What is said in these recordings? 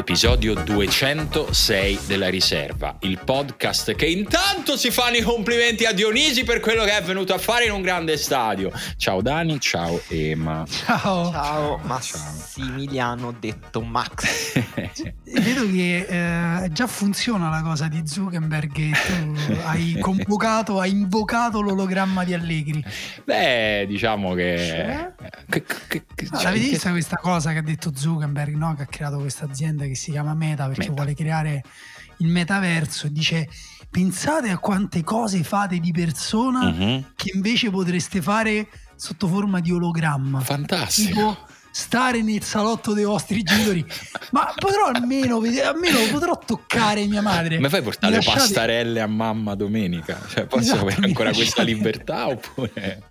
l'episodio 206 della riserva, il podcast che intanto si fanno i complimenti a Dionisi per quello che è venuto a fare in un grande stadio. Ciao Dani, ciao Emma. Ciao. Ciao Massimiliano detto Max. Vedo che eh, già funziona la cosa di Zuckerberg che tu hai convocato, hai invocato l'ologramma di Allegri. Beh, diciamo che... Cioè? No, cioè, l'avete vista questa cosa che ha detto Zuckerberg, no? che ha creato questa azienda che si chiama Meta perché Meta. vuole creare il metaverso e dice pensate a quante cose fate di persona Mhm. che invece potreste fare sotto forma di ologramma. Fantastico. Tipo stare nel salotto dei vostri genitori. Ma potrò almeno, vedere- almeno potrò toccare mia madre. Mi fai portare lasciate- pastarelle a mamma domenica? Cioè, posso Esatto, avere ancora questa lasciate- libertà oppure...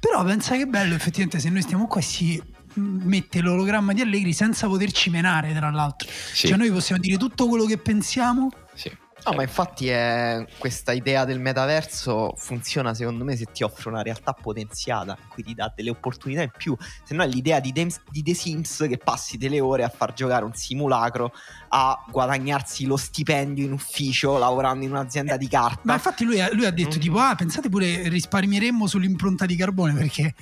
Però pensa che bello effettivamente se noi stiamo qua e si mette l'ologramma di Allegri senza poterci menare tra l'altro. Sì, Cioè noi possiamo dire tutto quello che pensiamo. sì. No, ma infatti è- questa idea del metaverso funziona secondo me se ti offre una realtà potenziata, in cui ti dà delle opportunità in più. Se no è l'idea di, Dem- di The Sims che passi delle ore a far giocare un simulacro a guadagnarsi lo stipendio in ufficio lavorando in un'azienda di carta. Ma infatti lui, ha- lui ha detto Mm. tipo ah pensate pure risparmieremmo sull'impronta di carbone perché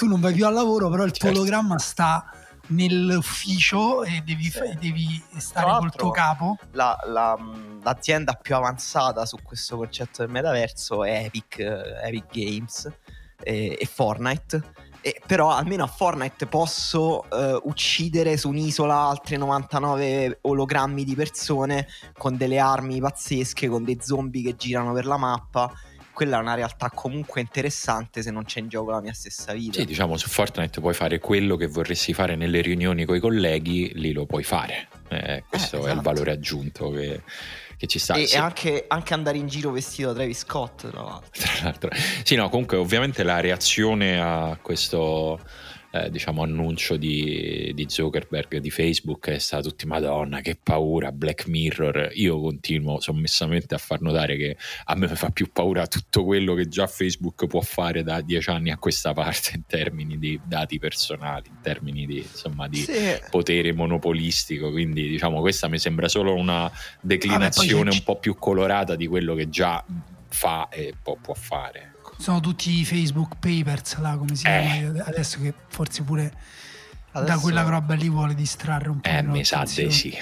tu non vai più al lavoro però il tuo Certo. ologramma sta nell'ufficio e devi, fa- e devi stare col tuo capo. la- la- l'azienda più avanzata su questo concetto del metaverso è Epic, eh, Epic Games e, e Fortnite. E però almeno a Fortnite posso eh, uccidere su un'isola altre 99 ologrammi di persone con delle armi pazzesche, con dei zombie che girano per la mappa. Quella è una realtà comunque interessante se non c'è in gioco la mia stessa vita. Sì, diciamo su Fortnite puoi fare quello che vorresti fare nelle riunioni con i colleghi, lì lo puoi fare. Eh, questo Eh, è il esatto. valore aggiunto che, che ci sta. e, Sì, anche, anche andare in giro vestito da Travis Scott, tra l'altro. tra l'altro. Sì, no, comunque ovviamente la reazione a questo eh, diciamo annuncio di, di Zuckerberg di Facebook è stata tutti Madonna, che paura, Black Mirror. Io continuo sommessamente a far notare che a me fa più paura tutto quello che già Facebook può fare da dieci anni a questa parte in termini di dati personali, in termini di, insomma, di Sì. potere monopolistico. Quindi, diciamo, questa mi sembra solo una declinazione poi un po' più colorata di quello che già fa e può, può fare. Sono tutti i Facebook Papers là come si Eh. chiama adesso che forse pure da Adesso- quella roba lì vuole distrarre un po'. Eh, mi sa di sì.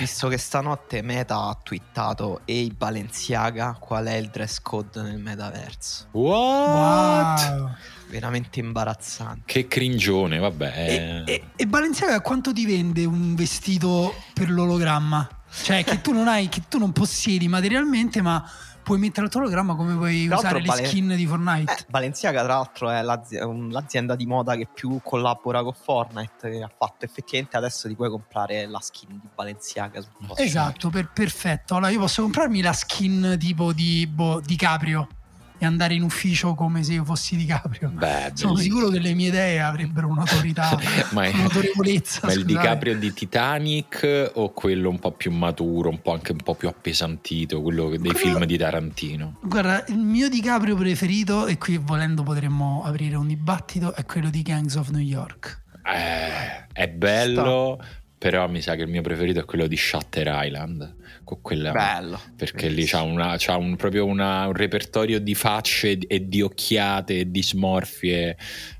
Visto che stanotte Meta ha twittato Ehi Balenciaga qual è il dress code nel metaverso What? Wow. Veramente imbarazzante Che cringione, vabbè. E, eh. e, e Balenciaga quanto ti vende un vestito per l'ologramma? Cioè che tu non hai, che tu non possiedi materialmente, ma puoi mettere il tuo ologramma come puoi Tra usare le Bale- skin di Fortnite. eh, Balenciaga tra l'altro è l'azi- l'azienda di moda che più collabora con Fortnite ha fatto effettivamente adesso ti puoi comprare la skin di Balenciaga sul posto. Esatto, per- perfetto. Allora io posso comprarmi la skin tipo di, boh, di Caprio e andare in ufficio come se io fossi di Caprio. Beh, Sono sicuro che le mie idee avrebbero un'autorità, ma è, un'autorevolezza. ma il scusate. DiCaprio di Titanic o quello un po' più maturo, un po' anche un po' più appesantito, quello dei Quello- film di Tarantino? Guarda, il mio DiCaprio preferito, e qui volendo potremmo aprire un dibattito, è quello di Gangs of New York. Eh, è bello, però mi sa che il mio preferito è quello di Shutter Island. Con quella, Bello perché lì c'ha, una- c'ha un, proprio una- un repertorio di facce e di occhiate e di smorfie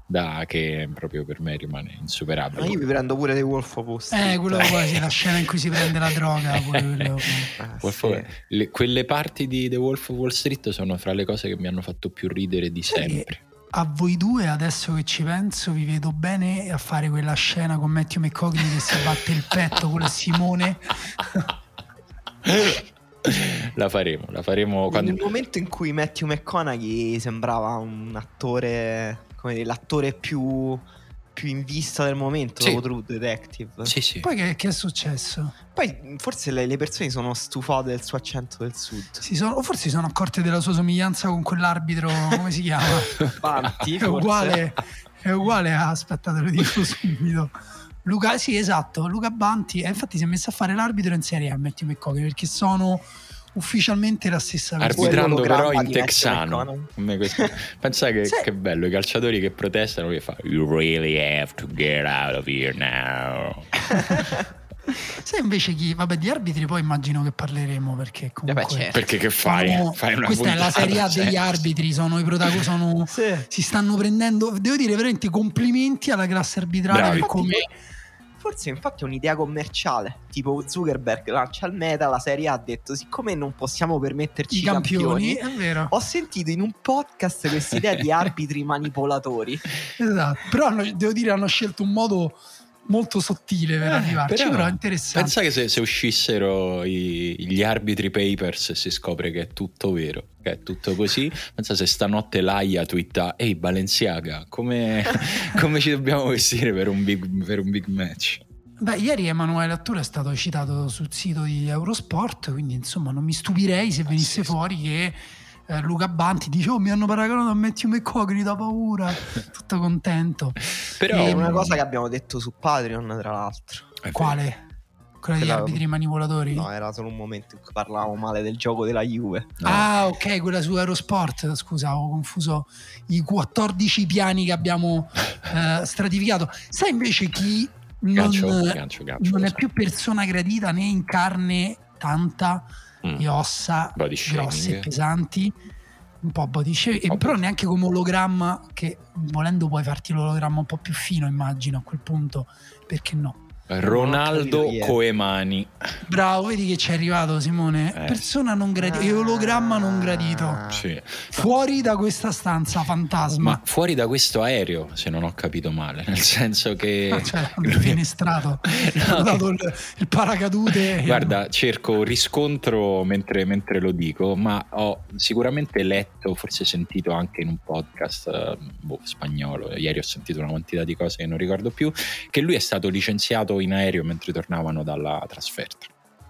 da, che proprio per me rimane Ma insuperabile. io mi prendo pure The Wolf of Wall Street Eh, quello sì, la scena in cui si prende la droga. quello. Wolf sì. le- quelle parti di The Wolf of Wall Street sono fra le cose che mi hanno fatto più ridere di sempre. A voi due, adesso che ci penso, vi vedo bene a fare quella scena con Matthew McCogney che si batte il petto con Simone. la faremo, la faremo quando... Nel momento in cui Matthew McConaughey sembrava un attore, come dire, l'attore più, più in vista del momento Sì. dopo True Detective. Sì, sì. Poi che, che è successo? Poi forse le, le persone sono stufate del suo accento del sud. Si sono, o forse si sono accorte della sua somiglianza con quell'arbitro, come si chiama? Banti, è, uguale, è uguale a... Aspettate, lo dico subito. Luca, sì, esatto, Luca Banti. E infatti si è messo a fare l'arbitro in Serie A, Matthew McCogney, perché sono ufficialmente la stessa persona. Arbitrando però in texano. Pensa che, Sì. che bello, i calciatori che protestano che fa You really have to get out of here now. Se invece chi, vabbè, di arbitri poi immagino che parleremo perché comunque Vabbè, certo. Perché che fai? sono- fai una questa è la puntata, serie A cioè. degli arbitri, sono i protagonisti, sono, Sì. si stanno prendendo, devo dire veramente complimenti alla classe arbitrale Bravi. per come Forse infatti è un'idea commerciale, tipo Zuckerberg lancia il meta, la Serie ha detto siccome non possiamo permetterci i i campioni, campioni, è vero. ho sentito in un podcast questa idea di arbitri manipolatori. Esatto. Però hanno- devo dire hanno scelto un modo molto sottile per Eh, arrivarci, però- però, interessante. Pensa che se, se uscissero i- gli arbitri papers e si scopre che è tutto vero, che è tutto così, pensa se stanotte Laia twitta Ehi Balenciaga, come, come ci dobbiamo vestire per un big, per un big match? Beh, ieri Emanuele Attore è stato citato sul sito di Eurosport, quindi insomma non mi stupirei se venisse Sì, sì. fuori che eh, Luca Banti dice oh mi hanno paragonato a Matthew McCogney da paura, tutto contento. Però È E- una cosa che abbiamo detto su Patreon, tra l'altro. È vero. Quale? Quella degli arbitri manipolatori? No, era solo un momento in cui parlavamo male del gioco della Juve. No. Ah, ok, quella su Eurosport. Scusa, ho confuso i 14 piani che abbiamo eh, stratificato. Sai invece chi non, Gancio, gancio, gancio, non è più persona gradita né in carne tanta Mm. e ossa grosse pesanti? Un po' body shaming, però neanche come ologramma, che volendo puoi farti l'ologramma un po' più fino, immagino a quel punto, perché no? Ronaldo capito. Coemani. Bravo, vedi che ci è arrivato Simone. Eh. Persona non gradita, e ologramma non gradito. Ah. Sì. Fuori da questa stanza fantasma. Ma fuori da questo aereo, se non ho capito male, nel senso che... Ah, cioè, il finestrato. No, dato che- il, il paracadute. e- Guarda, cerco riscontro mentre, mentre lo dico, ma ho sicuramente letto, forse sentito anche in un podcast eh, boh, spagnolo, ieri ho sentito una quantità di cose che non ricordo più, che lui è stato licenziato in aereo mentre tornavano dalla trasferta.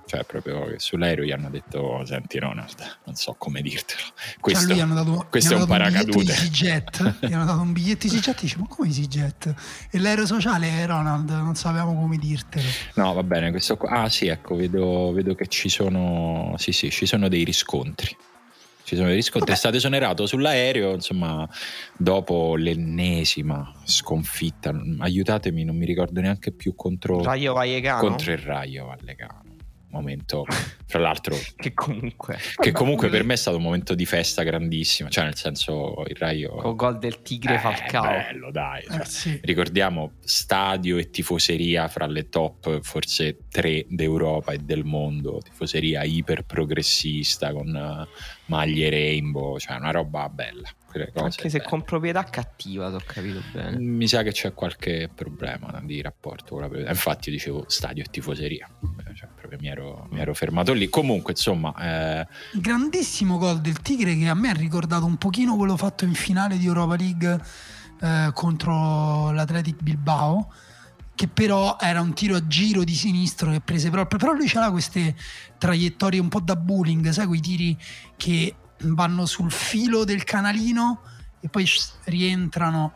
Cioè, proprio sull'aereo gli hanno detto: Senti, Ronald, non so come dirtelo. Cioè, Questo, hanno dato, questo è un paracadute. di EasyJet. gli hanno dato un biglietto EasyJet dice: Ma come EasyJet? E l'aereo sociale, eh, Ronald, non sapevamo come dirtelo. No, va bene, questo qua. Ah, sì, ecco, vedo, vedo che ci sono. Sì, sì, ci sono dei riscontri. Ci sono dei riscontri. È stato esonerato sull'aereo, insomma, dopo l'ennesima sconfitta. Aiutatemi, non mi ricordo neanche più contro, Rayo Vallecano. contro il Raio Vallecano. Momento, fra l'altro, Che comunque. che comunque per me è stato un momento di festa grandissimo. Cioè, nel senso, il Raio. Con gol del Tigre Eh, Falcao. bello, dai. cioè, Eh, sì. Ricordiamo stadio e tifoseria fra le top forse tre d'Europa e del mondo, tifoseria iper progressista con eh, maglie rainbow, cioè una roba bella. Anche se belle. con proprietà cattiva, ti ho capito bene. Mi sa che c'è qualche problema di rapporto con la proprietà. Infatti, dicevo stadio e tifoseria, Eh, cioè, proprio mi ero, mi ero fermato lì. Comunque, insomma, eh, grandissimo gol del Tigre che a me ha ricordato un pochino quello fatto in finale di Europa League eh, contro l'Athletic Bilbao che però era un tiro a giro di sinistro che prese proprio però lui c'ha queste traiettorie un po' da bowling sai quei tiri che vanno sul filo del canalino e poi rientrano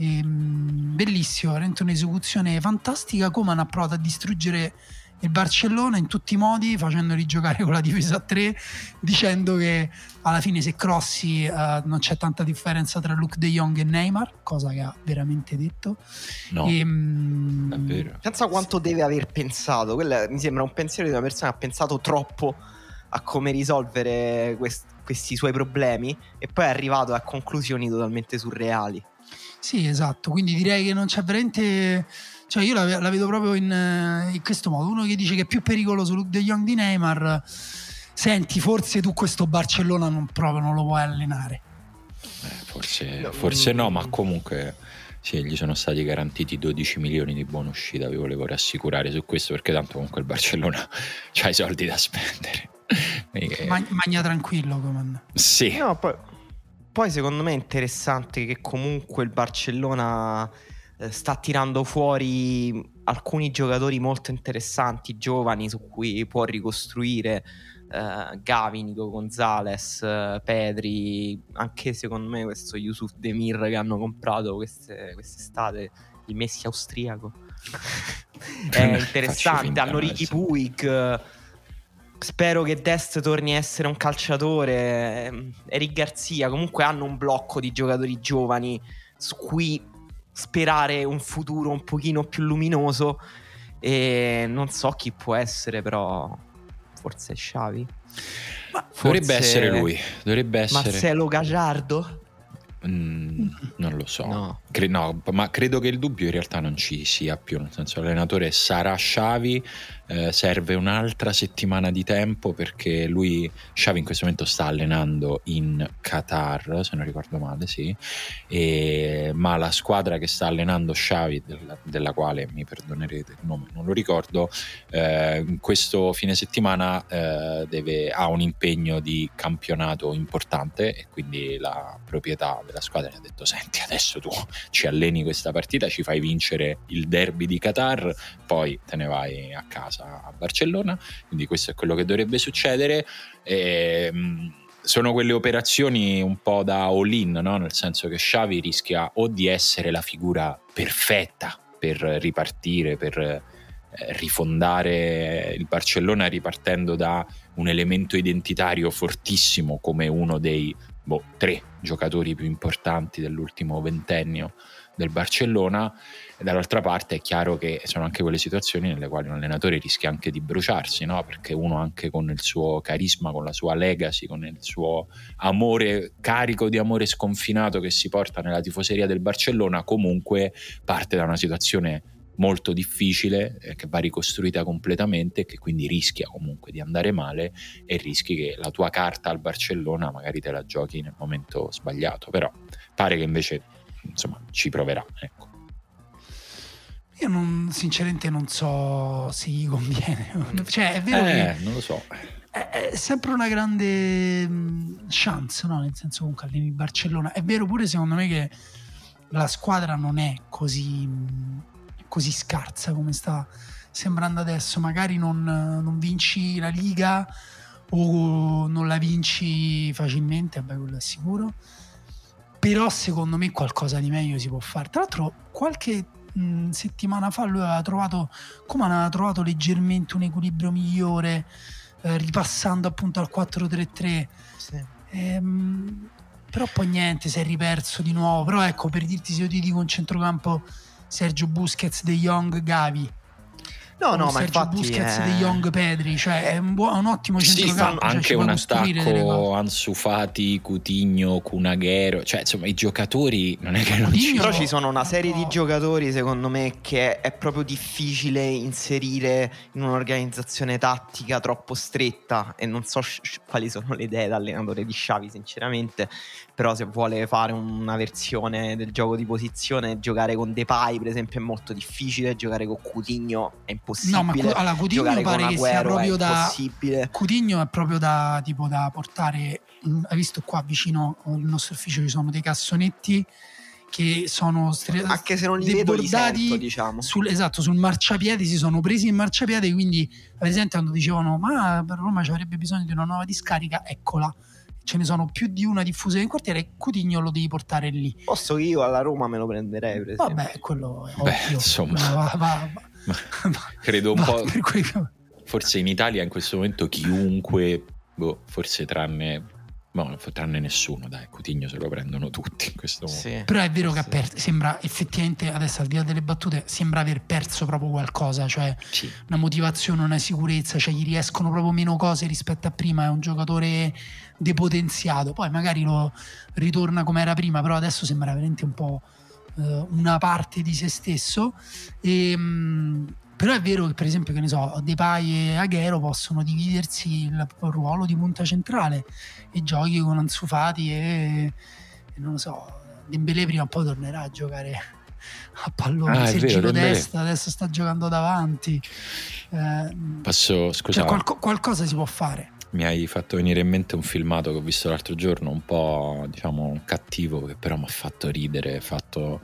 Ehm, bellissimo veramente un'esecuzione fantastica Coman ha provato a distruggere il Barcellona in tutti i modi facendoli giocare con la difesa a 3 dicendo che alla fine se crossi eh, non c'è tanta differenza tra Luke De Jong e Neymar cosa che ha veramente detto no, Ehm, davvero. Pensa quanto deve aver pensato. Quello mi sembra un pensiero di una persona che ha pensato troppo a come risolvere quest- questi suoi problemi e poi è arrivato a conclusioni totalmente surreali. Sì, esatto. Quindi direi che non c'è veramente. Cioè, io la, la vedo proprio in, eh, in questo modo. Uno che dice che è più pericoloso Luke De Jong di Neymar. Senti, forse tu questo Barcellona non proprio non lo puoi allenare. Eh, forse, No, forse no, ma comunque sì, gli sono stati garantiti 12 milioni di buona uscita. Vi volevo rassicurare su questo perché tanto comunque il Barcellona ha i soldi da spendere. Ma- magna tranquillo, Coman. sì, No, poi, poi secondo me è interessante che comunque il Barcellona eh, sta tirando fuori alcuni giocatori molto interessanti, giovani, su cui può ricostruire. eh, Gavi, Nico Gonzalez, eh, Pedri, anche secondo me questo Yusuf Demir che hanno comprato queste, quest'estate, il Messi austriaco. è interessante, hanno Ricky. Puig. Spero che Dest torni a essere un calciatore. ehm, Eric Garzia, comunque hanno un blocco di giocatori giovani su cui sperare un futuro un pochino più luminoso. E non so chi può essere, però forse Xavi. Ma dovrebbe essere lui, dovrebbe essere Marcelo Gagliardo. Mm, non lo so, no. Cre- no. ma credo che il dubbio in realtà non ci sia più. Nel senso, l'allenatore sarà Xavi, eh, serve un'altra settimana di tempo perché lui, Xavi in questo momento sta allenando in Qatar, se non ricordo male, sì, e, ma la squadra che sta allenando Xavi, della, della quale mi perdonerete il nome, non lo ricordo, eh, questo fine settimana eh, deve, ha un impegno di campionato importante e quindi la proprietà della squadra gli ha detto senti adesso tu ci alleni questa partita, ci fai vincere il derby di Qatar, poi te ne vai a casa casa a Barcellona, quindi questo è quello che dovrebbe succedere. E, ehm, sono quelle operazioni un po' da all-in, no? nel senso che Xavi rischia o di essere la figura perfetta per ripartire, per eh, rifondare il Barcellona ripartendo da un elemento identitario fortissimo come uno dei boh, tre giocatori più importanti dell'ultimo ventennio del Barcellona e dall'altra parte è chiaro che sono anche quelle situazioni nelle quali un allenatore rischia anche di bruciarsi, no? perché uno anche con il suo carisma, con la sua legacy, con il suo amore carico di amore sconfinato che si porta nella tifoseria del Barcellona, comunque parte da una situazione molto difficile eh, che va ricostruita completamente e che quindi rischia comunque di andare male e rischi che la tua carta al Barcellona magari te la giochi nel momento sbagliato però pare che invece insomma ci proverà. Ecco. Io non, sinceramente non so se gli conviene. cioè, è vero eh, che non lo so. È, è sempre una grande mm, chance, no? Nel senso comunque alleni Barcellona. È vero pure secondo me che la squadra non è così, mm, così scarsa come sta sembrando adesso. Magari non, non vinci la Liga o non la vinci facilmente, vabbè quello è sicuro però secondo me qualcosa di meglio si può fare. Tra l'altro qualche mh, settimana fa lui aveva trovato, come aveva trovato leggermente un equilibrio migliore, eh, ripassando appunto al 4-3-3. Sì. Ehm, però poi niente, si è riperso di nuovo. Però ecco, per dirti se io ti dico un centrocampo Sergio Busquets, De Jong, Gavi No, no, ma Sergio infatti Busquets è... di Young Pedri, cioè è un, buon, un ottimo centrocampo. Sì, anche cioè, un attacco Ansu Fati, Coutinho, Cunaghero, cioè insomma i giocatori non è che non ci Però ci sono una serie di giocatori secondo me che è proprio difficile inserire in un'organizzazione tattica troppo stretta e non so quali sono le idee d'allenatore di Xavi sinceramente, però se vuole fare una versione del gioco di posizione, giocare con Depay per esempio è molto difficile, giocare con Coutinho è impossibile. No, ma allora, Coutinho pare che sia proprio da. Coutinho è proprio da tipo da portare. Hai visto qua vicino al nostro ufficio ci sono dei cassonetti che sono stre- anche se non li vedo li sento, diciamo. sul, esatto sul marciapiede si sono presi in marciapiede quindi per esempio quando dicevano ma per Roma ci avrebbe bisogno di una nuova discarica eccola ce ne sono più di una diffusa in quartiere Coutinho lo devi portare lì posso io alla Roma me lo prenderei per esempio. vabbè quello è Beh, ovvio insomma va, va, va, credo un po'. Forse in Italia in questo momento chiunque, boh, forse tranne No, tranne nessuno, dai, Coutinho se lo prendono tutti in questo momento. Sì, Però è vero che per, sembra effettivamente, adesso al di là delle battute, sembra aver perso proprio qualcosa, cioè sì. una motivazione, una sicurezza, cioè gli riescono proprio meno cose rispetto a prima, è un giocatore depotenziato, poi magari lo ritorna come era prima, però adesso sembra veramente un po' eh, una parte di se stesso. E, mh, però è vero che, per esempio, che ne so, Depay e Aghero possono dividersi il, ruolo di punta centrale e giochi con Anzufati e, e non lo so, Dembélé prima o poi tornerà a giocare a pallone, ah, se giro destra, adesso sta giocando davanti. Eh, Posso, scusa, cioè qualco, qualcosa si può fare mi hai fatto venire in mente un filmato che ho visto l'altro giorno, un po' diciamo cattivo, che però mi ha fatto ridere, fatto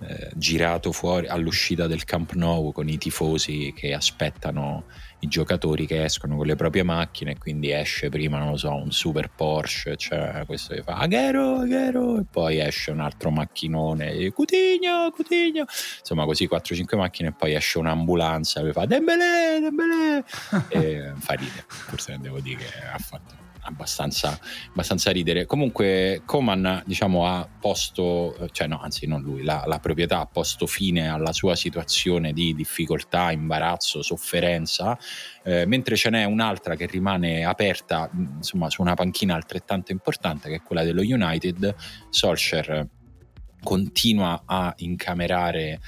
eh, girato fuori all'uscita del Camp Nou con i tifosi che aspettano i giocatori che escono con le proprie macchine quindi esce prima non lo so un super Porsche cioè questo che fa Aghero Aghero e poi esce un altro macchinone Cutigno Cutigno insomma così 4-5 macchine e poi esce un'ambulanza che fa Dembele Dembele e fa ridere forse devo dire che ha fatto abbastanza, abbastanza ridere. Comunque Coman diciamo, ha posto, cioè no, anzi non lui, la, la, proprietà ha posto fine alla sua situazione di difficoltà, imbarazzo, sofferenza, eh, mentre ce n'è un'altra che rimane aperta insomma, su una panchina altrettanto importante che è quella dello United. Solskjaer continua a incamerare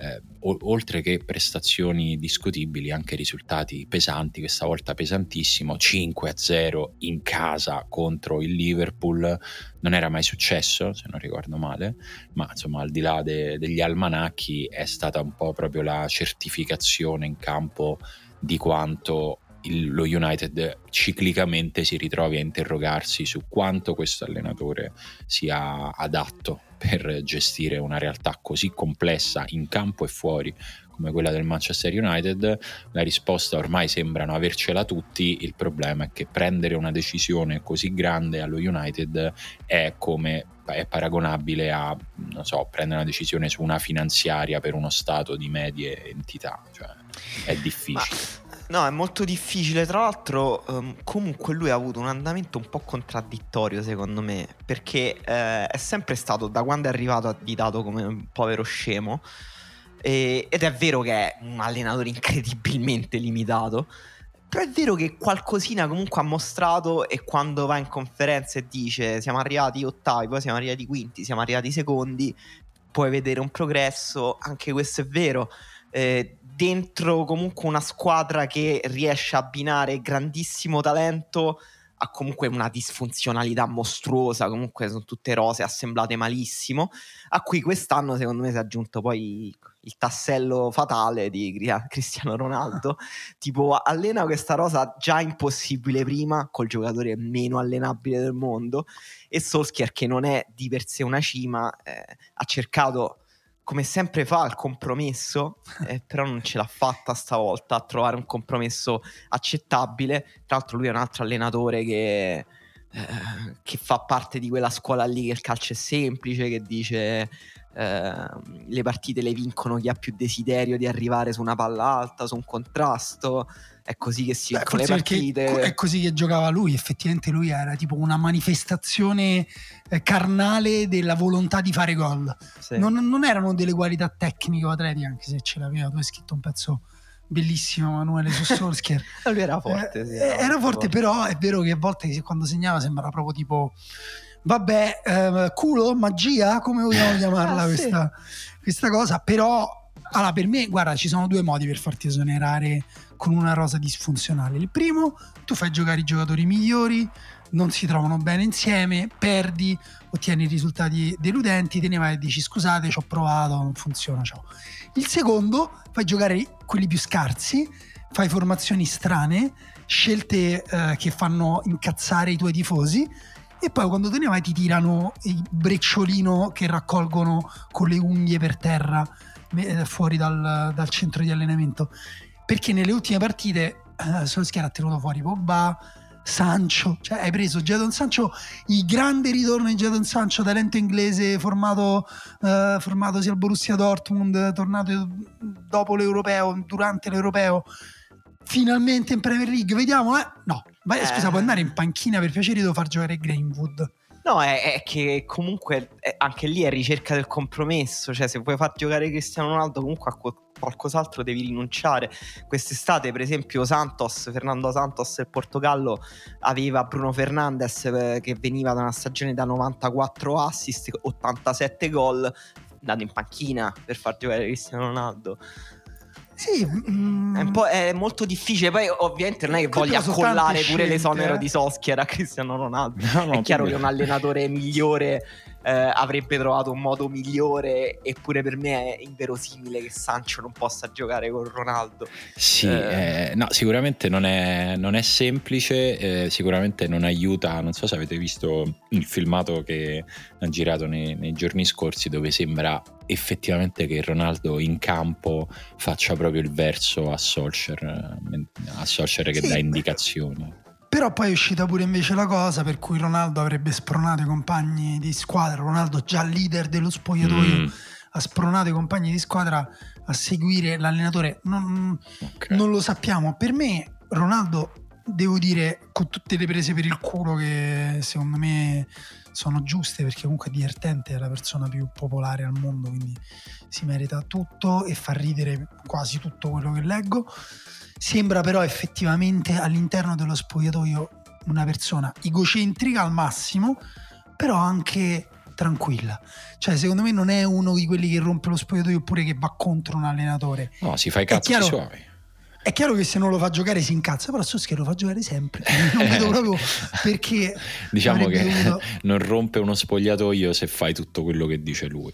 eh, oltre che prestazioni discutibili, anche risultati pesanti, questa volta pesantissimo, 5-0 in casa contro il Liverpool, non era mai successo, se non ricordo male, ma insomma al di là de- degli almanacchi è stata un po' proprio la certificazione in campo di quanto il, lo United ciclicamente si ritrovi a interrogarsi su quanto questo allenatore sia adatto per gestire una realtà così complessa in campo e fuori come quella del Manchester United, la risposta ormai sembrano avercela tutti, il problema è che prendere una decisione così grande allo United è come è paragonabile a so, prendere una decisione su una finanziaria per uno stato di medie entità, cioè è difficile. Ma No, è molto difficile. Tra l'altro, um, comunque lui ha avuto un andamento un po' contraddittorio, secondo me, perché eh, è sempre stato, da quando è arrivato, additato come un povero scemo. E, ed è vero che è un allenatore incredibilmente limitato. Però è vero che qualcosina comunque ha mostrato e quando va in conferenza e dice siamo arrivati ottavi, poi siamo arrivati quinti, siamo arrivati secondi, puoi vedere un progresso, anche questo è vero. Eh, dentro comunque una squadra che riesce a abbinare grandissimo talento a comunque una disfunzionalità mostruosa, comunque sono tutte rose assemblate malissimo, a cui quest'anno secondo me si è aggiunto poi il tassello fatale di Cristiano Ronaldo, tipo allena questa rosa già impossibile prima, col giocatore meno allenabile del mondo, e Solskjaer che non è di per sé una cima, eh, ha cercato come sempre fa il compromesso, eh, però non ce l'ha fatta stavolta a trovare un compromesso accettabile. Tra l'altro lui è un altro allenatore che, eh, che fa parte di quella scuola lì che il calcio è semplice, che dice eh, le partite le vincono chi ha più desiderio di arrivare su una palla alta, su un contrasto. È così che si vincono le partite. È così che giocava lui. Effettivamente, lui era tipo una manifestazione eh, carnale della volontà di fare gol. Sì. Non, non, erano delle qualità tecniche o atletiche, anche se ce l'aveva. Tu hai scritto un pezzo bellissimo Manuele su Solskjaer lui era forte, eh, sì, era, era forte, forte, però è vero che a volte quando segnava sembrava proprio tipo vabbè, eh, culo, magia, come vogliamo chiamarla ah, questa, sì. questa, cosa, però allora, per me, guarda, ci sono due modi per farti esonerare con una rosa disfunzionale. Il primo, tu fai giocare i giocatori migliori, non si trovano bene insieme, perdi, ottieni risultati deludenti, te ne vai e dici scusate, ci ho provato, non funziona, ciao. Il secondo, fai giocare quelli più scarsi, fai formazioni strane, scelte eh, che fanno incazzare i tuoi tifosi e poi quando te ne vai ti tirano il brecciolino che raccolgono con le unghie per terra eh, fuori dal, dal centro di allenamento perché nelle ultime partite eh, Solskjaer ha tenuto fuori Pogba Sancho, cioè hai preso Jadon Sancho, il grande ritorno di Jadon Sancho, talento inglese formato, eh, formatosi al Borussia Dortmund, tornato dopo l'Europeo, durante l'Europeo, finalmente in Premier League, vediamo, eh? No, vai, eh. scusa, puoi andare in panchina per piacere, devo far giocare Greenwood. No, è, è che comunque è, anche lì è ricerca del compromesso, cioè se vuoi far giocare Cristiano Ronaldo comunque a qualcos'altro devi rinunciare. Quest'estate, per esempio, Santos, Fernando Santos del Portogallo aveva Bruno Fernandes eh, che veniva da una stagione da 94 assist, 87 gol, andato in panchina per far giocare Cristiano Ronaldo. Sì, mm, è, è, molto difficile. Poi, ovviamente, non è che voglia accollare pure l'esonero eh. di Solskjaer a Cristiano Ronaldo. No, no, è chiaro che un allenatore migliore eh, avrebbe trovato un modo migliore. Eppure, per me è inverosimile che Sancho non possa giocare con Ronaldo. Sì, eh. eh no, sicuramente non è, non è semplice. Eh, sicuramente non aiuta. Non so se avete visto il filmato che ha girato nei, nei giorni scorsi, dove sembra effettivamente che Ronaldo in campo faccia proprio il verso a Solskjaer, a Solskjaer che sì, dà indicazioni. Però poi è uscita pure invece la cosa per cui Ronaldo avrebbe spronato i compagni di squadra, Ronaldo già leader dello spogliatoio, mm. ha spronato i compagni di squadra a seguire l'allenatore. Non, okay. non lo sappiamo. Per me Ronaldo devo dire con tutte le prese per il culo che secondo me sono giuste perché comunque è divertente, è la persona più popolare al mondo, quindi si merita tutto e fa ridere quasi tutto quello che leggo. Sembra però effettivamente all'interno dello spogliatoio una persona egocentrica al massimo, però anche tranquilla. Cioè, secondo me non è uno di quelli che rompe lo spogliatoio oppure che va contro un allenatore. No, si fa i cazzi chiaro- suoi. È chiaro che se non lo fa giocare si incazza, però Soschi lo fa giocare sempre. Non vedo proprio perché Diciamo che dovuto- non rompe uno spogliatoio se fai tutto quello che dice lui.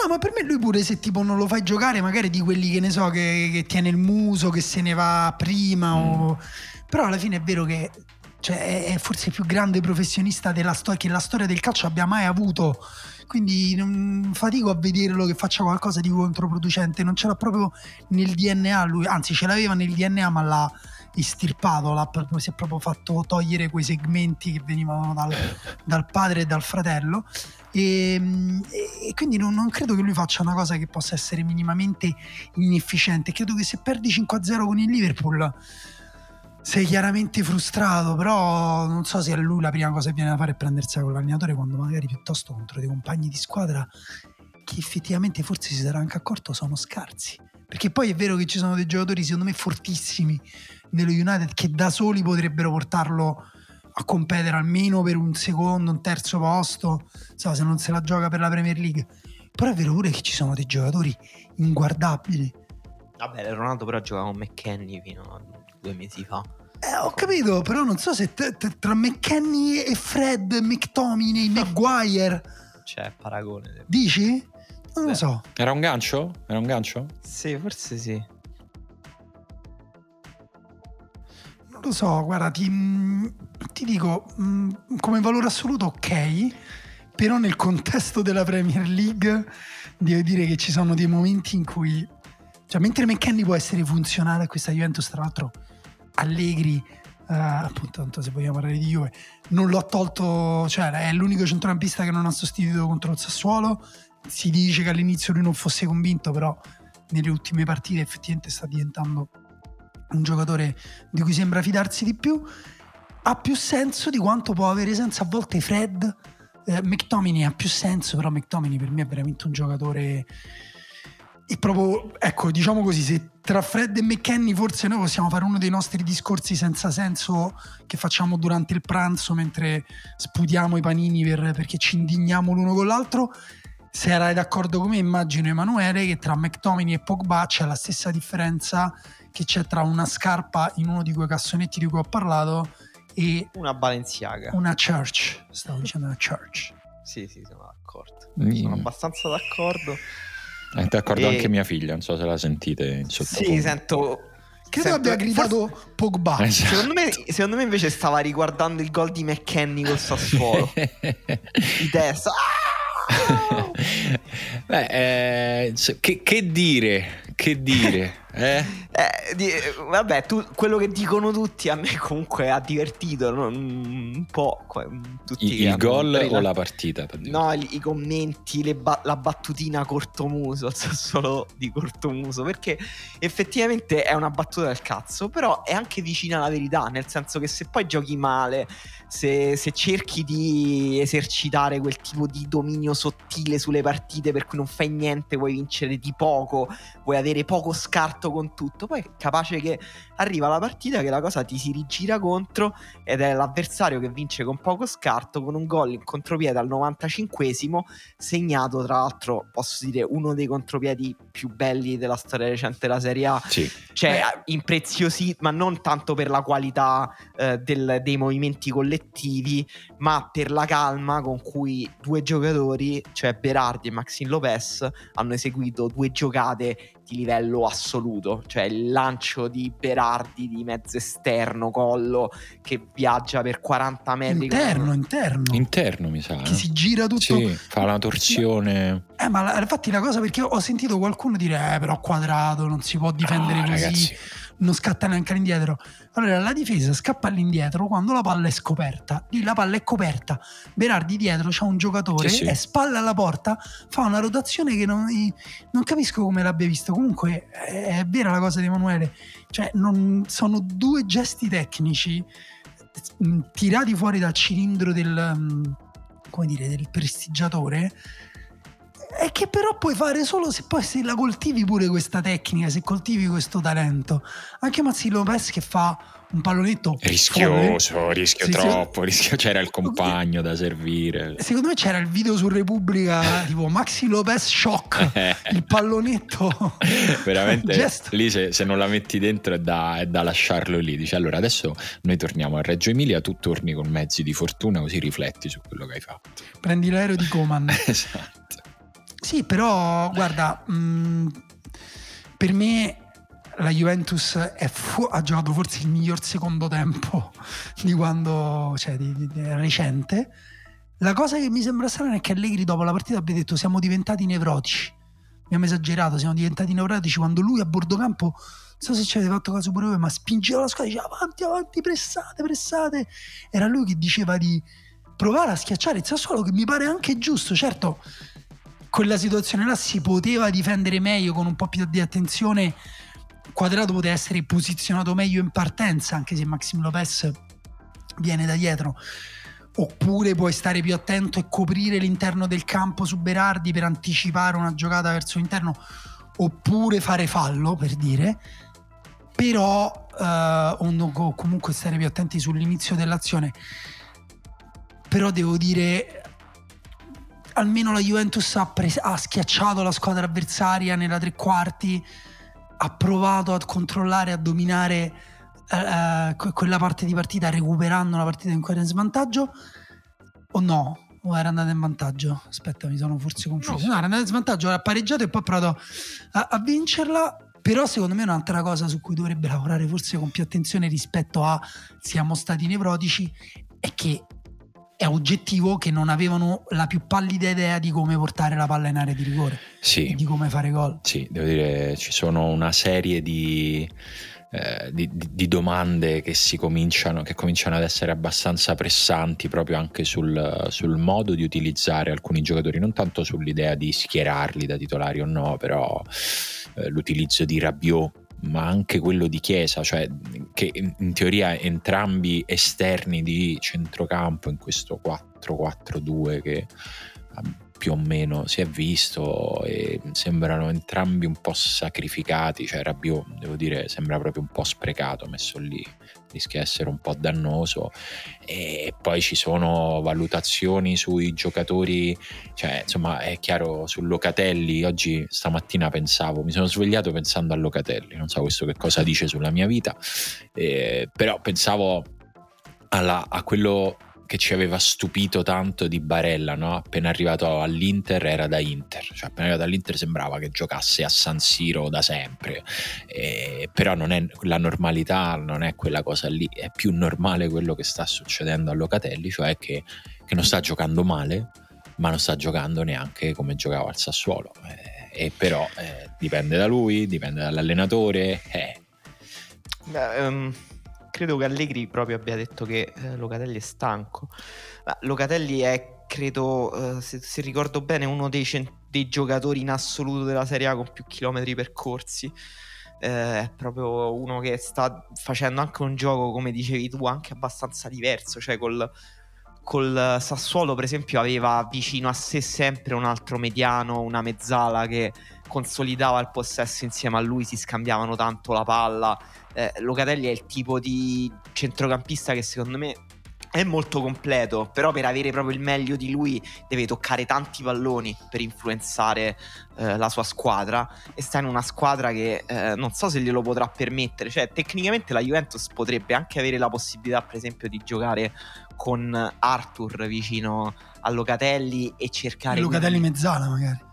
No, ma per me lui pure se tipo non lo fai giocare, magari di quelli che ne so, che, che tiene il muso, che se ne va prima. o- Però alla fine è vero che cioè, è- forse il più grande professionista della storia che la storia del calcio abbia mai avuto. Quindi non fatico a vederlo che faccia qualcosa di controproducente. Non ce l'ha proprio nel DNA lui, anzi ce l'aveva nel DNA, ma l'ha estirpato, l'ha si è proprio fatto togliere quei segmenti che venivano dal, dal padre e dal fratello. E, e quindi non, non credo che lui faccia una cosa che possa essere minimamente inefficiente. Credo che se perdi 5-0 con il Liverpool sei chiaramente frustrato, però non so se a lui la prima cosa che viene da fare è prendersela con l'allenatore quando magari piuttosto contro dei compagni di squadra che effettivamente forse si sarà anche accorto sono scarsi. Perché poi è vero che ci sono dei giocatori secondo me fortissimi nello United che da soli potrebbero portarlo a competere almeno per un secondo, un terzo posto, so, se non se la gioca per la Premier League. Però è vero pure che ci sono dei giocatori inguardabili. Vabbè, Ronaldo però giocava con McKenny fino a due mesi fa. Eh, ho capito, però non so se te- te- tra McKenny e Fred, McTominay, Maguire, Cioè, paragone. dici? Non lo Beh. so. Era un gancio? Era un gancio? Sì, forse sì. Non lo so, guarda, ti, ti dico, mm, come valore assoluto ok, però nel contesto della Premier League devo dire che ci sono dei momenti in cui, cioè mentre McKenny può essere funzionale a questa Juventus, tra l'altro Allegri, eh, appunto tanto se vogliamo parlare di Juve, non l'ho tolto, cioè è l'unico centrocampista che non ha sostituito contro il Sassuolo, si dice che all'inizio lui non fosse convinto, però nelle ultime partite effettivamente sta diventando un giocatore di cui sembra fidarsi di più, ha più senso di quanto può avere senso a volte Fred. Eh, McTominay ha più senso, però McTominay per me è veramente un giocatore. E proprio, ecco, diciamo così, se tra Fred e McKenny forse noi possiamo fare uno dei nostri discorsi senza senso che facciamo durante il pranzo mentre sputiamo i panini per- perché ci indigniamo l'uno con l'altro. Se erai d'accordo con me, immagino Emanuele che tra McTominay e Pogba c'è la stessa differenza che c'è tra una scarpa in uno di quei cassonetti di cui ho parlato e Una Balenciaga. una church. Stavo dicendo una church. Sì, sì, sono d'accordo. Mm. Sono abbastanza d'accordo. È d'accordo E- anche mia figlia, non so se la sentite in sottofondo. Sì, sento. Credo sento- abbia gridato Pogba. Esatto. Secondo me, secondo me invece stava riguardando il gol di McKenny col Sassuolo. di testa. Ah! Beh, eh, che, che dire? Che dire? Eh? Eh, di- vabbè, tu- quello che dicono tutti a me comunque ha divertito no? un po'. Tutti Il, che il gol o la partita? No, i, i commenti, ba- la battutina cortomuso, solo di cortomuso, perché effettivamente è una battuta del cazzo, però è anche vicina alla verità, nel senso che se poi giochi male, se, se cerchi di esercitare quel tipo di dominio sottile sulle partite per cui non fai niente, vuoi vincere di poco, vuoi avere poco scarto con tutto, poi è capace che arriva la partita che la cosa ti si rigira contro ed è l'avversario che vince con poco scarto con un gol in contropiede al 95esimo segnato tra l'altro posso dire uno dei contropiedi più belli della storia recente della Serie A Sì. cioè impreziosito ma non tanto per la qualità eh, del- dei movimenti collettivi ma per la calma con cui due giocatori cioè Berardi e Maxine Lopez hanno eseguito due giocate livello assoluto cioè il lancio di Berardi di mezzo esterno collo che viaggia per 40 metri Interno, interno. Interno, mi sa. che eh? si gira tutto. Sì, fa una torsione. Eh, ma la, infatti la cosa perché ho sentito qualcuno dire, eh, però quadrato, non si può difendere No, così, ragazzi. Non scatta neanche all'indietro. Allora la difesa scappa all'indietro quando la palla è scoperta. Lì la palla è coperta. Berardi dietro c'ha un giocatore, Sì, sì. è spalla alla porta, fa una rotazione che non, non capisco come l'abbia visto. Comunque è, è vera la cosa di Emanuele. Cioè, non- sono due gesti tecnici mh, tirati fuori dal cilindro del, mh, come dire, del prestigiatore e che però puoi fare solo se poi se la coltivi pure questa tecnica, se coltivi questo talento. Anche Mazzi Lopez che fa un pallonetto. Rischioso, rischio Sì, sì. troppo, rischio- c'era il compagno da servire. Secondo me c'era il video su Repubblica tipo Maxi Lopez shock, il pallonetto. Veramente Gesto. lì se, se non la metti dentro è da, è da lasciarlo lì. Dice allora adesso noi torniamo a Reggio Emilia, tu torni con mezzi di fortuna così rifletti su quello che hai fatto. Prendi l'aereo di Coman. esatto. Sì, però guarda, mh, per me la Juventus fu- ha giocato forse il miglior secondo tempo di quando, cioè, di, di- di- recente. La cosa che mi sembra strana è che Allegri dopo la partita abbia detto siamo diventati nevrotici. Abbiamo esagerato, siamo diventati nevrotici quando lui a bordo campo, non so se ci avete fatto caso pure voi, ma spingeva la squadra, diceva avanti, avanti, pressate, pressate. Era lui che diceva di provare a schiacciare il Sassuolo, che mi pare anche giusto, certo quella situazione là si poteva difendere meglio con un po' più di attenzione. Quadrato poteva essere posizionato meglio in partenza, anche se Maxim Lopez viene da dietro. Oppure puoi stare più attento e coprire l'interno del campo su Berardi per anticipare una giocata verso l'interno, oppure fare fallo per dire. Però, eh, o comunque stare più attenti sull'inizio dell'azione. Però devo dire, almeno la Juventus ha, pres- ha schiacciato la squadra avversaria nella tre quarti, ha provato a controllare, a dominare eh, eh, que- quella parte di partita, recuperando una partita in cui era in svantaggio, o no? O era andata in vantaggio? Aspetta, mi sono forse confuso. No, era andata in svantaggio, ha pareggiato e poi ha provato a, a vincerla. Però secondo me un'altra cosa su cui dovrebbe lavorare forse con più attenzione rispetto a siamo stati nevrotici è che è oggettivo che non avevano la più pallida idea di come portare la palla in area di rigore, Sì, di come fare gol. sì, devo dire, ci sono una serie di, eh, di- di- domande che si cominciano, che cominciano ad essere abbastanza pressanti proprio anche sul, sul modo di utilizzare alcuni giocatori, non tanto sull'idea di schierarli da titolari o no, però eh, l'utilizzo di Rabiot ma anche quello di Chiesa, cioè che in, teoria entrambi esterni di centrocampo in questo 4-4-2 che ah, più o meno si è visto e sembrano entrambi un po' sacrificati, cioè Rabiot devo dire sembra proprio un po' sprecato messo lì, rischia di essere un po' dannoso. E poi ci sono valutazioni sui giocatori, cioè insomma è chiaro su Locatelli, oggi stamattina pensavo, mi sono svegliato pensando a Locatelli, non so questo che cosa dice sulla mia vita, eh, però pensavo alla- a quello che ci aveva stupito tanto di Barella, no? appena arrivato all'Inter era da Inter, cioè appena arrivato all'Inter sembrava che giocasse a San Siro da sempre, Eh, però non è, la normalità non è quella cosa lì, è più normale quello che sta succedendo a Locatelli, cioè che, che non sta giocando male, ma non sta giocando neanche come giocava al Sassuolo, Eh, e però eh, dipende da lui, dipende dall'allenatore, eh, Beh, ehm, credo che Allegri proprio abbia detto che eh, Locatelli è stanco. Ma Locatelli è, credo, eh, se, se ricordo bene, uno dei, cen- dei giocatori in assoluto della Serie A con più chilometri percorsi. Eh, è proprio uno che sta facendo anche un gioco, come dicevi tu, anche abbastanza diverso. Cioè, col, col Sassuolo, per esempio, aveva vicino a sé sempre un altro mediano, una mezzala che consolidava il possesso insieme a lui, si scambiavano tanto la palla. Eh, Locatelli è il tipo di centrocampista che secondo me è molto completo, però per avere proprio il meglio di lui deve toccare tanti palloni per influenzare eh, la sua squadra e sta in una squadra che eh, non so se glielo potrà permettere, cioè tecnicamente la Juventus potrebbe anche avere la possibilità per esempio di giocare con Arthur vicino a Locatelli e cercare Locatelli di- mezzala magari.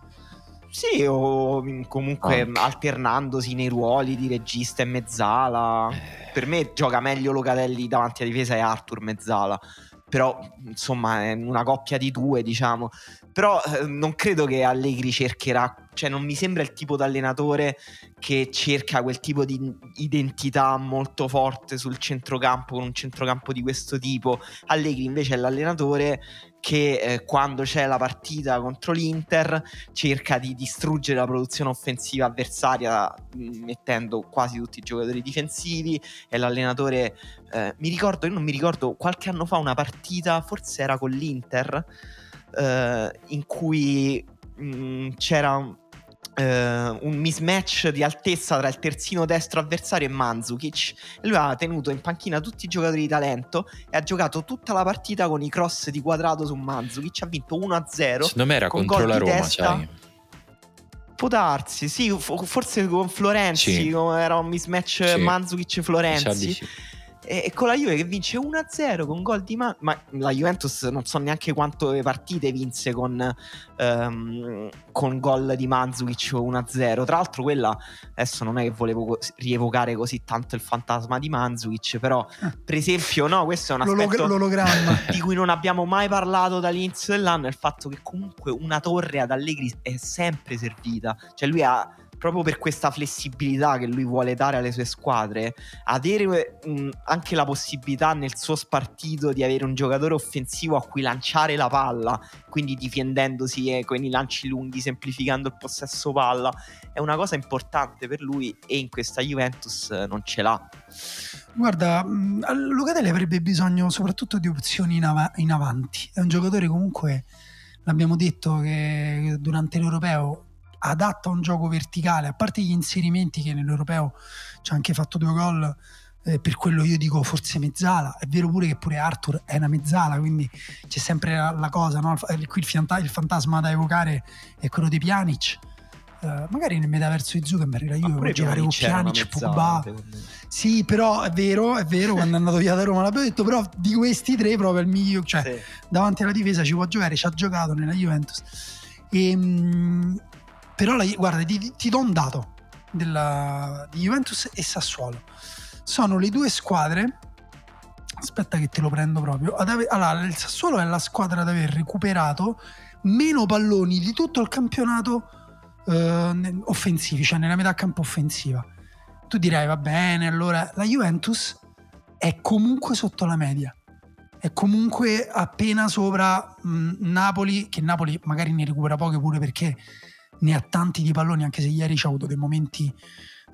Sì, o comunque Anche. alternandosi nei ruoli di regista e mezzala. eh, Per me gioca meglio Locatelli davanti alla difesa e Arthur mezzala. però insomma è una coppia di due diciamo però eh, non credo che Allegri cercherà cioè non mi sembra il tipo di allenatore che cerca quel tipo di identità molto forte sul centrocampo con un centrocampo di questo tipo Allegri invece è l'allenatore che eh, quando c'è la partita contro l'Inter cerca di distruggere la produzione offensiva avversaria mm, mettendo quasi tutti i giocatori difensivi è l'allenatore eh, mi ricordo io non mi ricordo qualche anno fa una partita forse era con l'Inter eh, in cui mh, mm, c'era Uh, un mismatch di altezza tra il terzino destro avversario e Mandzukic. Lui ha tenuto in panchina tutti i giocatori di talento e ha giocato tutta la partita con i cross di quadrato su Mandzukic. Ha vinto 1-0. Secondo me era con contro la Roma, testa. sai. Può darsi, sì, forse con Florenzi, sì. era un mismatch sì. Mandzukic-Florenzi. E, con la Juve che vince 1-0 con gol di Man- ma la Juventus non so neanche quante partite vinse con, um, con gol di Manzukic 1-0 tra l'altro quella adesso non è che volevo rievocare così tanto il fantasma di Manzukic però per esempio no questo è un aspetto l'ologramma. di cui non abbiamo mai parlato dall'inizio dell'anno è il fatto che comunque una torre ad Allegri è sempre servita. Cioè lui ha proprio per questa flessibilità che lui vuole dare alle sue squadre, avere mh, anche la possibilità nel suo spartito di avere un giocatore offensivo a cui lanciare la palla, quindi difendendosi eh, con i lanci lunghi, semplificando il possesso palla, è una cosa importante per lui e in questa Juventus eh, non ce l'ha. Guarda, Locatelli avrebbe bisogno soprattutto di opzioni in, av- in avanti. È un giocatore comunque, l'abbiamo detto che durante l'Europeo adatta a un gioco verticale, a parte gli inserimenti che nell'Europeo ci ha anche fatto due gol, eh, per quello io dico forse mezzala, è vero pure che pure Arthur è una mezzala, quindi c'è sempre la, la cosa, no? il, qui il, fanta- il, fantasma da evocare è quello di Pjanic. Uh, magari nel metaverso di Zuckerberg la Juve può giocare con Pjanic, Pogba sì però è vero, è vero quando è andato via da Roma l'abbiamo detto però di questi tre proprio il migliore cioè sì. davanti alla difesa ci può giocare ci ha giocato nella Juventus e, ehm, però la, guarda, ti, ti, do un dato della, di Juventus e Sassuolo. Sono le due squadre. Aspetta che te lo prendo proprio. Ave, allora, il Sassuolo è la squadra ad aver recuperato meno palloni di tutto il campionato eh, offensivi, cioè nella metà campo offensiva. Tu direi va bene, allora la Juventus è comunque sotto la media. È comunque appena sopra mh, Napoli, che Napoli magari ne recupera poche pure perché ne ha tanti di palloni, anche se ieri ci ha avuto dei momenti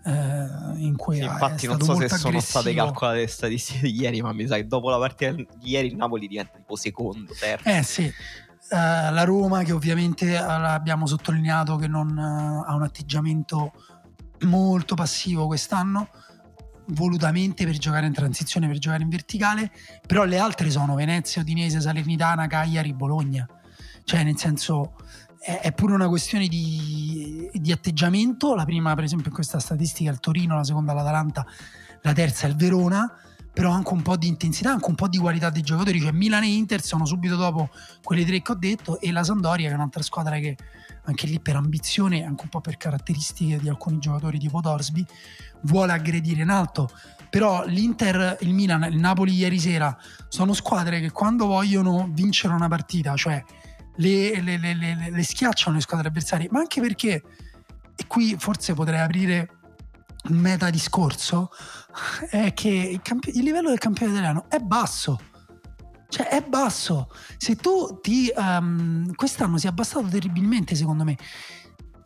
eh, in cui sì, infatti non so se aggressivo. sono state calcolate le statistiche di ieri, ma mi sa che dopo la partita di ieri il Napoli diventa tipo secondo, terzo. Eh sì. Uh, la Roma che ovviamente uh, abbiamo sottolineato che non uh, ha un atteggiamento molto passivo quest'anno volutamente per giocare in transizione per giocare in verticale però le altre sono Venezia, Udinese, Salernitana, Cagliari, Bologna cioè nel senso è, pure una questione di, di, atteggiamento. La prima, per esempio, in questa statistica è il Torino, la seconda l'Atalanta, la terza è il Verona. Però anche un po' di intensità, anche un po' di qualità dei giocatori. Cioè, Milan e Inter sono subito dopo quelle tre che ho detto, e la Sandoria, che è un'altra squadra che anche lì per ambizione, anche un po' per caratteristiche di alcuni giocatori tipo Dorsby, vuole aggredire in alto. Però l'Inter, il Milan, il Napoli ieri sera sono squadre che quando vogliono vincere una partita, cioè le, le, le, le, schiacciano le squadre avversarie, ma anche perché, e qui forse potrei aprire un meta discorso, è che il, camp- il livello del campione italiano è basso. Cioè è basso. Se tu ti... Um, quest'anno si è abbassato terribilmente secondo me.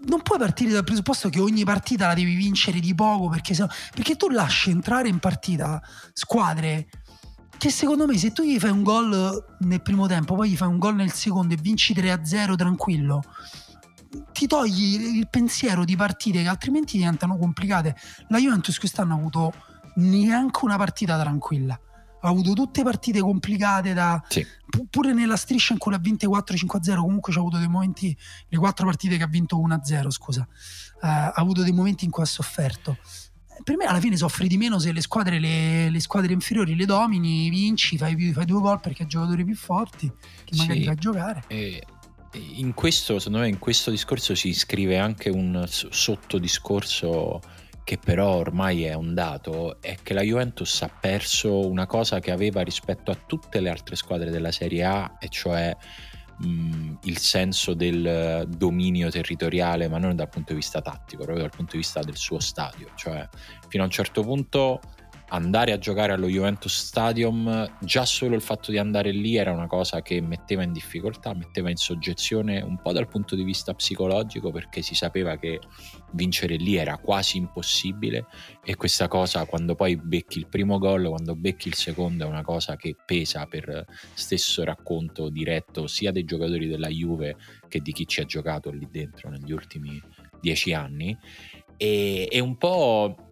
Non puoi partire dal presupposto che ogni partita la devi vincere di poco perché, se, perché tu lasci entrare in partita squadre che secondo me se tu gli fai un gol nel primo tempo, poi gli fai un gol nel secondo e vinci 3-0 tranquillo, ti togli il pensiero di partite che altrimenti diventano complicate. La Juventus quest'anno ha avuto neanche una partita tranquilla. Ha avuto tutte partite complicate da, sì. pure nella striscia in cui ha vinto 4-5-0 comunque c'ha avuto dei momenti le quattro partite che ha vinto 1-0 scusa uh, ha avuto dei momenti in cui ha sofferto per me alla fine soffri di meno se le squadre, le, le squadre inferiori le domini, vinci, fai, fai, due gol perché hai giocatori più forti che magari sì, fai giocare. E in questo, secondo me, in questo discorso si iscrive anche un sottodiscorso che però ormai è un dato, è che la Juventus ha perso una cosa che aveva rispetto a tutte le altre squadre della Serie A, e cioè mh, il senso del dominio territoriale, ma non dal punto di vista tattico, proprio dal punto di vista del suo stadio. Cioè, fino a un certo punto andare a giocare allo Juventus Stadium, già solo il fatto di andare lì era una cosa che metteva in difficoltà, metteva in soggezione un po' dal punto di vista psicologico perché si sapeva che vincere lì era quasi impossibile. E questa cosa quando poi becchi il primo gol, quando becchi il secondo è una cosa che pesa per stesso racconto diretto sia dei giocatori della Juve che di chi ci ha giocato lì dentro negli ultimi dieci anni. E, e un po'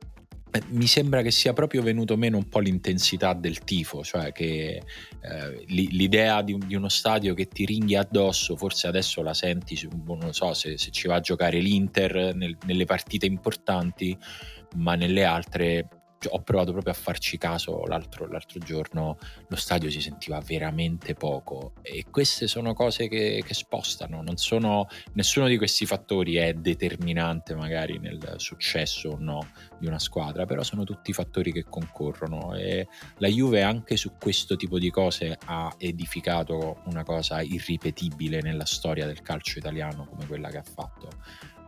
mi sembra che sia proprio venuto meno un po' l'intensità del tifo, cioè che eh, l'idea di, di, uno stadio che ti ringhia addosso, forse adesso la senti, non so se, se ci va a giocare l'Inter nel, nelle partite importanti, ma nelle altre ho provato proprio a farci caso l'altro, l'altro, giorno, lo stadio si sentiva veramente poco e queste sono cose che, che, spostano, sono, nessuno di questi fattori è determinante magari nel successo o no di una squadra, però sono tutti fattori che concorrono e la Juve anche su questo tipo di cose ha edificato una cosa irripetibile nella storia del calcio italiano come quella che ha fatto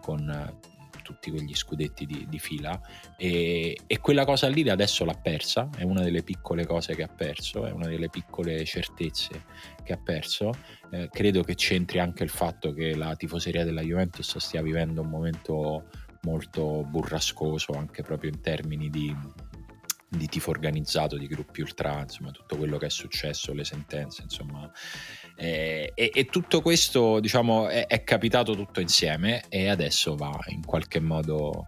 con tutti quegli scudetti di, di fila e, e, quella cosa lì adesso l'ha persa, è una delle piccole cose che ha perso, è una delle piccole certezze che ha perso. Eh, credo che c'entri anche il fatto che la tifoseria della Juventus stia vivendo un momento molto burrascoso anche proprio in termini di, di tifo organizzato, di gruppi ultra, insomma tutto quello che è successo, le sentenze, insomma e, e, tutto questo diciamo è, è, capitato tutto insieme e adesso va in qualche modo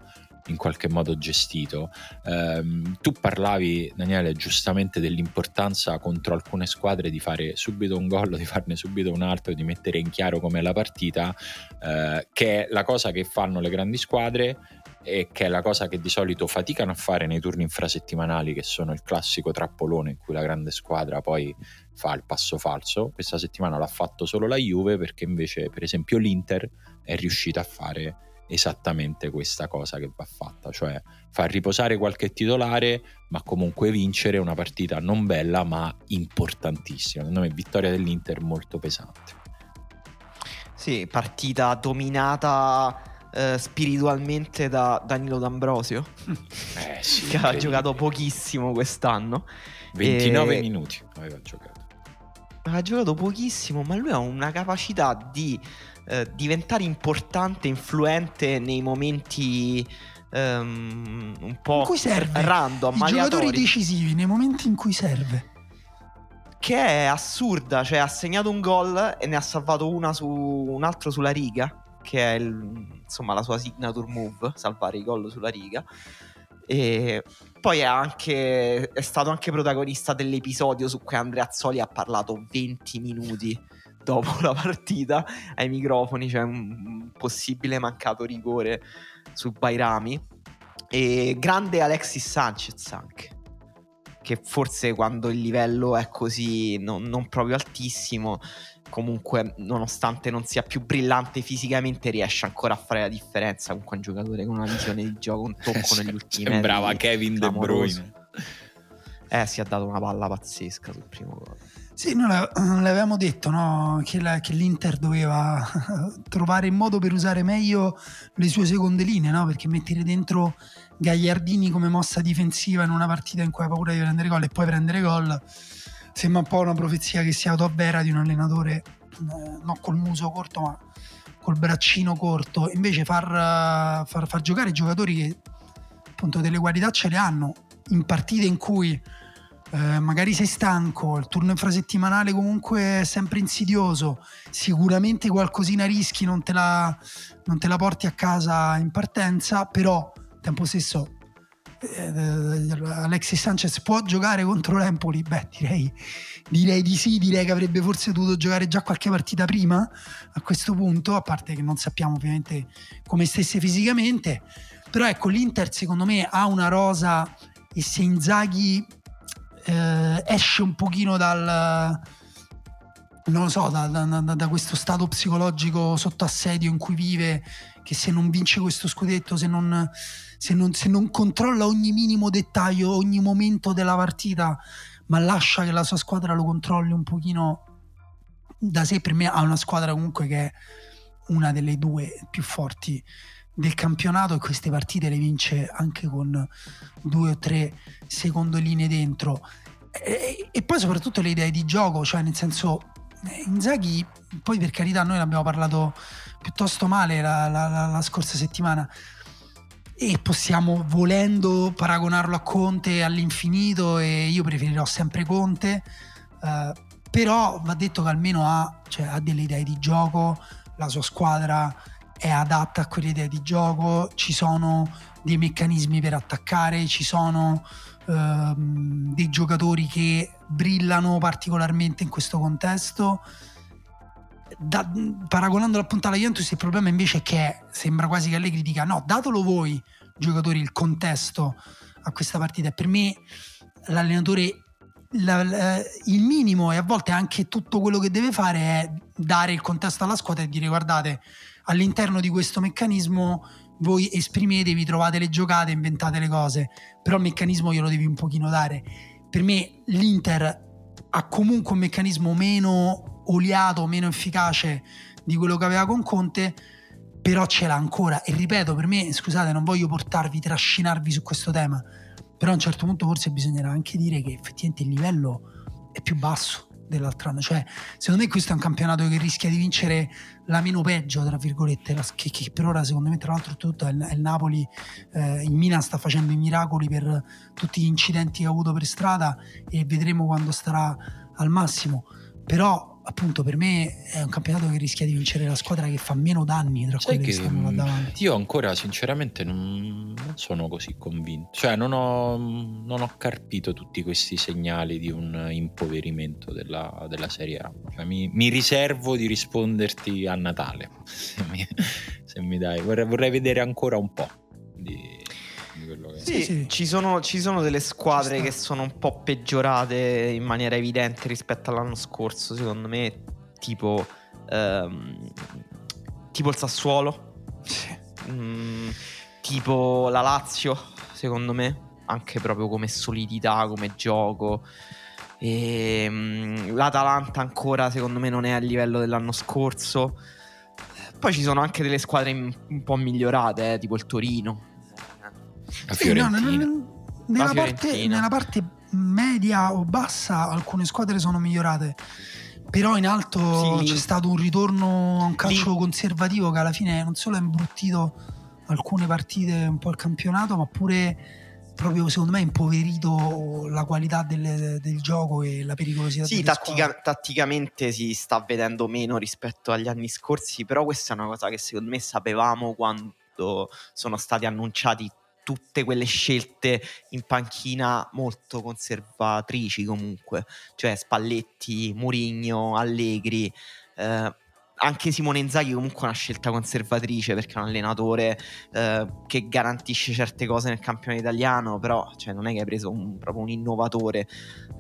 in qualche modo gestito. Um, tu parlavi, Daniele, giustamente dell'importanza contro alcune squadre di fare subito un gol, di farne subito un altro, di mettere in chiaro com'è la partita, uh, che è la cosa che fanno le grandi squadre e che è la cosa che di solito faticano a fare nei turni infrasettimanali, che sono il classico trappolone in cui la grande squadra poi fa il passo falso. Questa settimana l'ha fatto solo la Juve perché invece, per esempio, l'Inter è riuscita a fare esattamente questa cosa che va fatta, cioè far riposare qualche titolare, ma comunque vincere una partita non bella ma importantissima. Secondo me vittoria dell'Inter molto pesante. Sì, partita dominata eh, spiritualmente da Danilo D'Ambrosio, eh, sì, che ha giocato pochissimo quest'anno. 29 e... minuti aveva giocato. Ha giocato pochissimo, ma lui ha una capacità di eh, diventare importante, influente nei momenti um, un po' in cui serve. random. I giocatori decisivi nei momenti in cui serve che è assurda, cioè ha segnato un gol e ne ha salvato una su, un altro sulla riga che è il, insomma la sua signature move, salvare i gol sulla riga. E poi è, anche, è stato anche protagonista dell'episodio su cui Andrea Azzoli ha parlato 20 minuti dopo la partita ai microfoni, cioè un possibile mancato rigore su Bairami. E grande Alexis Sanchez anche che forse quando il livello è così non, non proprio altissimo comunque nonostante non sia più brillante fisicamente riesce ancora a fare la differenza comunque un giocatore con una visione di gioco un tocco negli ultimi sembrava Kevin De Bruyne eh si è dato una palla pazzesca sul primo gol sì, noi l'avevamo detto no? che, la, che, l'Inter doveva trovare il modo per usare meglio le sue seconde linee, no? perché mettere dentro Gagliardini come mossa difensiva in una partita in cui hai paura di prendere gol e poi prendere gol sembra un po' una profezia che si autoavvera di un allenatore eh, non col muso corto ma col braccino corto. Invece far, far, far giocare giocatori che appunto delle qualità ce le hanno. In partite in cui eh, magari sei stanco, il turno infrasettimanale comunque è sempre insidioso, sicuramente qualcosina rischi, non te la, non te la porti a casa in partenza, però tempo stesso Alexis Sanchez può giocare contro l'Empoli? Beh, direi, direi, di sì, direi che avrebbe forse dovuto giocare già qualche partita prima a questo punto, a parte che non sappiamo ovviamente come stesse fisicamente. Però ecco, l'Inter secondo me ha una rosa e se Inzaghi eh, esce un pochino dal... Non lo so, da, da, da questo stato psicologico sotto assedio in cui vive che se non vince questo scudetto, se non, se non, se non controlla ogni minimo dettaglio, ogni momento della partita, ma lascia che la sua squadra lo controlli un pochino. Da sé, per me ha una squadra comunque che è una delle due più forti del campionato e queste partite le vince anche con due o tre secondo linee dentro. E, e poi soprattutto le idee di gioco cioè nel senso eh, Inzaghi poi per carità noi ne abbiamo parlato piuttosto male la, la, la, la scorsa settimana e possiamo volendo paragonarlo a Conte all'infinito e io preferirò sempre Conte eh, però va detto che almeno ha, cioè, ha delle idee di gioco la sua squadra è adatta a quelle idee di gioco, ci sono dei meccanismi per attaccare, ci sono ehm, dei giocatori che brillano particolarmente in questo contesto. Da, paragonandolo appunto alla Juventus il problema invece è che sembra quasi che Allegri dica no datelo voi giocatori il contesto a questa partita per me l'allenatore la, la, il minimo e a volte anche tutto quello che deve fare è dare il contesto alla squadra e dire guardate all'interno di questo meccanismo voi esprimetevi, trovate le giocate, inventate le cose, però il meccanismo glielo devi un pochino dare. Per me l'Inter ha comunque un meccanismo meno oliato, meno efficace di quello che aveva con Conte, però ce l'ha ancora. E ripeto, per me, scusate, non voglio portarvi, trascinarvi su questo tema, però a un certo punto forse bisognerà anche dire che effettivamente il livello è più basso dell'altro anno. Cioè, secondo me questo è un campionato che rischia di vincere la meno peggio, tra virgolette, la, che, che, per ora secondo me tra l'altro tutto è il, Napoli, eh, il Milan sta facendo i miracoli per tutti gli incidenti che ha avuto per strada e vedremo quando starà al massimo. Però appunto per me è un campionato che rischia di vincere la squadra che fa meno danni tra Sai quelle che, che stanno là davanti. Io ancora sinceramente non, sono così convinto, cioè non ho, non ho, carpito tutti questi segnali di un impoverimento della, della Serie A. Cioè, mi, mi, riservo di risponderti a Natale, se mi, se mi dai, vorrei, vorrei vedere ancora un po' di. Sì, sì. Ci, sono, ci, sono, delle squadre che sono un po' peggiorate in maniera evidente rispetto all'anno scorso, secondo me, tipo, ehm, tipo il Sassuolo, sì. mm, tipo la Lazio, secondo me, anche proprio come solidità, come gioco. E, ehm, l'Atalanta ancora secondo me non è a livello dell'anno scorso. Poi ci sono anche delle squadre un po' migliorate, eh, tipo il Torino. La sì, no, nella, parte, nella parte media o bassa alcune squadre sono migliorate però in alto sì, c'è stato un ritorno a un calcio lì. conservativo che alla fine non solo ha imbruttito alcune partite un po' il campionato ma pure proprio secondo me ha impoverito la qualità del, del gioco e la pericolosità sì tattica, tatticamente si sta vedendo meno rispetto agli anni scorsi però questa è una cosa che secondo me sapevamo quando sono stati annunciati tutte quelle scelte in panchina molto conservatrici comunque, cioè Spalletti, Murigno, Allegri, eh, anche Simone Inzaghi comunque una scelta conservatrice perché è un allenatore eh, che garantisce certe cose nel campione italiano, però cioè, non è che hai preso un, proprio un innovatore,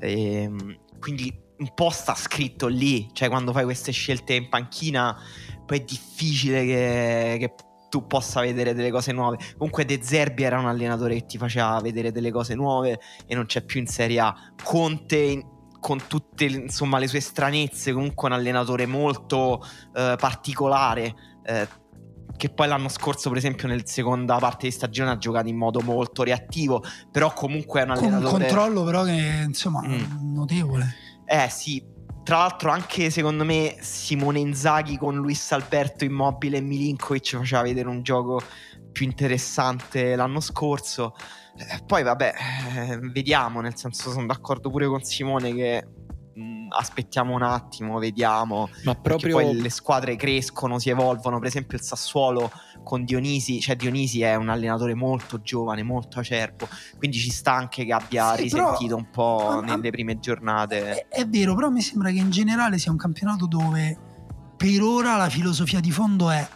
eh, quindi un po' sta scritto lì, cioè quando fai queste scelte in panchina poi è difficile che, che tu possa vedere delle cose nuove. Comunque De Zerbi era un allenatore che ti faceva vedere delle cose nuove e non c'è più in Serie A. Conte con tutte insomma, le sue stranezze, comunque un allenatore molto eh, particolare. Eh, che poi l'anno scorso, per esempio, nella seconda parte di stagione ha giocato in modo molto reattivo, però comunque è un allenatore... Con un controllo però che insomma mm. notevole. Eh sì, tra l'altro anche secondo me Simone Inzaghi con Luis Alberto Immobile e Milinkovic faceva vedere un gioco più interessante l'anno scorso. Eh, poi vabbè, eh, vediamo, nel senso sono d'accordo pure con Simone che aspettiamo un attimo, vediamo. Ma proprio poi le squadre crescono, si evolvono, per esempio il Sassuolo con Dionisi, cioè Dionisi è un allenatore molto giovane, molto acerbo, quindi ci sta anche che abbia sì, risentito però, un po' ma, nelle prime giornate. È, è, vero, però mi sembra che in generale sia un campionato dove per ora la filosofia di fondo è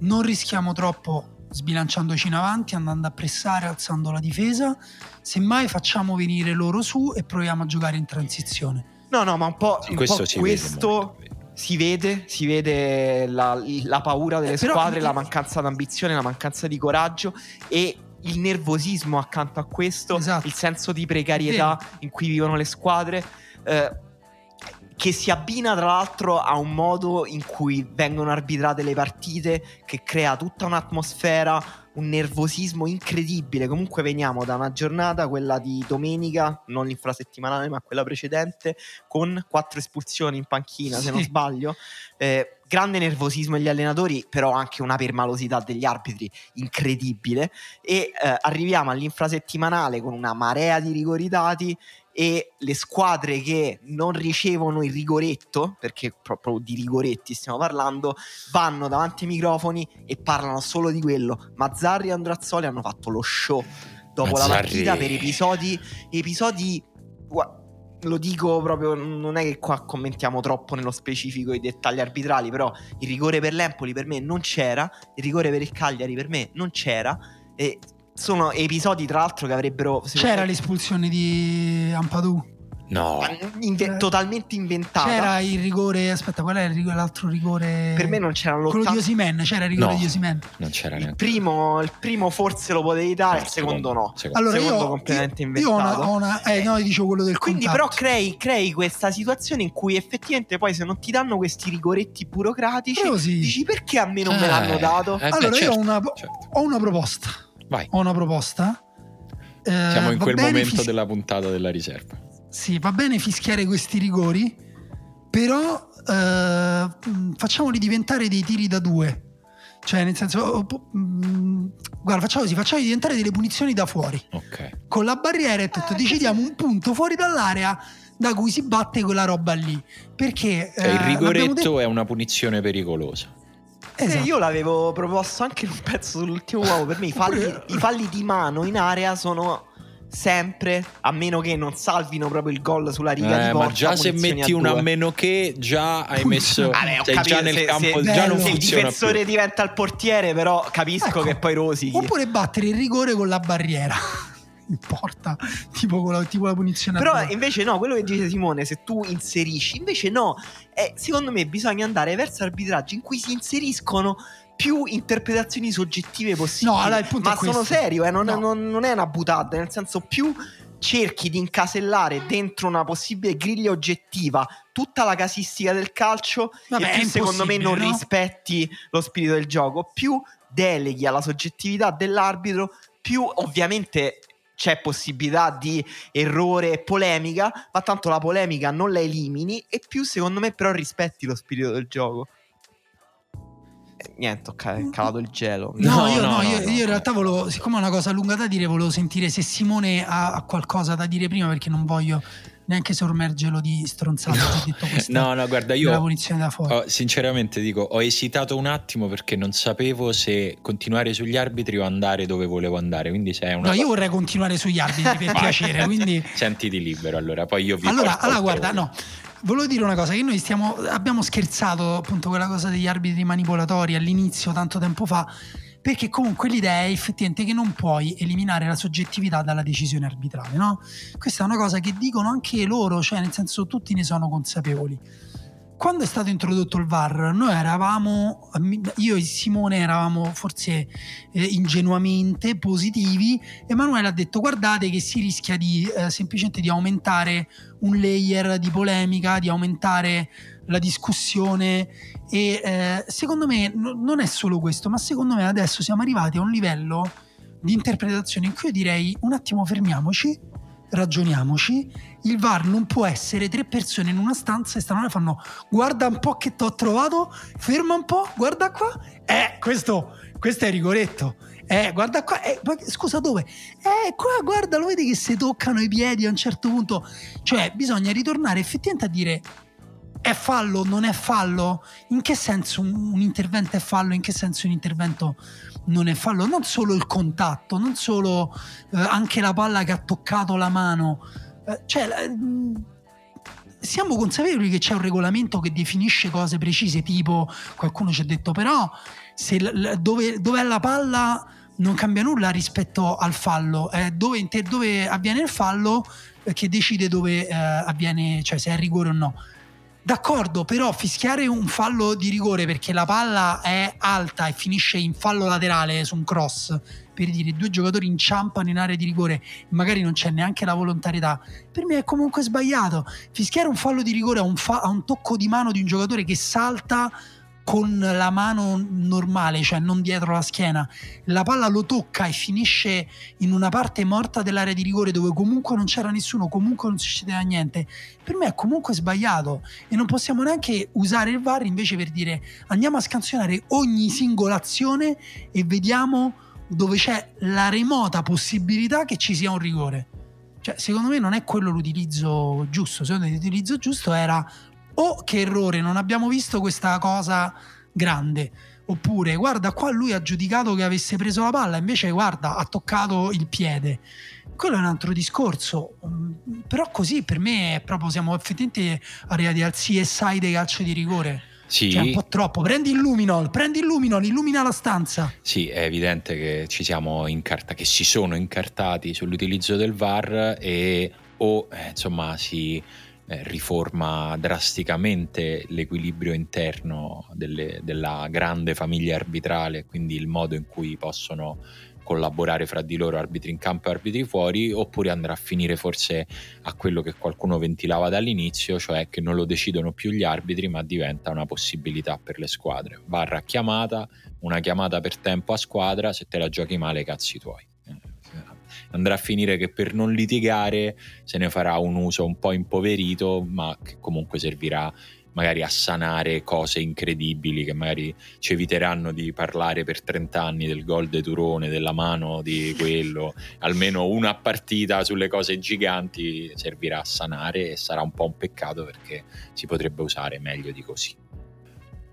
non rischiamo troppo sbilanciandoci in avanti, andando a pressare, alzando la difesa, semmai facciamo venire loro su e proviamo a giocare in transizione. No, no, ma un po', sì, un questo, po questo si vede, si vede la, la paura delle Eh, però- squadre, la mancanza d'ambizione, la mancanza di coraggio e il nervosismo accanto a questo, Esatto. il senso di precarietà in cui vivono le squadre. eh, che si abbina tra l'altro a un modo in cui vengono arbitrate le partite che crea tutta un'atmosfera, un nervosismo incredibile. Comunque veniamo da una giornata, quella di domenica, non l'infrasettimanale ma quella precedente, con quattro espulsioni in panchina se non Sì. sbaglio. Eh, grande nervosismo degli allenatori, però anche una permalosità degli arbitri incredibile. E eh, arriviamo all'infrasettimanale con una marea di rigori dati e le squadre che non ricevono il rigoretto, perché proprio di rigoretti stiamo parlando, vanno davanti ai microfoni e parlano solo di quello. Mazzarri e Andrazzoli hanno fatto lo show dopo la Mazzarri- partita per episodi, episodi lo dico proprio, non è che qua commentiamo troppo nello specifico i dettagli arbitrali, però il rigore per l'Empoli per me non c'era, il rigore per il Cagliari per me non c'era e sono episodi tra l'altro che avrebbero secondo C'era me, l'espulsione di Ampadu. No, inve- Eh, totalmente inventata. C'era il rigore. Aspetta, qual è il rigore- l'altro rigore? Per me non c'era Quello di l'80 Osimen. C'era il rigore No. di Osimen. non c'era il neanche. primo, il primo forse lo potevi dare, No, il secondo, no. secondo. Allora Secondo io, completamente io, io ho una, inventato. ho una- eh, no, dicevo quello del Quindi contatto. però crei, crei questa situazione in cui effettivamente poi se non ti danno questi rigoretti burocratici sì. dici perché a me non me Eh, l'hanno dato? eh, beh, allora io certo, ho una, certo. ho una proposta. Vai, Ho una proposta. Eh, siamo in quel momento fis- della puntata della riserva. Sì, va bene fischiare questi rigori, però eh, facciamoli diventare dei tiri da due. Cioè, nel senso, oh, po- mh, guarda, facciamo così, facciamo diventare delle punizioni da fuori. Ok. Con la barriera e tutto, decidiamo un punto fuori dall'area da cui si batte quella roba lì. Perché Cioè, il eh, rigoretto detto- è una punizione pericolosa. Esatto. Io l'avevo proposto anche in un pezzo sull'ultimo uovo. Per me i falli, i falli di mano in area sono sempre, a meno che non salvino proprio il gol sulla riga di Eh, porta. ma già se metti un a meno che già hai messo Vabbè, ho sei capito, già nel se- campo se- già non. Se il difensore più. diventa il portiere, però capisco Ecco. che poi rosichi. Oppure battere il rigore con la barriera in porta, tipo, con la, tipo la punizione Però invece no, quello che dice Simone, se tu inserisci, invece no, eh, secondo me bisogna andare verso arbitraggi in cui si inseriscono più interpretazioni soggettive possibili. No, allora Ma sono serio, eh, non, No. non- non è una butata, nel senso più cerchi di incasellare dentro una possibile griglia oggettiva tutta la casistica del calcio Vabbè, e più secondo me non no? rispetti lo spirito del gioco, più deleghi alla soggettività dell'arbitro, più ovviamente c'è possibilità di errore e polemica, ma tanto la polemica non la elimini e più secondo me però rispetti lo spirito del gioco. Eh, niente, è calato il gelo. No, No, io, no, no, no, io, no. io in realtà volevo, siccome è una cosa lunga da dire, volevo sentire se Simone ha, ha qualcosa da dire prima perché non voglio neanche sormergerlo di stronzate. questa No, no, guarda, io punizione da fuori. oh, sinceramente dico, ho esitato un attimo perché non sapevo se continuare sugli arbitri o andare dove volevo andare. Quindi se è una No, io vorrei continuare sugli arbitri per piacere, quindi Sentiti libero allora, poi io vi allora, allora guarda, no. Volevo dire una cosa, che noi stiamo, abbiamo scherzato appunto quella cosa degli arbitri manipolatori all'inizio, tanto tempo fa, perché comunque l'idea è effettivamente che non puoi eliminare la soggettività dalla decisione arbitrale, no? Questa è una cosa che dicono anche loro, cioè nel senso tutti ne sono consapevoli. Quando è stato introdotto il VAR, noi eravamo, io e Simone eravamo forse eh, ingenuamente positivi. Emanuele ha detto: Guardate, che si rischia di eh, semplicemente di aumentare un layer di polemica, di aumentare la discussione. E eh, secondo me no- non è solo questo, ma secondo me adesso siamo arrivati a un livello di interpretazione in cui io direi: un attimo, fermiamoci, ragioniamoci. Il VAR non può essere tre persone in una stanza e stanno fanno guarda un po' che ti ho trovato, ferma un po', guarda qua. Eh, questo, questo è rigoretto. Eh, guarda qua, eh, ma scusa dove? Eh, qua guarda, lo vedi che si toccano i piedi a un certo punto. Cioè, bisogna ritornare effettivamente a dire è fallo, non è fallo? In che senso un, intervento è fallo? In che senso un intervento non è fallo? Non solo il contatto, non solo eh, anche la palla che ha toccato la mano. Eh, cioè, mh, siamo consapevoli che c'è un regolamento che definisce cose precise, tipo qualcuno ci ha detto però se l- dove, dove è la palla non cambia nulla rispetto al fallo, è dove, inter- dove avviene il fallo eh, che decide dove eh, avviene, cioè se è rigore o no. D'accordo, però fischiare un fallo di rigore perché la palla è alta e finisce in fallo laterale su un cross, per dire due giocatori inciampano in area di rigore, magari non c'è neanche la volontarietà, per me è comunque sbagliato. Fischiare un fallo di rigore a un, fa- a un tocco di mano di un giocatore che salta con la mano normale, cioè non dietro la schiena, la palla lo tocca e finisce in una parte morta dell'area di rigore dove comunque non c'era nessuno, comunque non succedeva niente, per me è comunque sbagliato e non possiamo neanche usare il VAR invece per dire andiamo a scansionare ogni singola azione e vediamo dove c'è la remota possibilità che ci sia un rigore. Cioè, secondo me non è quello l'utilizzo giusto, secondo me l'utilizzo giusto era o che errore, non abbiamo visto questa cosa grande. Oppure, guarda, qua lui ha giudicato che avesse preso la palla, invece, guarda, ha toccato il piede. Quello è un altro discorso. Però così per me è proprio siamo effettivamente arrivati al CSI dei calci di rigore. Sì. Cioè, un po' troppo. Prendi il luminol, prendi il luminol, illumina la stanza. Sì, è evidente che ci siamo incartati, che si sono incartati sull'utilizzo del VAR e o eh, insomma si eh, riforma drasticamente l'equilibrio interno delle, della grande famiglia arbitrale, quindi il modo in cui possono collaborare fra di loro arbitri in campo e arbitri fuori, oppure andrà a finire forse a quello che qualcuno ventilava dall'inizio, cioè che non lo decidono più gli arbitri, ma diventa una possibilità per le squadre. Barra chiamata, una chiamata per tempo a squadra, se te la giochi male, cazzi tuoi andrà a finire che per non litigare se ne farà un uso un po' impoverito, ma che comunque servirà magari a sanare cose incredibili che magari ci eviteranno di parlare per 30 anni del gol de Turone, della mano di quello, almeno una partita sulle cose giganti servirà a sanare e sarà un po' un peccato perché si potrebbe usare meglio di così.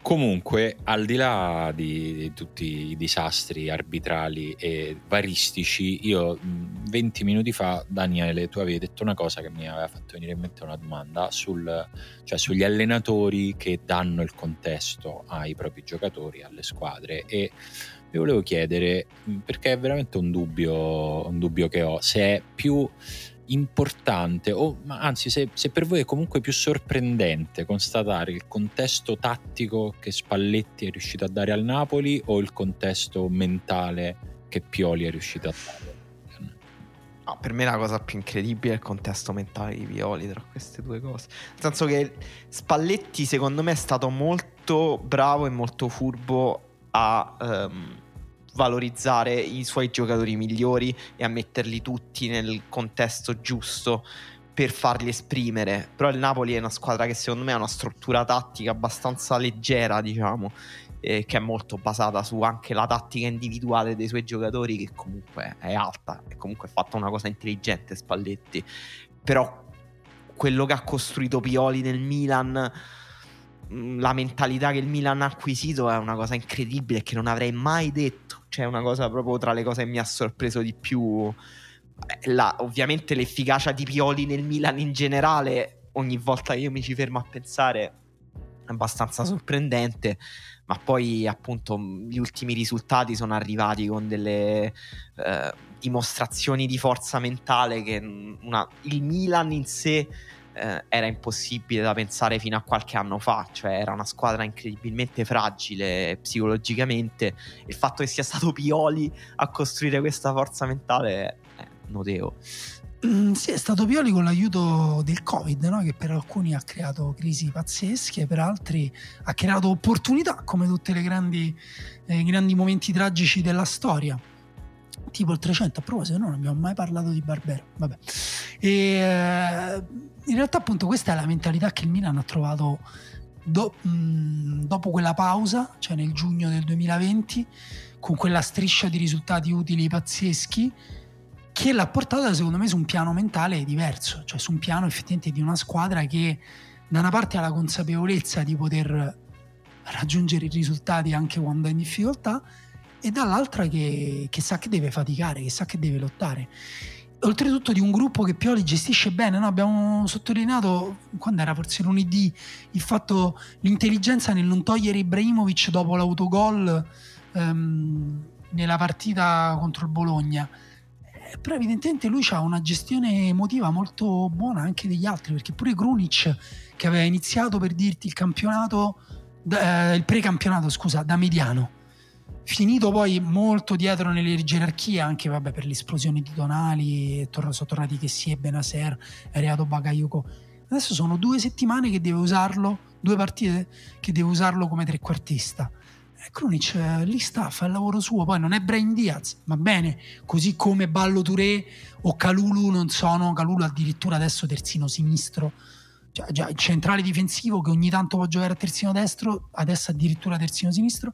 Comunque, al di là di, di, tutti i disastri arbitrali e varistici, io 20 minuti fa, Daniele, tu avevi detto una cosa che mi aveva fatto venire in mente una domanda sul, cioè sugli allenatori che danno il contesto ai propri giocatori, alle squadre. E vi volevo chiedere, perché è veramente un dubbio, un dubbio che ho, se è più importante, o anzi se, se, per voi è comunque più sorprendente constatare il contesto tattico che Spalletti è riuscito a dare al Napoli o il contesto mentale che Pioli è riuscito a dare? No, per me la cosa più incredibile è il contesto mentale di Pioli tra queste due cose. Nel senso che Spalletti secondo me è stato molto bravo e molto furbo a... Um, valorizzare i suoi giocatori migliori e a metterli tutti nel contesto giusto per farli esprimere. Però il Napoli è una squadra che secondo me ha una struttura tattica abbastanza leggera, diciamo, eh, che è molto basata su anche la tattica individuale dei suoi giocatori, che comunque è alta e comunque ha fatto una cosa intelligente Spalletti. Però quello che ha costruito Pioli nel Milan la mentalità che il Milan ha acquisito è una cosa incredibile che non avrei mai detto cioè una cosa proprio tra le cose che mi ha sorpreso di più. Eh, la, ovviamente l'efficacia di Pioli nel Milan in generale, ogni volta che io mi ci fermo a pensare, è abbastanza sorprendente. Ma poi, appunto, gli ultimi risultati sono arrivati con delle eh, dimostrazioni di forza mentale che una, il Milan in sé eh, era impossibile da pensare fino a qualche anno fa, cioè era una squadra incredibilmente fragile psicologicamente. Il fatto che sia stato Pioli a costruire questa forza mentale è notevole. Mm, sì, è stato Pioli con l'aiuto del Covid, no? che per alcuni ha creato crisi pazzesche, per altri ha creato opportunità, come tutti i eh, grandi momenti tragici della storia tipo il 300 a proposito non abbiamo mai parlato di Barbero vabbè. E, eh, in realtà appunto questa è la mentalità che il Milan ha trovato do, mh, dopo quella pausa cioè nel giugno del 2020 con quella striscia di risultati utili pazzeschi che l'ha portata secondo me su un piano mentale diverso cioè su un piano effettivamente di una squadra che da una parte ha la consapevolezza di poter raggiungere i risultati anche quando è in difficoltà e dall'altra che, che, sa che deve faticare, che sa che deve lottare. Oltretutto di un gruppo che Pioli gestisce bene, no? abbiamo sottolineato quando era forse lunedì il fatto, l'intelligenza nel non togliere Ibrahimovic dopo l'autogol ehm, nella partita contro il Bologna. Eh, però evidentemente lui ha una gestione emotiva molto buona anche degli altri, perché pure Krunic, che aveva iniziato per dirti il campionato, eh, il precampionato, scusa, da mediano, finito poi molto dietro nelle gerarchie, anche vabbè, per l'esplosione di Tonali, sono tornati che si è Benaser, è arrivato Bakayuko. Adesso sono due settimane che deve usarlo, due partite che deve usarlo come trequartista. Krunic eh, lì sta, fa il lavoro suo, poi non è Brain Diaz, va bene, così come Ballo Touré o Calulu non sono, Calulu addirittura adesso terzino sinistro, già, già centrale difensivo che ogni tanto può giocare a terzino destro, adesso addirittura terzino sinistro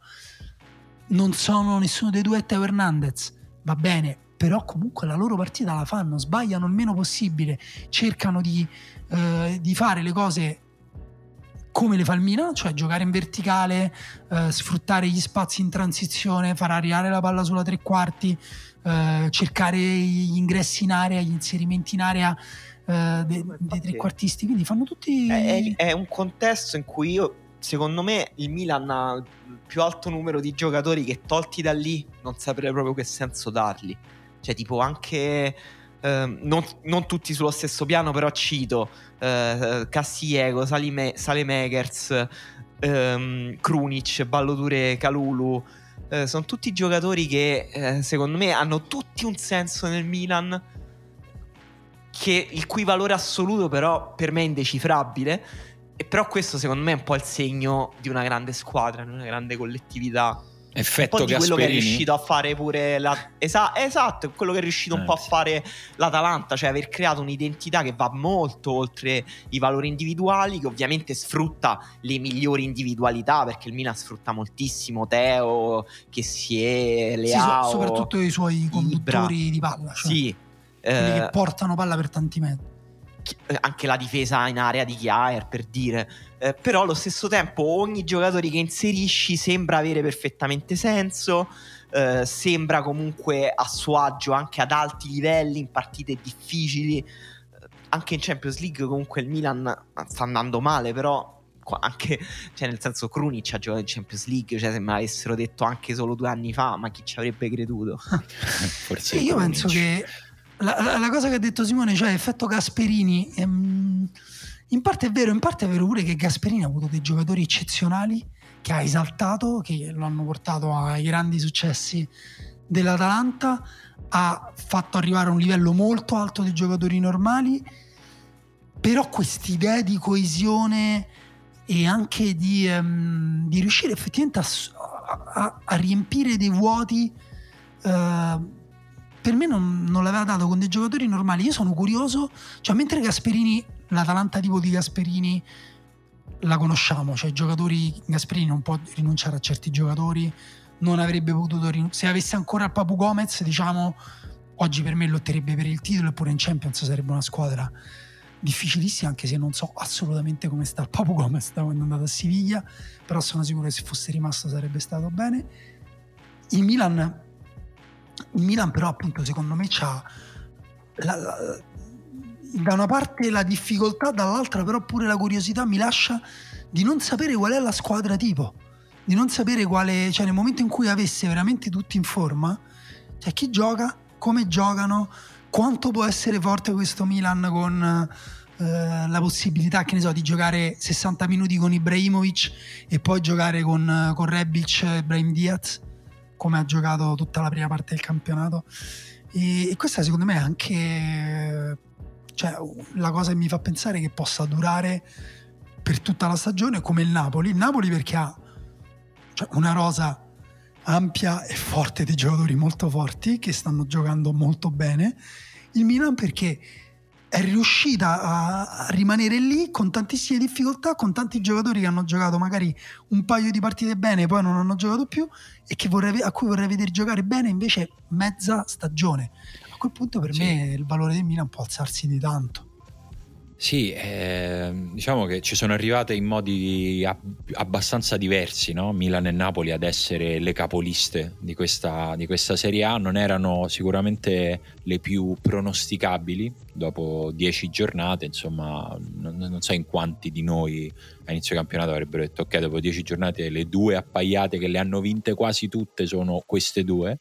non sono nessuno dei due Teo Hernandez, va bene, però comunque la loro partita la fanno, sbagliano il meno possibile, cercano di, eh, di fare le cose come le fa il Milan, cioè giocare in verticale, eh, sfruttare gli spazi in transizione, far arrivare la palla sulla tre quarti, eh, cercare gli ingressi in area, gli inserimenti in area eh, dei, dei trequartisti, quindi fanno tutti... È, è, un contesto in cui io secondo me il Milan ha il più alto numero di giocatori che tolti da lì non saprei proprio che senso darli. Cioè, tipo anche. Eh, non, non, tutti sullo stesso piano, però cito eh, Castiego, Salime, Salemekers, ehm, Krunic, Balloture, Calulu. Eh, sono tutti giocatori che eh, secondo me hanno tutti un senso nel Milan. Che il cui valore assoluto, però, per me è indecifrabile e però questo secondo me è un po' il segno di una grande squadra, di una grande collettività. Effetto un po' di quello che è riuscito a fare pure la... Esa- esatto, quello che è riuscito eh, un po' sì. a fare l'Atalanta, cioè aver creato un'identità che va molto oltre i valori individuali, che ovviamente sfrutta le migliori individualità, perché il Milan sfrutta moltissimo Teo, che si è Leao, sì, soprattutto i suoi conduttori Ibra. di palla, cioè sì, quelli eh, che portano palla per tanti metri. Eh, anche la difesa in area di Chiaer per dire. Eh, però allo stesso tempo ogni giocatore che inserisci sembra avere perfettamente senso eh, sembra comunque a suo agio anche ad alti livelli in partite difficili. Eh, anche in Champions League comunque il Milan sta andando male però anche cioè nel senso Krunic ha giocato in Champions League cioè se me l'avessero detto anche solo due anni fa ma chi ci avrebbe creduto? Forse io penso che la, la, cosa che ha detto Simone, cioè effetto Gasperini, ehm, in parte è vero, in parte è vero pure che Gasperini ha avuto dei giocatori eccezionali che ha esaltato, che lo hanno portato ai grandi successi dell'Atalanta, ha fatto arrivare a un livello molto alto dei giocatori normali, però quest'idea di coesione e anche di, um, di riuscire effettivamente a, a, a, riempire dei vuoti uh, per me non, non, l'aveva dato con dei giocatori normali. Io sono curioso, cioè mentre Gasperini, l'Atalanta tipo di Gasperini la conosciamo, cioè giocatori, Gasperini non può rinunciare a certi giocatori, non avrebbe potuto rinunciare, se avesse ancora il Papu Gomez, diciamo, oggi per me lotterebbe per il titolo eppure in Champions sarebbe una squadra difficilissima, anche se non so assolutamente come sta il Papu Gomez da quando è andato a Siviglia, però sono sicuro che se fosse rimasto sarebbe stato bene. Il Milan il Milan però appunto secondo me la, da una parte la difficoltà, dall'altra però pure la curiosità mi lascia di non sapere qual è la squadra tipo, di non sapere quale, cioè nel momento in cui avesse veramente tutti in forma, cioè chi gioca, come giocano, quanto può essere forte questo Milan con eh, la possibilità, che ne so, di giocare 60 minuti con Ibrahimovic e poi giocare con, con Rebic e Ibrahim Diaz come ha giocato tutta la prima parte del campionato. E, e questa secondo me è anche cioè, la cosa che mi fa pensare che possa durare per tutta la stagione come il Napoli. Il Napoli perché ha cioè, una rosa ampia e forte di giocatori molto forti che stanno giocando molto bene. Il Milan perché è riuscita a rimanere lì con tantissime difficoltà, con tanti giocatori che hanno giocato magari un paio di partite bene e poi non hanno giocato più e vorrei, a cui vorrei vedere giocare bene invece mezza stagione. A quel punto per sì. me il valore del Milan può alzarsi di tanto. Sì, eh, diciamo che ci sono arrivate in modi ab- abbastanza diversi, no? Milan e Napoli ad essere le capoliste di questa, di questa, Serie A, non erano sicuramente le più pronosticabili dopo dieci giornate, insomma non, non so in quanti di noi a inizio campionato avrebbero detto ok dopo dieci giornate le due appaiate che le hanno vinte quasi tutte sono queste due,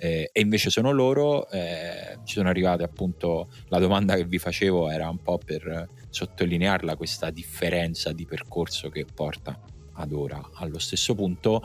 eh, e invece sono loro. Eh, ci sono arrivate appunto la domanda che vi facevo era un po' per sottolinearla questa differenza di percorso che porta ad ora allo stesso punto.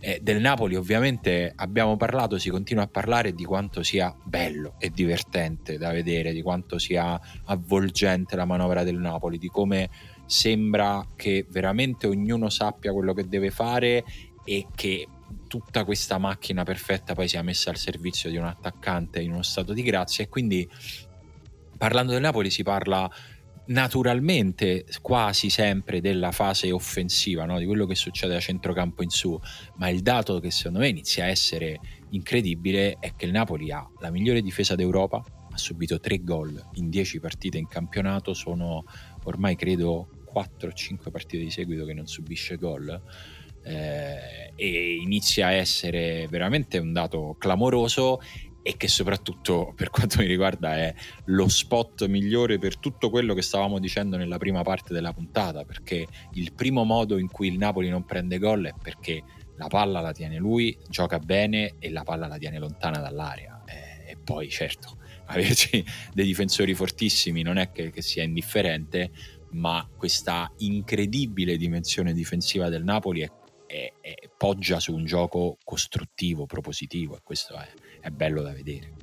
Eh, del Napoli ovviamente abbiamo parlato, si continua a parlare di quanto sia bello e divertente da vedere, di quanto sia avvolgente la manovra del Napoli, di come sembra che veramente ognuno sappia quello che deve fare e che tutta questa macchina perfetta poi sia messa al servizio di un attaccante in uno stato di grazia e quindi parlando del Napoli si parla naturalmente quasi sempre della fase offensiva, no? di quello che succede da centrocampo in su, ma il dato che secondo me inizia a essere incredibile è che il Napoli ha la migliore difesa d'Europa, ha subito tre gol in dieci partite in campionato, sono ormai credo 4 o 5 partite di seguito che non subisce gol. Eh, e inizia a essere veramente un dato clamoroso e che soprattutto per quanto mi riguarda è lo spot migliore per tutto quello che stavamo dicendo nella prima parte della puntata, perché il primo modo in cui il Napoli non prende gol è perché la palla la tiene lui, gioca bene e la palla la tiene lontana dall'area. E, e poi certo, averci dei difensori fortissimi non è che, che sia indifferente, ma questa incredibile dimensione difensiva del Napoli è, è, è, poggia su un gioco costruttivo, propositivo e questo è è bello da vedere.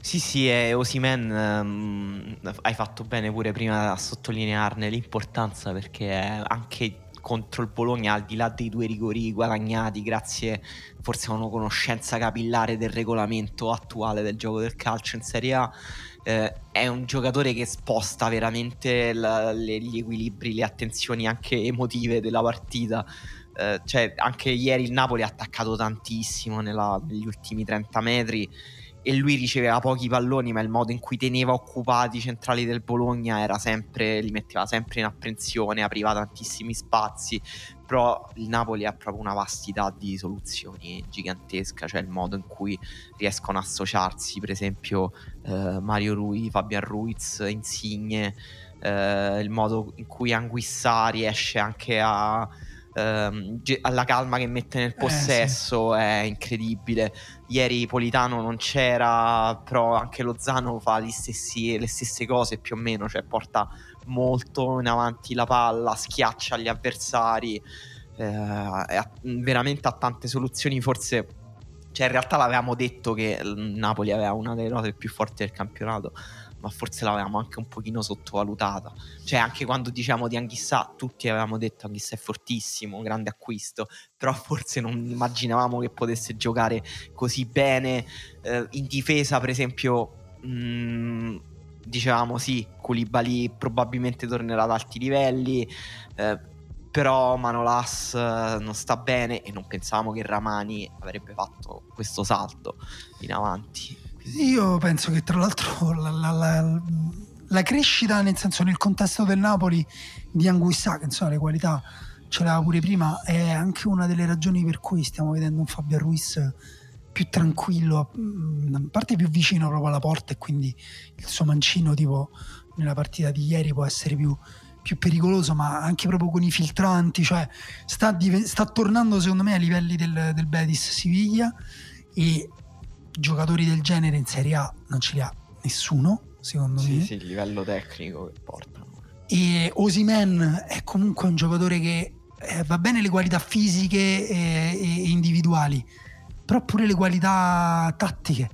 Sì, sì, Osimen um, hai fatto bene pure prima a sottolinearne l'importanza perché anche contro il Bologna, al di là dei due rigori guadagnati, grazie forse a una conoscenza capillare del regolamento attuale del gioco del calcio in Serie A, eh, è un giocatore che sposta veramente la, le, gli equilibri, le attenzioni anche emotive della partita. Eh, cioè, anche ieri il Napoli ha attaccato tantissimo nella, negli ultimi 30 metri e lui riceveva pochi palloni, ma il modo in cui teneva occupati i centrali del Bologna era sempre, li metteva sempre in apprensione, apriva tantissimi spazi. Però il Napoli ha proprio una vastità di soluzioni gigantesca, cioè il modo in cui riescono a associarsi, per esempio eh, Mario Rui, Fabian Ruiz, Insigne, eh, il modo in cui Anguissà riesce anche a ehm, alla calma che mette nel possesso eh, sì. è incredibile. Ieri Politano non c'era, però anche Lozano fa stessi, le stesse cose più o meno, cioè porta molto in avanti la palla, schiaccia gli avversari, eh, veramente ha tante soluzioni, forse... Cioè, in realtà l'avevamo detto che Napoli aveva una delle note più forti del campionato ma forse l'avevamo anche un pochino sottovalutata. Cioè, anche quando diciamo di Anghissà, tutti avevamo detto Anghissà è fortissimo, grande acquisto, però forse non immaginavamo che potesse giocare così bene. Eh, in difesa, per esempio, mh, mm, dicevamo sì, Koulibaly probabilmente tornerà ad alti livelli. Eh, però Manolas eh, non sta bene e non pensavamo che Ramani avrebbe fatto questo salto in avanti. Io penso che tra l'altro la, la, la, la, crescita, nel senso nel contesto del Napoli di Anguissa, che insomma le qualità ce l'aveva pure prima, è anche una delle ragioni per cui stiamo vedendo un Fabio Ruiz più tranquillo, a parte più vicino proprio alla porta e quindi il suo mancino tipo nella partita di ieri può essere più, più pericoloso, ma anche proprio con i filtranti, cioè sta, sta tornando secondo me ai livelli del, del Betis Siviglia e giocatori del genere in Serie A non ce li ha nessuno, secondo sì, me. Sì, il livello tecnico che portano. E Osimen è comunque un giocatore che eh, va bene le qualità fisiche e, e individuali, però pure le qualità tattiche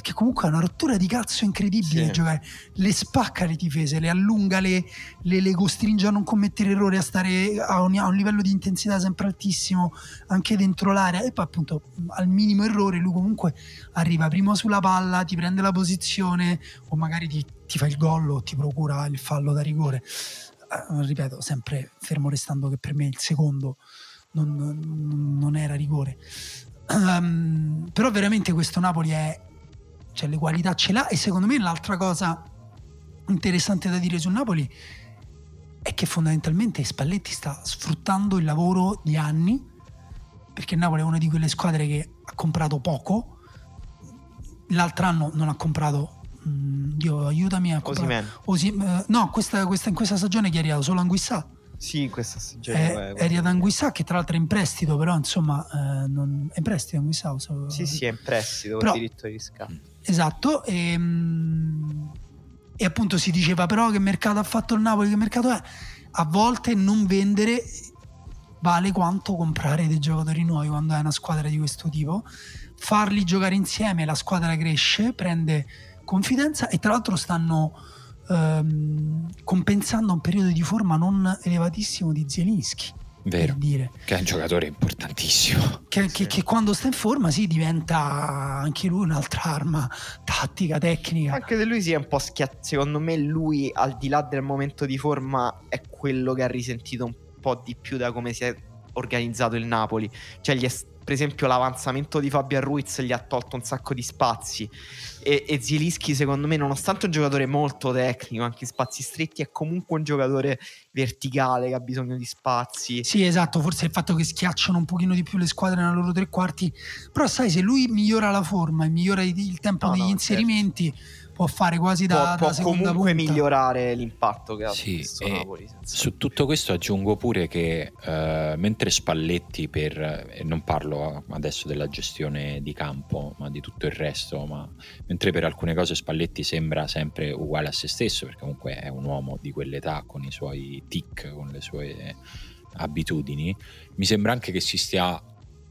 perché comunque è una rottura di cazzo incredibile sì. giocare le spacca le difese le allunga le, le, le, costringe a non commettere errori a stare a un, a un, livello di intensità sempre altissimo anche dentro l'area. E poi appunto al minimo errore lui comunque arriva prima sulla palla ti prende la posizione o magari ti, ti fa il gol o ti procura il fallo da rigore. Eh, ripeto sempre fermo restando che per me il secondo non, non, non era rigore. Um, però veramente questo Napoli è cioè le qualità ce l'ha e secondo me l'altra cosa interessante da dire sul Napoli è che fondamentalmente Spalletti sta sfruttando il lavoro di anni perché Napoli è una di quelle squadre che ha comprato poco l'altro anno non ha comprato mm, Dio aiutami a comprare Osi, uh, no questa, questa, in questa stagione chi è arrivato solo Anguissa Sì, in questa stagione. È, è Riad Anguissà che tra l'altro è in prestito, però insomma eh, non, è in prestito Anguissà. So, sì, sì, è in prestito però, con diritto di riscatto. Esatto, e, ehm, e appunto si diceva però che mercato ha fatto il Napoli, che mercato è. A volte non vendere vale quanto comprare dei giocatori nuovi quando hai una squadra di questo tipo, farli giocare insieme, la squadra cresce, prende confidenza e tra l'altro stanno ehm, compensando un periodo di forma non elevatissimo di Zielinski. Vero, dire. che è un giocatore importantissimo. Che, sì. che, che, quando sta in forma si sì, diventa anche lui un'altra arma tattica, tecnica. Anche se lui si è un po' schiattato. Secondo me, lui al di là del momento di forma è quello che ha risentito un po' di più da come si è organizzato il Napoli. Cioè, gli è, per esempio, l'avanzamento di Fabian Ruiz gli ha tolto un sacco di spazi. E, e Zielinski, secondo me, nonostante un giocatore molto tecnico, anche in spazi stretti, è comunque un giocatore verticale che ha bisogno di spazi. Sì, esatto. Forse il fatto che schiacciano un pochino di più le squadre nella loro tre quarti. Però, sai, se lui migliora la forma e migliora il tempo no, degli no, certo. inserimenti. Certo può fare quasi da, può, da può comunque punta. migliorare l'impatto che ha sì, Napoli. Su tutto questo aggiungo pure che uh, mentre Spalletti per, e non parlo adesso della gestione di campo, ma di tutto il resto, ma mentre per alcune cose Spalletti sembra sempre uguale a se stesso, perché comunque è un uomo di quell'età con i suoi tic, con le sue abitudini, mi sembra anche che si stia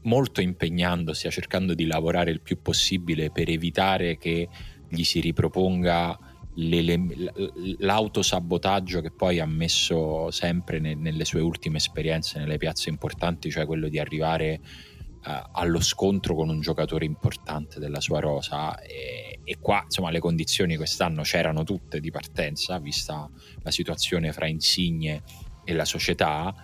molto impegnando, stia cercando di lavorare il più possibile per evitare che gli si riproponga l'autosabotaggio che poi ha messo sempre ne, nelle sue ultime esperienze nelle piazze importanti, cioè quello di arrivare uh, allo scontro con un giocatore importante della sua rosa e, e, qua insomma le condizioni quest'anno c'erano tutte di partenza, vista la situazione fra Insigne e la società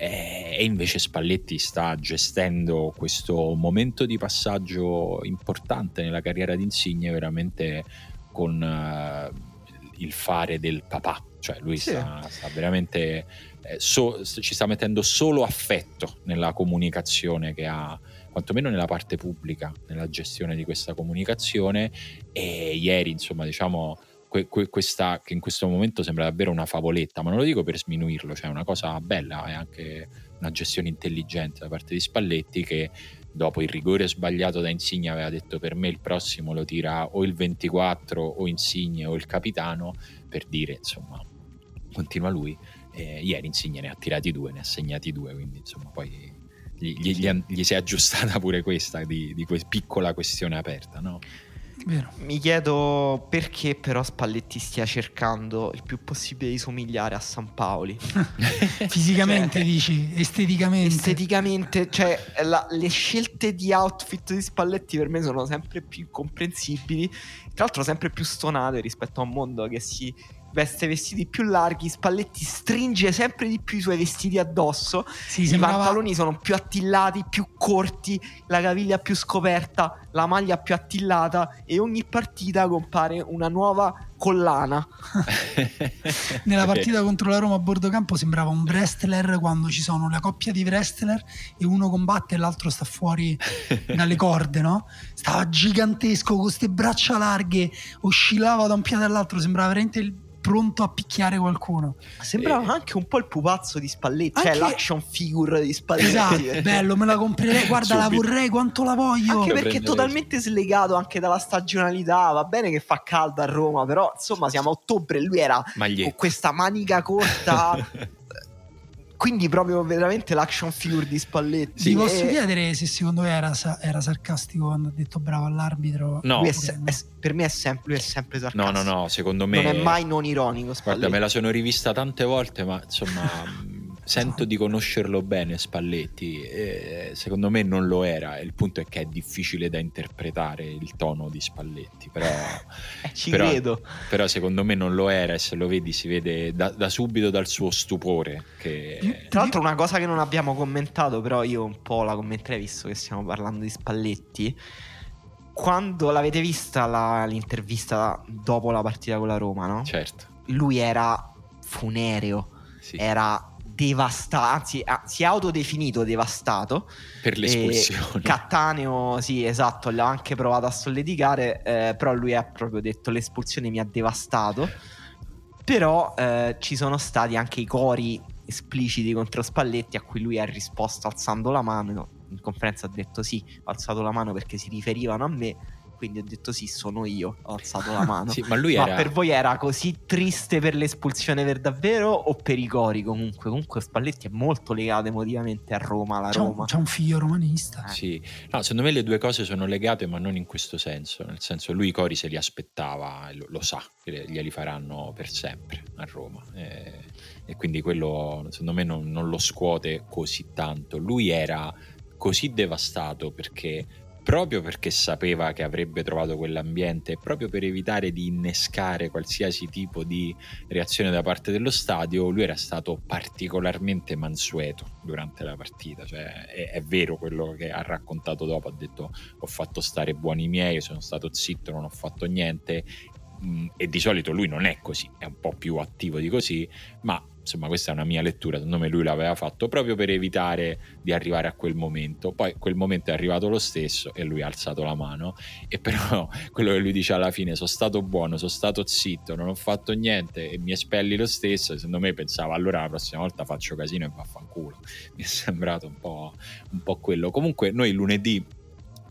e invece Spalletti sta gestendo questo momento di passaggio importante nella carriera di Insigne veramente con uh, il fare del papà cioè lui sì. sta, sta, veramente eh, so, ci sta mettendo solo affetto nella comunicazione che ha quantomeno nella parte pubblica nella gestione di questa comunicazione e ieri insomma diciamo que, que, questa, che in questo momento sembra davvero una favoletta, ma non lo dico per sminuirlo, cioè è una cosa bella, è anche una gestione intelligente da parte di Spalletti che dopo il rigore sbagliato da Insigne aveva detto per me il prossimo lo tira o il 24 o Insigne o il capitano per dire insomma continua lui eh, ieri Insigne ne ha tirati due ne ha segnati due quindi insomma poi gli, gli, gli, gli si è aggiustata pure questa di, di que- piccola questione aperta no? Vero. Mi chiedo perché però Spalletti stia cercando il più possibile di somigliare a San Paoli. Fisicamente cioè, dici, esteticamente. Esteticamente, cioè la, le scelte di outfit di Spalletti per me sono sempre più comprensibili, tra l'altro sempre più stonate rispetto a un mondo che si veste vestiti più larghi, Spalletti stringe sempre di più i suoi vestiti addosso, sì, i pantaloni sono più attillati, più corti, la caviglia più scoperta, la maglia più attillata e ogni partita compare una nuova collana. Nella partita contro la Roma a bordo campo sembrava un wrestler quando ci sono la coppia di wrestler e uno combatte e l'altro sta fuori dalle corde, no? Stava gigantesco con queste braccia larghe, oscillava da un piede all'altro, sembrava veramente il pronto a picchiare qualcuno. Sembrava e... anche un po' il pupazzo di Spalletti, cioè anche... cioè l'action figure di Spalletti. Esatto, bello, me la comprerei, guarda la vorrei quanto la voglio. Anche perché è totalmente slegato anche dalla stagionalità, va bene che fa caldo a Roma, però insomma siamo a ottobre, lui era Maglietto. con questa manica corta quindi proprio veramente l'action figure di Spalletti. Ti posso e... chiedere se secondo me era, era, sarcastico quando ha detto bravo all'arbitro? No. È se- è, per me è sempre, è sempre sarcastico. No, no, no, secondo me... Non è mai non ironico Spalletti. Guarda, me la sono rivista tante volte, ma insomma... sento di conoscerlo bene Spalletti, e secondo me non lo era, il punto è che è difficile da interpretare il tono di Spalletti, però, eh, ci però, credo. però secondo me non lo era e se lo vedi si vede da, da subito dal suo stupore. Che... Tra l'altro una cosa che non abbiamo commentato, però io un po' la commenterei visto che stiamo parlando di Spalletti. Quando l'avete vista la, l'intervista dopo la partita con la Roma, no? Certo. Lui era funereo, sì. era devastato, anzi si è autodefinito devastato. Per l'espulsione. Cattaneo, sì, esatto, l'ha anche provato a solleticare, eh, però lui ha proprio detto l'espulsione mi ha devastato. Però eh, ci sono stati anche i cori espliciti contro Spalletti a cui lui ha risposto alzando la mano. In conferenza ha detto sì, ho alzato la mano perché si riferivano a me quindi ho detto sì, sono io, ho alzato la mano. sì, ma lui ma era... per voi era così triste per l'espulsione per davvero o per i cori comunque? Comunque Spalletti è molto legato emotivamente a Roma, alla c'è Roma. Un, c'è un figlio romanista. Eh. Sì, no, secondo me le due cose sono legate ma non in questo senso, nel senso lui i cori se li aspettava, lo, lo sa, che glieli faranno per sempre a Roma. E, e quindi quello secondo me non, non lo scuote così tanto. Lui era così devastato perché proprio perché sapeva che avrebbe trovato quell'ambiente, proprio per evitare di innescare qualsiasi tipo di reazione da parte dello stadio, lui era stato particolarmente mansueto durante la partita. Cioè, è, è vero quello che ha raccontato dopo, ha detto ho fatto stare buoni miei, sono stato zitto, non ho fatto niente. Mm, e di solito lui non è così, è un po' più attivo di così, ma insomma questa è una mia lettura, secondo me lui l'aveva fatto proprio per evitare di arrivare a quel momento, poi quel momento è arrivato lo stesso e lui ha alzato la mano. E però quello che lui dice alla fine sono stato buono, sono stato zitto, non ho fatto niente e mi espelli lo stesso, secondo me pensava allora la prossima volta faccio casino e vaffanculo, mi è sembrato un po', un po' quello, comunque noi lunedì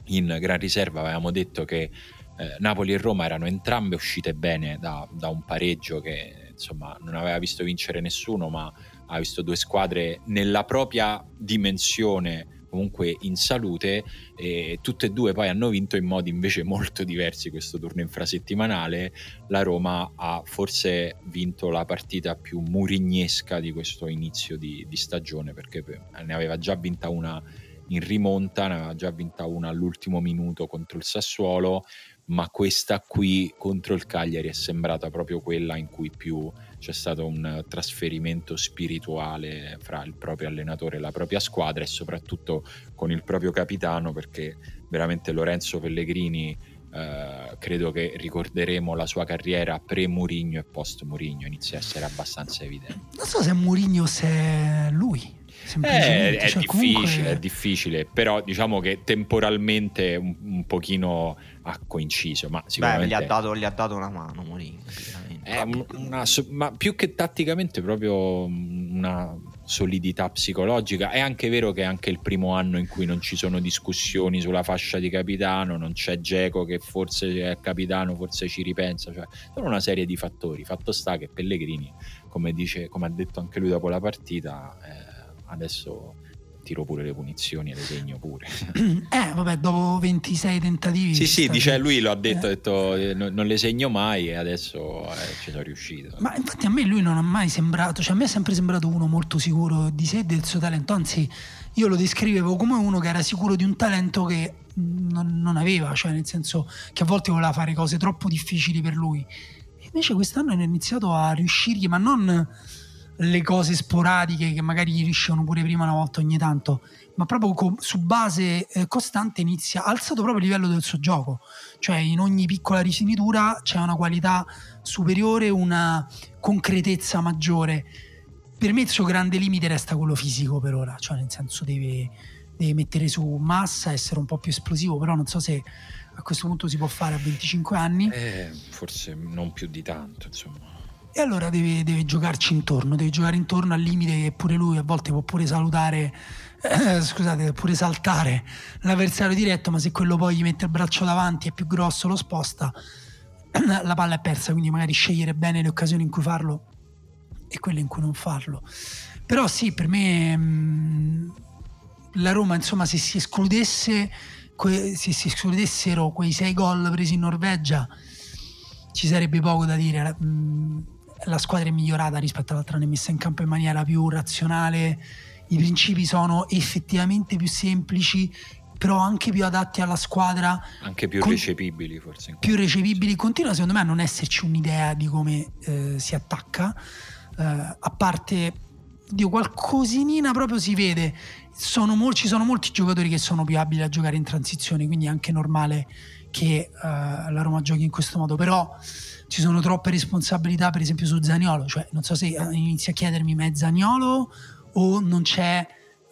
in Gran Riserva avevamo detto che eh, Napoli e Roma erano entrambe uscite bene da, da un pareggio che insomma non aveva visto vincere nessuno, ma ha visto due squadre nella propria dimensione comunque in salute e tutte e due poi hanno vinto in modi invece molto diversi questo turno infrasettimanale. La Roma ha forse vinto la partita più murignesca di questo inizio di, di stagione perché ne aveva già vinta una in rimonta ne aveva già vinta una all'ultimo minuto contro il Sassuolo ma questa qui contro il Cagliari è sembrata proprio quella in cui più c'è stato un trasferimento spirituale fra il proprio allenatore e la propria squadra e soprattutto con il proprio capitano perché veramente Lorenzo Pellegrini eh, credo che ricorderemo la sua carriera pre-Murigno e post-Murigno inizia a essere abbastanza evidente. Non so se è Murigno o se è lui. Eh, è, cioè, difficile, comunque... è difficile, però diciamo che temporalmente un, un pochino ha coinciso. Ma sicuramente... Beh, gli ha dato, gli ha dato una mano Mourinho. Una, ma più che tatticamente, proprio una solidità psicologica. È anche vero che è anche il primo anno in cui non ci sono discussioni sulla fascia di capitano, non c'è Geco che forse è capitano, forse ci ripensa. Cioè, sono una serie di fattori. Fatto sta che Pellegrini, come, dice, come ha detto anche lui dopo la partita, eh, adesso tiro pure le punizioni e le segno pure. eh, vabbè, dopo 26 tentativi. Sì, sì, dice lui lo ha detto, eh. ha detto eh, non, le segno mai e adesso eh, ci sono riuscito. Ma infatti a me lui non ha mai sembrato, cioè a me è sempre sembrato uno molto sicuro di sé e del suo talento, anzi io lo descrivevo come uno che era sicuro di un talento che non, non aveva, cioè nel senso che a volte voleva fare cose troppo difficili per lui. E invece quest'anno ha iniziato a riuscirgli, ma non le cose sporadiche che magari gli riuscivano pure prima una volta ogni tanto, ma proprio co- su base eh, costante inizia, ha alzato proprio il livello del suo gioco, cioè in ogni piccola rifinitura c'è una qualità superiore, una concretezza maggiore. Per me il suo grande limite resta quello fisico per ora, cioè nel senso deve, deve mettere su massa, essere un po' più esplosivo, però non so se a questo punto si può fare a 25 anni. Eh, forse non più di tanto, insomma. E allora deve, deve, giocarci intorno, deve giocare intorno al limite che pure lui a volte può pure salutare, eh, scusate, pure saltare l'avversario diretto, ma se quello poi gli mette il braccio davanti è più grosso, lo sposta, la palla è persa, quindi magari scegliere bene le occasioni in cui farlo e quelle in cui non farlo. Però sì, per me mh, mm, la Roma, insomma, se si escludesse, que- se si escludessero quei sei gol presi in Norvegia, ci sarebbe poco da dire. Mh, mm, la squadra è migliorata rispetto all'altra anno, è messa in campo in maniera più razionale, i principi sono effettivamente più semplici, però anche più adatti alla squadra. Anche più con, recepibili forse. Più recepibili, continua secondo me a non esserci un'idea di come eh, si attacca, eh, a parte Dio, qualcosina proprio si vede. Sono mol- ci sono molti giocatori che sono più abili a giocare in transizione, quindi è anche normale che uh, la Roma giochi in questo modo, però ci sono troppe responsabilità per esempio su Zaniolo, cioè non so se eh, inizi a chiedermi ma è Zaniolo o non c'è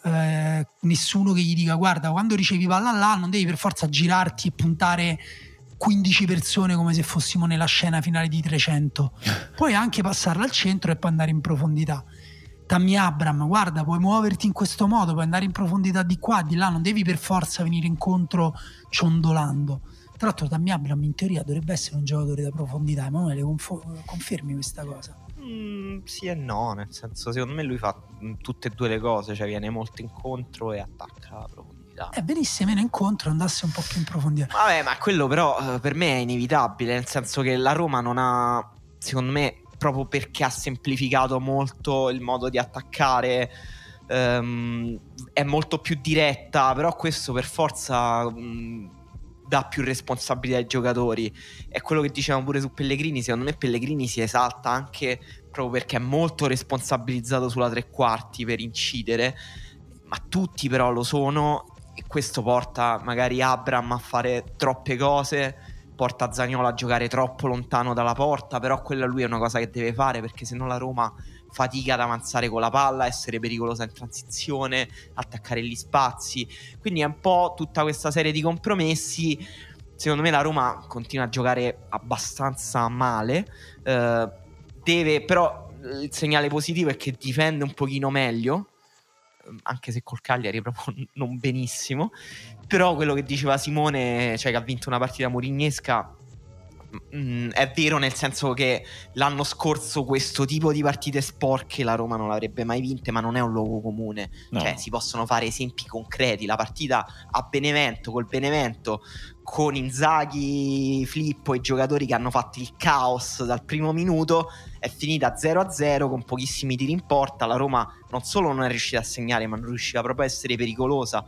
eh, nessuno che gli dica guarda quando ricevi palla là non devi per forza girarti e puntare 15 persone come se fossimo nella scena finale di 300 puoi anche passarla al centro e poi andare in profondità. Tammy Abram, guarda, puoi muoverti in questo modo, puoi andare in profondità di qua, di là, non devi per forza venire incontro ciondolando. Tra l'altro Tammy Abram in teoria dovrebbe essere un giocatore da profondità, Emanuele, confo- confermi questa cosa? Mm, sì e no, nel senso, secondo me lui fa mm, tutte e due le cose, cioè viene molto incontro e attacca la profondità. Eh, venisse meno incontro, andasse un po' più in profondità. Vabbè, ma quello però eh, per me è inevitabile, nel senso che la Roma non ha, secondo me, proprio perché ha semplificato molto il modo di attaccare. ehm, è molto più diretta, però questo per forza mh, dà più responsabilità ai giocatori. È quello che dicevamo pure su Pellegrini. Secondo me, Pellegrini si esalta anche proprio perché è molto responsabilizzato sulla tre quarti per incidere. Ma tutti però lo sono, e questo porta magari Abram a fare troppe cose porta Zagnolo a giocare troppo lontano dalla porta, però quella lui è una cosa che deve fare perché se no la Roma fatica ad avanzare con la palla, essere pericolosa in transizione, attaccare gli spazi. Quindi è un po' tutta questa serie di compromessi. Secondo me la Roma continua a giocare abbastanza male. eh, deve, però il segnale positivo è che difende un pochino meglio. ehm, Anche se col Cagliari proprio non benissimo. Però quello che diceva Simone, cioè che ha vinto una partita murignesca, mm, è vero nel senso che l'anno scorso questo tipo di partite sporche la Roma non l'avrebbe mai vinte, ma non è un luogo comune. No. Cioè si possono fare esempi concreti. La partita a Benevento, col Benevento, con Inzaghi, Filippo e i giocatori che hanno fatto il caos dal primo minuto, è finita 0-0 con pochissimi tiri in porta. La Roma non solo non è riuscita a segnare, ma non riusciva proprio a essere pericolosa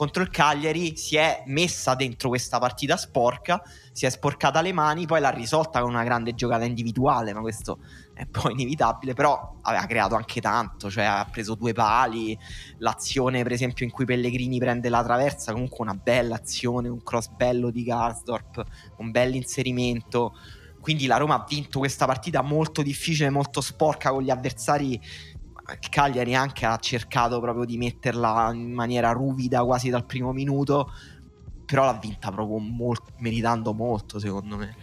contro il Cagliari si è messa dentro questa partita sporca, si è sporcata le mani, poi l'ha risolta con una grande giocata individuale, ma questo è poi inevitabile, però aveva creato anche tanto, cioè ha preso due pali, l'azione per esempio in cui Pellegrini prende la traversa, comunque una bella azione, un cross bello di Garsdorp, un bel inserimento. Quindi la Roma ha vinto questa partita molto difficile, molto sporca con gli avversari Cagliari anche ha cercato proprio di metterla in maniera ruvida quasi dal primo minuto, però l'ha vinta proprio mol- meritando molto secondo me.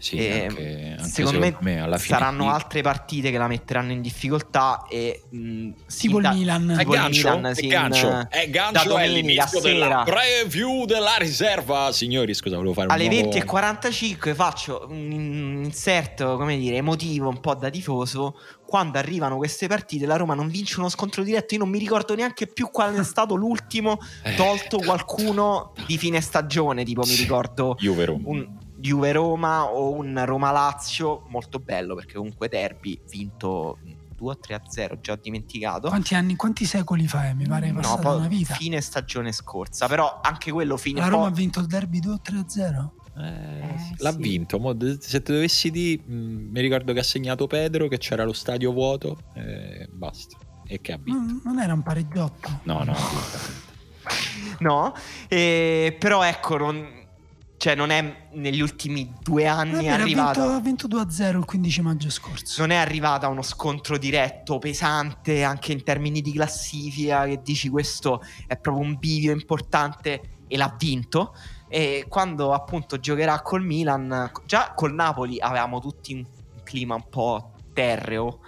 Sì, E, anche, anche secondo me, alla fine saranno qui- altre partite che la metteranno in difficoltà e mh, si Tipo il da- Milan. È tipo il gancio, Milan, sì, è gancio, in- è gancio è l'inizio della preview della riserva. Signori, scusa, volevo fare un alle nuovo... 20.45 faccio un inserto, come dire, emotivo, un po' da tifoso. Quando arrivano queste partite, la Roma non vince uno scontro diretto. Io non mi ricordo neanche più qual è stato l'ultimo Eh, tolto qualcuno di fine stagione. Tipo, mi ricordo Juve Roma. un Juve Roma o un Roma Lazio. Molto bello perché comunque derby vinto 2 3 a 0. Già ho dimenticato. Quanti anni, quanti secoli fa? eh? Mi pare No, passata poi una vita. fine stagione scorsa. Però anche quello fine La Roma ha vinto il derby 2 3 0. Eh, Eh, l'ha sì. vinto. mo se te dovessi dire, mh, mi ricordo che ha segnato Pedro, che c'era lo stadio vuoto, e basta. E che ha vinto. Non, non era un pareggiotto. No, no, no, eh, però ecco, non, cioè non è negli ultimi due anni Vabbè, è ha, vinto, arrivata. ha vinto 2 0 il 15 maggio scorso. Non è arrivata a uno scontro diretto, pesante, anche in termini di classifica, che dici questo è proprio un bivio importante e l'ha vinto. E quando appunto giocherà col Milan, già col Napoli avevamo tutti un clima un po' terreo,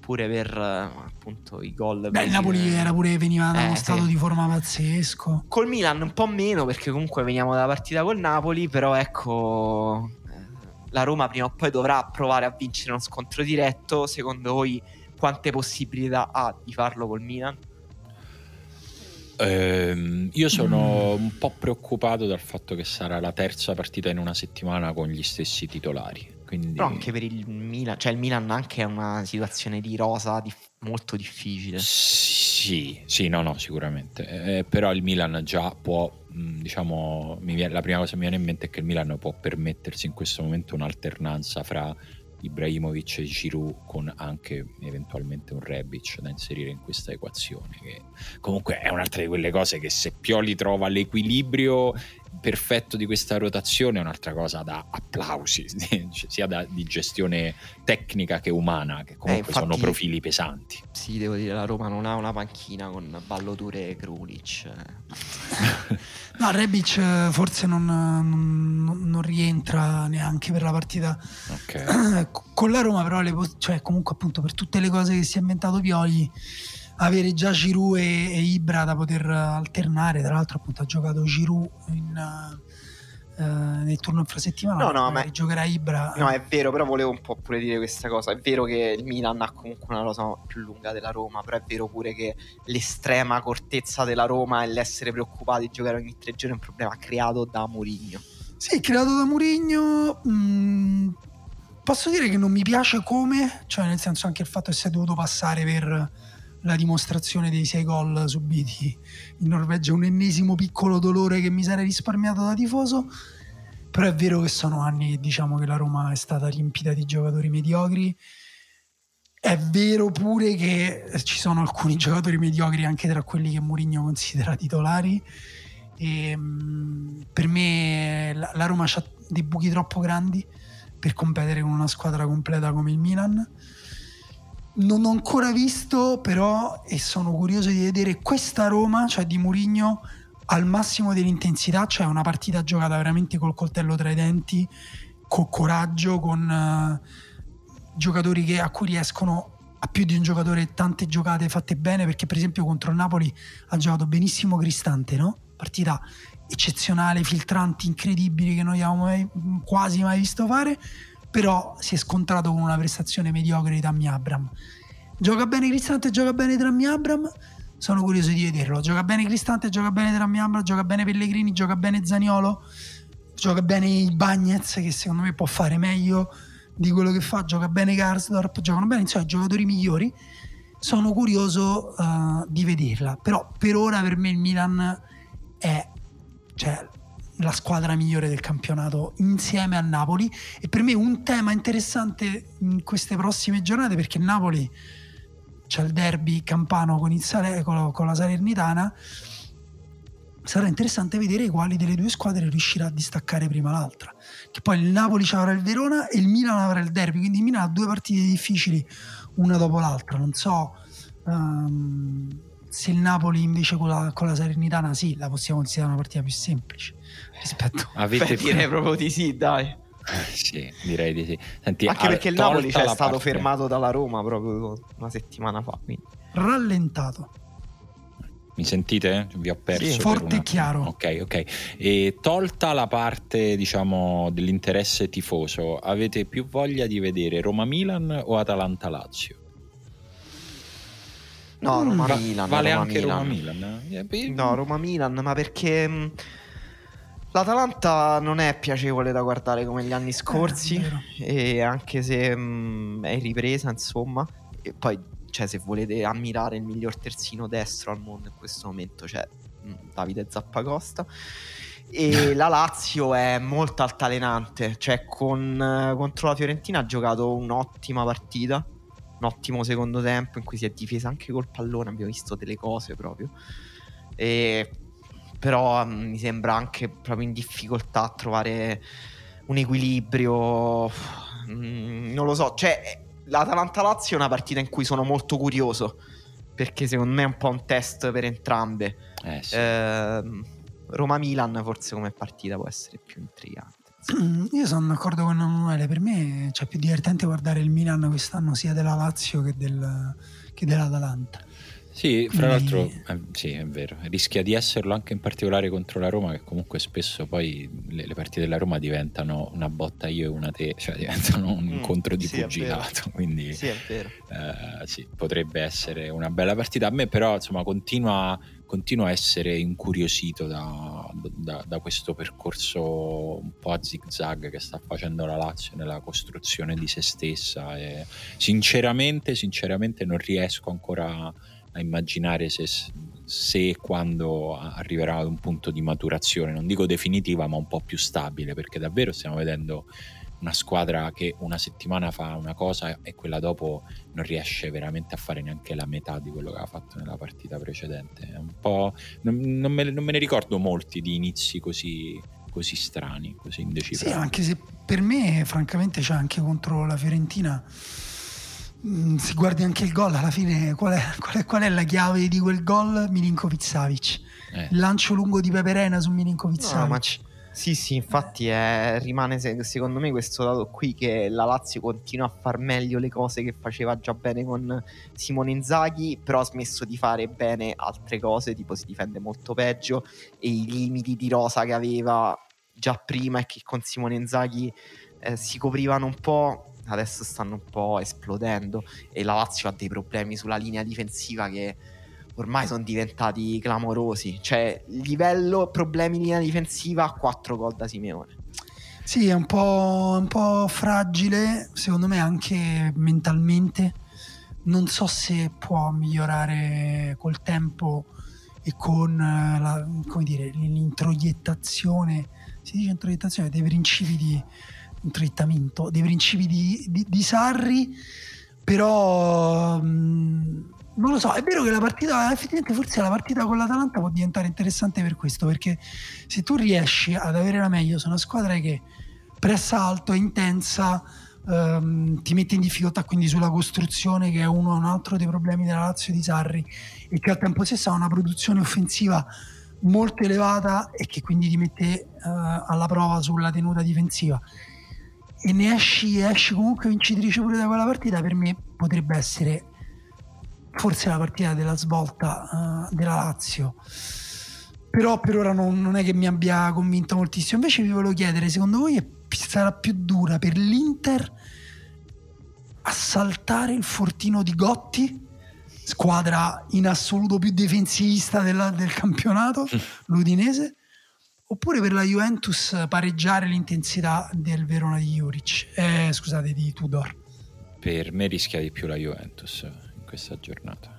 pure per appunto i gol. Beh, il Napoli era pure, veniva da Eh, uno sì. stato di forma pazzesco. Col Milan un po' meno perché comunque veniamo dalla partita col Napoli, però ecco eh, la Roma prima o poi dovrà provare a vincere uno scontro diretto. Secondo voi quante possibilità ha di farlo col Milan? Ehm, io sono Mm. un po' preoccupato dal fatto che sarà la terza partita in una settimana con gli stessi titolari. Quindi... Però anche per il Milan, cioè il Milan anche è una situazione di rosa dif- molto difficile. Sì, sì, no, no, sicuramente. Eh, però il Milan già può, mh, diciamo, viene- la prima cosa che mi viene in mente è che il Milan può permettersi in questo momento un'alternanza fra Ibrahimovic e Giroud con anche eventualmente un Rebic da inserire in questa equazione. Che comunque è un'altra di quelle cose che se Pioli trova l'equilibrio perfetto di questa rotazione è un'altra cosa da applausi, sia da- di gestione tecnica che umana, che comunque infatti- sono profili pesanti. Sì, devo dire, la Roma non ha una panchina con Balloture e Grulic. No, Rebic eh, forse non, non- non rientra neanche per la partita Ok. co- con la Roma però le, cioè comunque appunto per tutte le cose che si è inventato Pioli avere già Giroud e, e Ibra da poter alternare tra l'altro appunto ha giocato Giroud in, uh, nel turno infrasettimana no no ma giocherà Ibra no è vero però volevo un po' pure dire questa cosa è vero che il Milan ha comunque una rosa più lunga della Roma però è vero pure che l'estrema cortezza della Roma e l'essere preoccupati di giocare ogni tre giorni è un problema creato da Mourinho sì, creato da Mourinho. Mm, posso dire che non mi piace come, cioè nel senso anche il fatto che è dovuto passare per la dimostrazione dei sei gol subiti in Norvegia, un ennesimo piccolo dolore che mi sarei risparmiato da tifoso. Però è vero che sono anni diciamo che la Roma è stata riempita di giocatori mediocri. È vero pure che ci sono alcuni giocatori mediocri anche tra quelli che Mourinho considera titolari e, ehm, per me la Roma ha dei buchi troppo grandi per competere con una squadra completa come il Milan. Non ho ancora visto, però, e sono curioso di vedere questa Roma, cioè di Murigno, al massimo dell'intensità, cioè una partita giocata veramente col coltello tra i denti, con coraggio, con uh, giocatori che, a cui riescono a più di un giocatore tante giocate fatte bene, perché per esempio contro il Napoli ha giocato benissimo Cristante, no? partita eccezionale, filtranti, incredibili che non abbiamo mai, quasi mai visto fare, però si è scontrato con una prestazione mediocre di Tammy Abram. Gioca bene Cristante, gioca bene Tammy Abram, sono curioso di vederlo. Gioca bene Cristante, gioca bene Tammy Abram, gioca bene Pellegrini, gioca bene Zaniolo, gioca bene il Bagnez che secondo me può fare meglio di quello che fa, gioca bene Garsdorp, giocano bene, insomma, i giocatori migliori. Sono curioso uh, di vederla, però per ora per me il Milan è cioè, la squadra migliore del campionato insieme a Napoli. E per me un tema interessante in queste prossime giornate perché Napoli c'è il derby campano con, il Sale, con, con la Salernitana. Sarà interessante vedere quali delle due squadre riuscirà a distaccare prima l'altra. Che poi il Napoli avrà il Verona e il Milan avrà il derby. Quindi il Milan ha due partite difficili una dopo l'altra. Non so um, se il Napoli invece con la, con la Salernitana sì, la possiamo considerare una partita più semplice rispetto Avete Beh, direi proprio di sì, dai. sì, direi di sì. Senti, Anche perché il Napoli c'è stato parte... fermato dalla Roma proprio una settimana fa. Quindi. Rallentato. Mi sentite? Vi ho perso. Sì, forte e chiaro. Ok, ok. E tolta la parte, diciamo, dell'interesse tifoso, avete più voglia di vedere Roma-Milan o Atalanta-Lazio? No, mm. Roma-Milan. vale Roma anche Roma-Milan. Eh, no, Roma-Milan, ma perché... L'Atalanta non è piacevole da guardare come gli anni eh, scorsi, eh, e anche se mh, mm, è ripresa, insomma. E poi, cioè, se volete ammirare il miglior terzino destro al mondo in questo momento, c'è cioè, Davide Zappacosta. E la Lazio è molto altalenante, cioè, con, contro la Fiorentina ha giocato un'ottima partita un ottimo secondo tempo in cui si è difesa anche col pallone, abbiamo visto delle cose proprio. E, però um, mi sembra anche proprio in difficoltà a trovare un equilibrio. Mm, non lo so, cioè l'Atalanta-Lazio è una partita in cui sono molto curioso perché secondo me è un po' un test per entrambe. Eh, sì. eh, Roma-Milan forse come partita può essere più intrigante. Mm, io sono d'accordo con Emanuele, per me è più divertente guardare il Milan quest'anno sia della Lazio che, del, che dell'Atalanta. Sì, fra l'altro, eh, sì, è vero, rischia di esserlo anche in particolare contro la Roma, che comunque spesso poi le, le partite della Roma diventano una botta io e una te, cioè diventano un mm, incontro di sì, pugilato, quindi sì, eh, sì, potrebbe essere una bella partita. A me però, insomma, continua, continua a essere incuriosito da, da, da, questo percorso un po' a zigzag che sta facendo la Lazio nella costruzione di se stessa e sinceramente, sinceramente non riesco ancora a immaginare se, se e quando arriverà ad un punto di maturazione, non dico definitiva, ma un po' più stabile, perché davvero stiamo vedendo una squadra che una settimana fa una cosa e quella dopo non riesce veramente a fare neanche la metà di quello che ha fatto nella partita precedente. È un po'. Non, non, me, non me, ne ricordo molti di inizi così, così strani, così indecifrati. Sì, anche se per me, francamente, c'è anche contro la Fiorentina Mm, se guardi anche il gol, alla fine qual è, qual è, qual è la chiave di quel gol? Milinkovic Savic. Eh. Il lancio lungo di Peperena su Milinkovic Savic. No, Sì, sì, infatti è, rimane secondo me questo dato qui che la Lazio continua a far meglio le cose che faceva già bene con Simone Inzaghi, però ha smesso di fare bene altre cose, tipo si difende molto peggio e i limiti di rosa che aveva già prima e che con Simone Inzaghi eh, si coprivano un po', adesso stanno un po' esplodendo e la Lazio ha dei problemi sulla linea difensiva che ormai sono diventati clamorosi. Cioè, livello problemi in linea difensiva, 4 gol da Simeone. Sì, è un po', un po' fragile, secondo me anche mentalmente. Non so se può migliorare col tempo e con la, come dire, l'introiettazione, si dice introiettazione, dei principi di introiettamento, dei principi di, di, di Sarri, però mh, non lo so, è vero che la partita, effettivamente forse la partita con l'Atalanta può diventare interessante per questo, perché se tu riesci ad avere la meglio su una squadra che pressa alto, è intensa, ehm, ti mette in difficoltà quindi sulla costruzione che è uno o un altro dei problemi della Lazio di Sarri e che al tempo stesso ha una produzione offensiva molto elevata e che quindi ti mette eh, alla prova sulla tenuta difensiva e ne esci, esci comunque vincitrice pure da quella partita per me potrebbe essere forse la partita della svolta uh, della Lazio. Però per ora non, non, è che mi abbia convinto moltissimo. Invece vi volevo chiedere secondo voi sarà più dura per l'Inter assaltare il fortino di Gotti squadra in assoluto più difensivista della, del campionato l'Udinese oppure per la Juventus pareggiare l'intensità del Verona di Juric eh, scusate di Tudor per me rischia di più la Juventus questa giornata.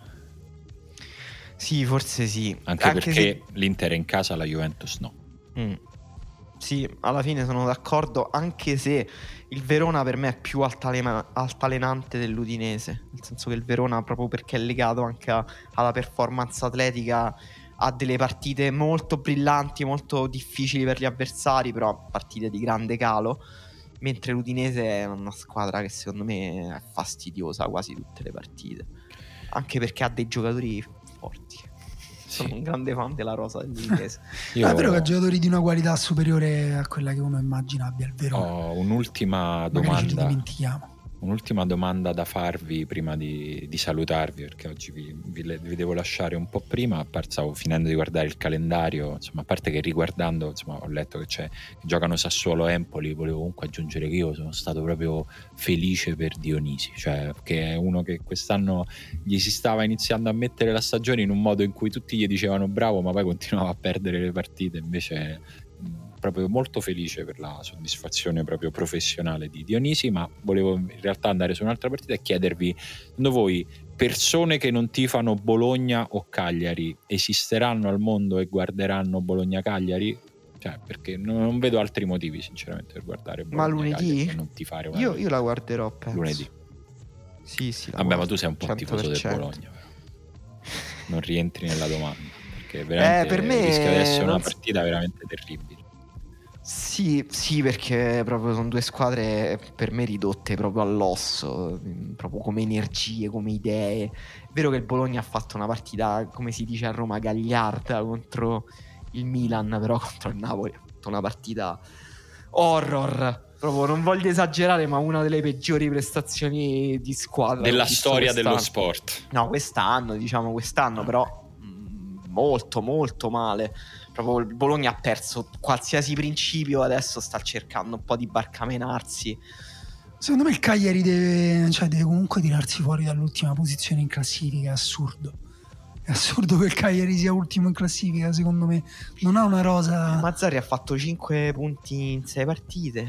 Sì, forse sì. Anche, Anche perché se... l'Inter è in casa, la Juventus no. Mm. Sì, alla fine sono d'accordo, anche se il Verona per me è più altalena- altalenante dell'Udinese, nel senso che il Verona proprio perché è legato anche a- alla performance atletica ha delle partite molto brillanti, molto difficili per gli avversari, però partite di grande calo, mentre l'Udinese è una squadra che secondo me è fastidiosa quasi tutte le partite anche perché ha dei giocatori forti. Sono sì. un grande fan della rosa dell'inglese. Io... È vero che ha giocatori di una qualità superiore a quella che uno immagina abbia il vero. Ho un'ultima domanda. Magari ci dimentichiamo un'ultima domanda da farvi prima di, di salutarvi, perché oggi vi, vi, vi, devo lasciare un po' prima. Stavo finendo di guardare il calendario, insomma, a parte che riguardando, insomma, ho letto che, che giocano Sassuolo Empoli. Volevo comunque aggiungere che io sono stato proprio felice per Dionisi, cioè che è uno che quest'anno gli si stava iniziando a mettere la stagione in un modo in cui tutti gli dicevano bravo, ma poi continuava a perdere le partite. Invece proprio molto felice per la soddisfazione proprio professionale di Dionisi, ma volevo in realtà andare su un'altra partita e chiedervi, secondo voi persone che non tifano Bologna o Cagliari esisteranno al mondo e guarderanno Bologna-Cagliari? Cioè, perché non, vedo altri motivi sinceramente per guardare Bologna Ma lunedì? non tifare io, io, la guarderò, penso. Lunedì. Sì, sì. Vabbè, ma tu sei un po' 100%. tifoso del Bologna. Non rientri nella domanda. Perché veramente eh, per me rischia di essere una partita veramente terribile. Sì, sì, perché proprio sono due squadre per me ridotte proprio all'osso, proprio come energie, come idee. È vero che il Bologna ha fatto una partita, come si dice a Roma, gagliarda contro il Milan, però contro il Napoli ha fatto una partita horror. Proprio non voglio esagerare, ma una delle peggiori prestazioni di squadra della storia dello sport. No, quest'anno, diciamo quest'anno, però mm, molto molto male proprio il Bologna ha perso qualsiasi principio, adesso sta cercando un po' di barcamenarsi. Secondo me il Cagliari deve, cioè deve comunque tirarsi fuori dall'ultima posizione in classifica, è assurdo. È assurdo che il Cagliari sia ultimo in classifica, secondo me. Non ha una rosa. Mazzari ha fatto 5 punti in 6 partite.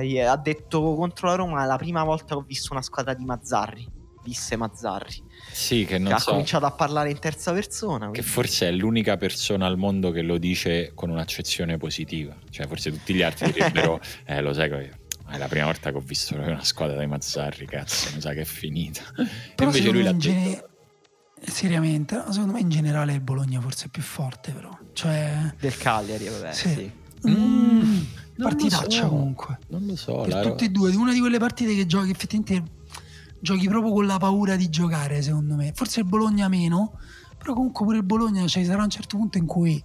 Eh, ha detto contro la Roma: la prima volta che ho visto una squadra di Mazzarri. Disse Mazzarri. Sì, che non che so. Ha cominciato a parlare in terza persona. Quindi. Che forse è l'unica persona al mondo che lo dice con un'accezione positiva. Cioè, forse tutti gli altri direbbero: Eh, lo sai che è la prima volta che ho visto una squadra dei Mazzarri, cazzo, mi sa che è finita. Però invece lui l'ha gene... detto. Seriamente, secondo me in generale il Bologna forse è più forte, però. Cioè... Del Cagliari, vabbè. Sì. sì. Mm, partitaccia so. comunque. Non lo so. Per tutte e due, una di quelle partite che giochi effettivamente giochi proprio con la paura di giocare, secondo me. Forse il Bologna meno, però comunque pure il Bologna ci cioè, sarà un certo punto in cui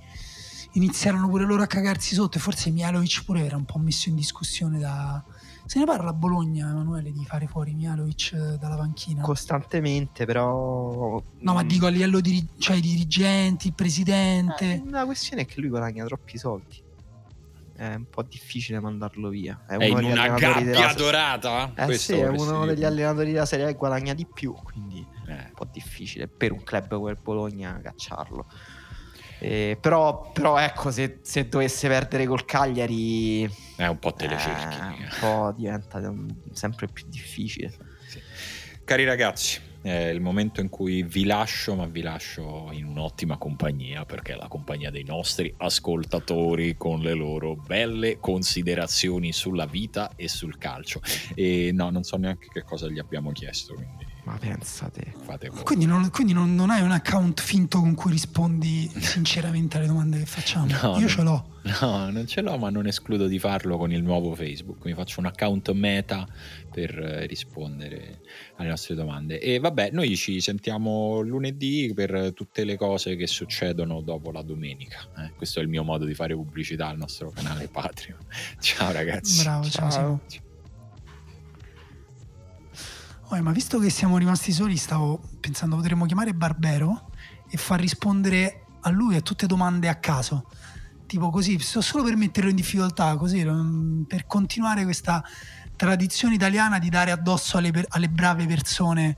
iniziarono pure loro a cagarsi sotto e forse Mialovic pure era un po' messo in discussione da... Se ne parla a Bologna, Emanuele, di fare fuori Mialovic eh, dalla panchina? Costantemente, però... No, ma mm, dico a livello di cioè, dirigenti, il presidente... eh, la questione è che lui guadagna troppi soldi. È un po' difficile mandarlo via. È uno in una gabbia dorata? Eh sì, è uno degli allenatori della serie che guadagna di più, quindi Eh. un po' difficile per un club come il Bologna cacciarlo. Eh, però, però ecco, se, se dovesse perdere col Cagliari, È un po' te le cerchi. eh, un po' diventa sempre più difficile. Sì. Cari ragazzi, è il momento in cui vi lascio, ma vi lascio in un'ottima compagnia, perché è la compagnia dei nostri ascoltatori con le loro belle considerazioni sulla vita e sul calcio. E no, non so neanche che cosa gli abbiamo chiesto, quindi Ma pensate. fate voi. Quindi, non, quindi non, non hai un account finto con cui rispondi sinceramente alle domande che facciamo? No, Io ce l'ho. No, non ce l'ho, ma non escludo di farlo con il nuovo Facebook. Mi faccio un account meta per eh, rispondere alle nostre domande. E vabbè, noi ci sentiamo lunedì per tutte le cose che succedono dopo la domenica. eh. Questo è il mio modo di fare pubblicità al nostro canale Patreon. Ciao ragazzi. Bravo, ciao. Ciao. Oh, ma visto che siamo rimasti soli, stavo pensando potremmo chiamare Barbero e far rispondere a lui a tutte domande a caso. Tipo così, so- solo per metterlo in difficoltà, così per continuare questa tradizione italiana di dare addosso alle, alle brave persone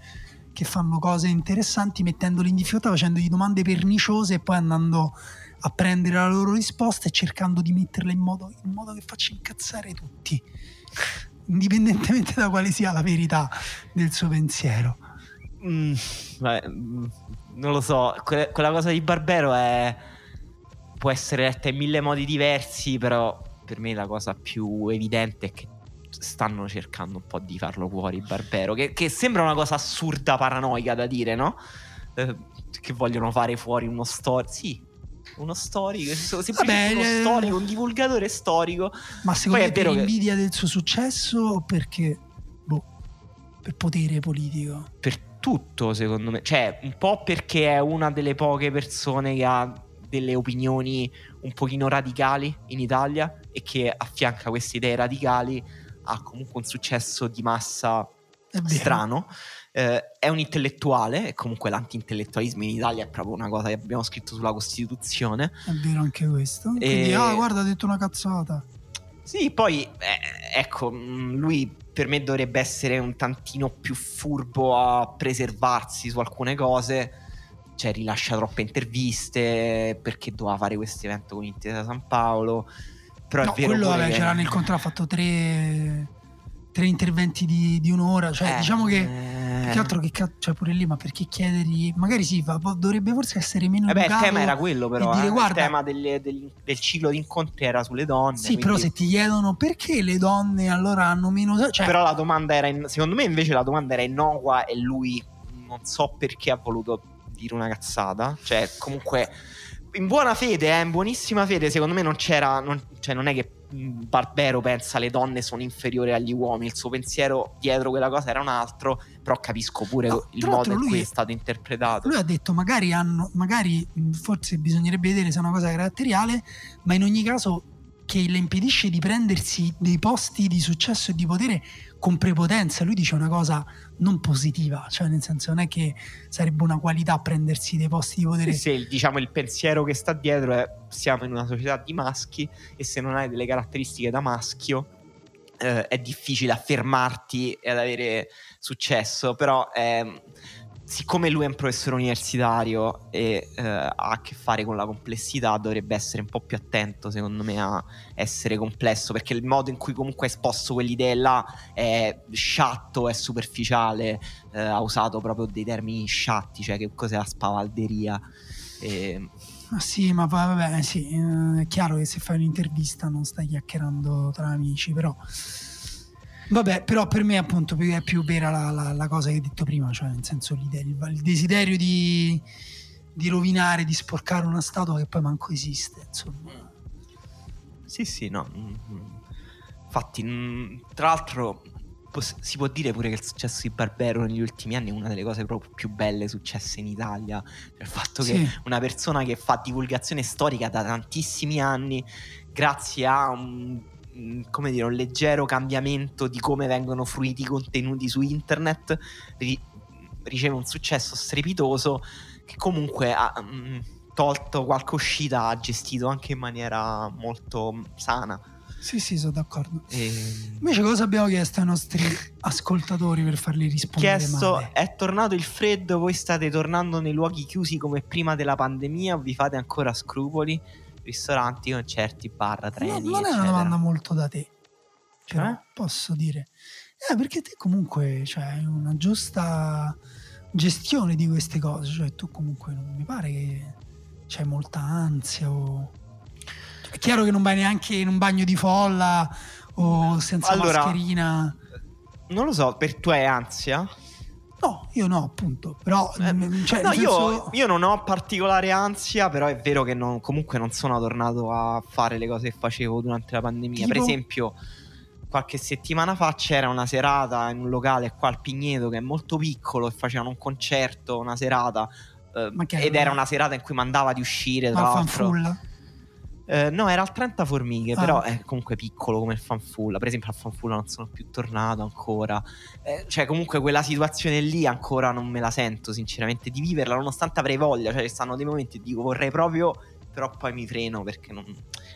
che fanno cose interessanti, mettendoli in difficoltà, facendogli domande perniciose e poi andando a prendere la loro risposta e cercando di metterle in modo, in modo che faccia incazzare tutti, indipendentemente da quale sia la verità del suo pensiero. Mm, vabbè, mm, non lo so, que- quella cosa di Barbero è... può essere letta in mille modi diversi, però per me la cosa più evidente è che stanno cercando un po' di farlo fuori Barbero, che, che sembra una cosa assurda, paranoica da dire, no? Eh, che vogliono fare fuori uno storico. Sì, uno storico, semplicemente Vabbè, uno storico, un divulgatore storico. Ma secondo Poi te è per vero che- invidia del suo successo o perché, boh, per potere politico? per tutto, secondo me. Cioè, un po' perché è una delle poche persone che ha delle opinioni un pochino radicali in Italia e che affianca queste idee radicali ha comunque un successo di massa strano. Eh, è un intellettuale e comunque l'anti-intellettualismo in Italia è proprio una cosa che abbiamo scritto sulla Costituzione. È vero anche questo. E- Quindi, ah, guarda, ha detto una cazzata. Sì, poi eh, ecco, mh, lui per me dovrebbe essere un tantino più furbo a preservarsi su alcune cose. Cioè, rilascia troppe interviste perché doveva fare questo evento con Intesa San Paolo. Però no, è vero quello vabbè, che- c'era nel contratto, ha fatto tre, interventi di, di un'ora. Cioè, Eh, diciamo che eh. più che altro che cazzo, cioè pure lì, ma perché chiedergli, magari sì, fa- dovrebbe forse essere meno Eh beh, il tema era quello, però. dire, eh. guarda, il tema delle- del, del ciclo di incontri era sulle donne. sì, però quindi- se ti chiedono perché le donne allora hanno meno, cioè, Però la domanda era. in- secondo me, invece, la domanda era innocua e lui non so perché ha voluto dire una cazzata. Cioè, comunque, in buona fede, eh, in buonissima fede, secondo me non c'era. non- cioè, non è che Barbero pensa le donne sono inferiori agli uomini. Il suo pensiero dietro quella cosa era un altro. Però capisco pure No, il modo in cui è stato interpretato. Lui ha detto magari hanno, magari forse bisognerebbe vedere se è una cosa caratteriale, ma in ogni caso che le impedisce di prendersi dei posti di successo e di potere con prepotenza. Lui dice una cosa non positiva, cioè nel senso non è che sarebbe una qualità prendersi dei posti di potere. Sì, diciamo il pensiero che sta dietro è siamo in una società di maschi e se non hai delle caratteristiche da maschio eh, è difficile affermarti e ad avere successo, però ehm, siccome lui è un professore universitario e eh, ha a che fare con la complessità dovrebbe essere un po' più attento secondo me a essere complesso perché il modo in cui comunque ha esposto quell'idea là è sciatto, è superficiale eh, ha usato proprio dei termini sciatti, cioè che cos'è la spavalderia. E, sì, ma va- vabbè, sì, eh, è chiaro che se fai un'intervista non stai chiacchierando tra amici, però... Vabbè, però per me appunto è più vera la, la- la cosa che hai detto prima, cioè nel senso il, il desiderio di, di rovinare, di sporcare una statua che poi manco esiste, insomma. sì, sì, no. mm, mm. Infatti, mm, tra l'altro, si può dire pure che il successo di Barbero negli ultimi anni è una delle cose proprio più belle successe in Italia. Cioè, il fatto sì. che una persona che fa divulgazione storica da tantissimi anni, grazie a un, come dire, un leggero cambiamento di come vengono fruiti i contenuti su internet, ri- riceve un successo strepitoso che comunque ha mh, mm, tolto qualche uscita, ha gestito anche in maniera molto sana. Sì, sì, sono d'accordo. E... Invece, cosa abbiamo chiesto ai nostri ascoltatori per farli rispondere? Chiesto: male? è tornato il freddo? Voi state tornando nei luoghi chiusi come prima della pandemia? O vi fate ancora scrupoli? Ristoranti, concerti, bar, treni? No, non è una domanda molto da te. Cioè, eh? posso dire. Eh, perché te comunque cioè, hai una giusta gestione di queste cose. Cioè, tu comunque non mi pare che c'hai molta ansia o è chiaro che non vai neanche in un bagno di folla o senza allora, mascherina. Non lo so, per tu è ansia? No, io no, appunto. Però eh, mm, cioè, no, senso... io, io, non ho particolare ansia, però è vero che non, comunque non sono tornato a fare le cose che facevo durante la pandemia. Tipo... Per esempio, qualche settimana fa c'era una serata in un locale qua al Pigneto che è molto piccolo e facevano un concerto, una serata. Eh, ed era una serata in cui mandava di uscire. Tra l'altro. Fanfulla? Eh, no, era al 30 formiche, ah. però è comunque piccolo come il fanfulla. Per esempio, al fanfulla non sono più tornato ancora. Eh, cioè, comunque quella situazione lì ancora non me la sento, sinceramente, di viverla, nonostante avrei voglia. Cioè, ci stanno dei momenti in dico vorrei proprio, però poi mi freno perché non,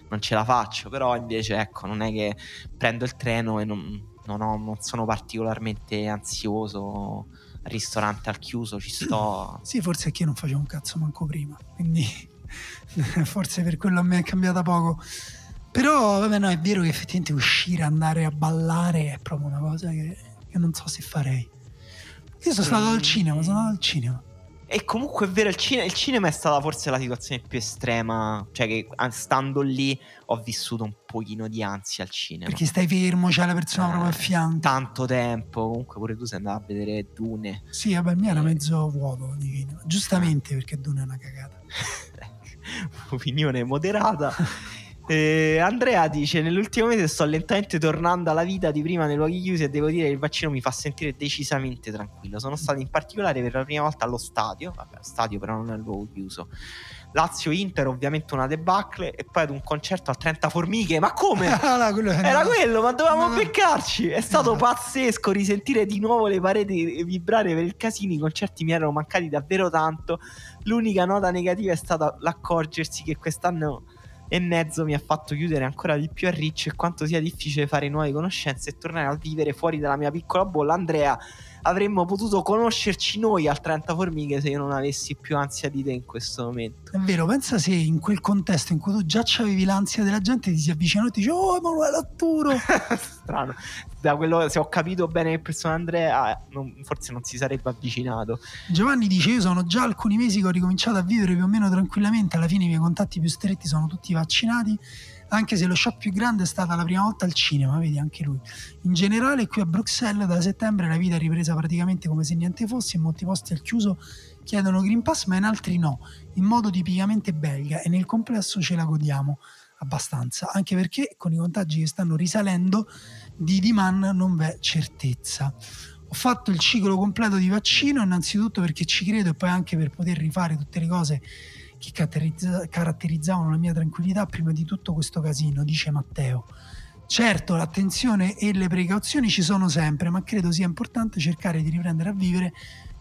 non, ce la faccio. Però invece, ecco, non è che prendo il treno e non, non, ho, non sono particolarmente ansioso. Ristorante al chiuso ci sto. Sì, forse è che io non facevo un cazzo manco prima, quindi forse per quello a me è cambiata poco. Però, vabbè, no, è vero che effettivamente uscire, andare a ballare è proprio una cosa che, che non so se farei. Io sono stato al cinema, sono andato al cinema. E comunque è vero, il, cine- il, cinema è stata forse la situazione più estrema. Cioè, che stando lì ho vissuto un pochino di ansia al cinema. Perché stai fermo, c'è la persona eh, proprio a fianco. Tanto tempo. Comunque, pure tu sei andato a vedere Dune. Sì, vabbè, il mio era eh. mezzo vuoto di cinema. Giustamente, perché Dune è una cagata. opinione moderata. Eh, Andrea dice: Nell'ultimo mese sto lentamente tornando alla vita di prima nei luoghi chiusi e devo dire che il vaccino mi fa sentire decisamente tranquillo. Sono stato in particolare per la prima volta allo stadio, vabbè, stadio però non è il luogo chiuso. Lazio Inter, ovviamente una debacle, e poi ad un concerto a 30 formiche. Ma come? Ah, quello Era quello, ma dovevamo no. beccarci. È stato pazzesco risentire di nuovo le pareti vibrare per il casino. I concerti mi erano mancati davvero tanto. L'unica nota negativa è stata l'accorgersi che quest'anno e mezzo mi ha fatto chiudere ancora di più a riccio e quanto sia difficile fare nuove conoscenze e tornare a vivere fuori dalla mia piccola bolla. Andrea avremmo potuto conoscerci noi al 30 formiche se io non avessi più ansia di te in questo momento. È vero, pensa se in quel contesto in cui tu già avevi l'ansia della gente ti si avvicinano e ti dice oh Emanuele Atturo. Strano. Da quello se ho capito bene che persona Andrea non, forse non si sarebbe avvicinato. Giovanni dice io sono già alcuni mesi che ho ricominciato a vivere più o meno tranquillamente alla fine i miei contatti più stretti sono tutti vaccinati anche se lo shock più grande è stata la prima volta al cinema, vedi anche lui. In generale qui a Bruxelles da settembre la vita è ripresa praticamente come se niente fosse, in molti posti al chiuso chiedono Green Pass ma in altri no, in modo tipicamente belga e nel complesso ce la godiamo abbastanza, anche perché con i contagi che stanno risalendo di demand non v'è certezza. Ho fatto il ciclo completo di vaccino innanzitutto perché ci credo e poi anche per poter rifare tutte le cose che caratterizza- caratterizzavano la mia tranquillità prima di tutto questo casino, dice Matteo. Certo, l'attenzione e le precauzioni ci sono sempre, ma credo sia importante cercare di riprendere a vivere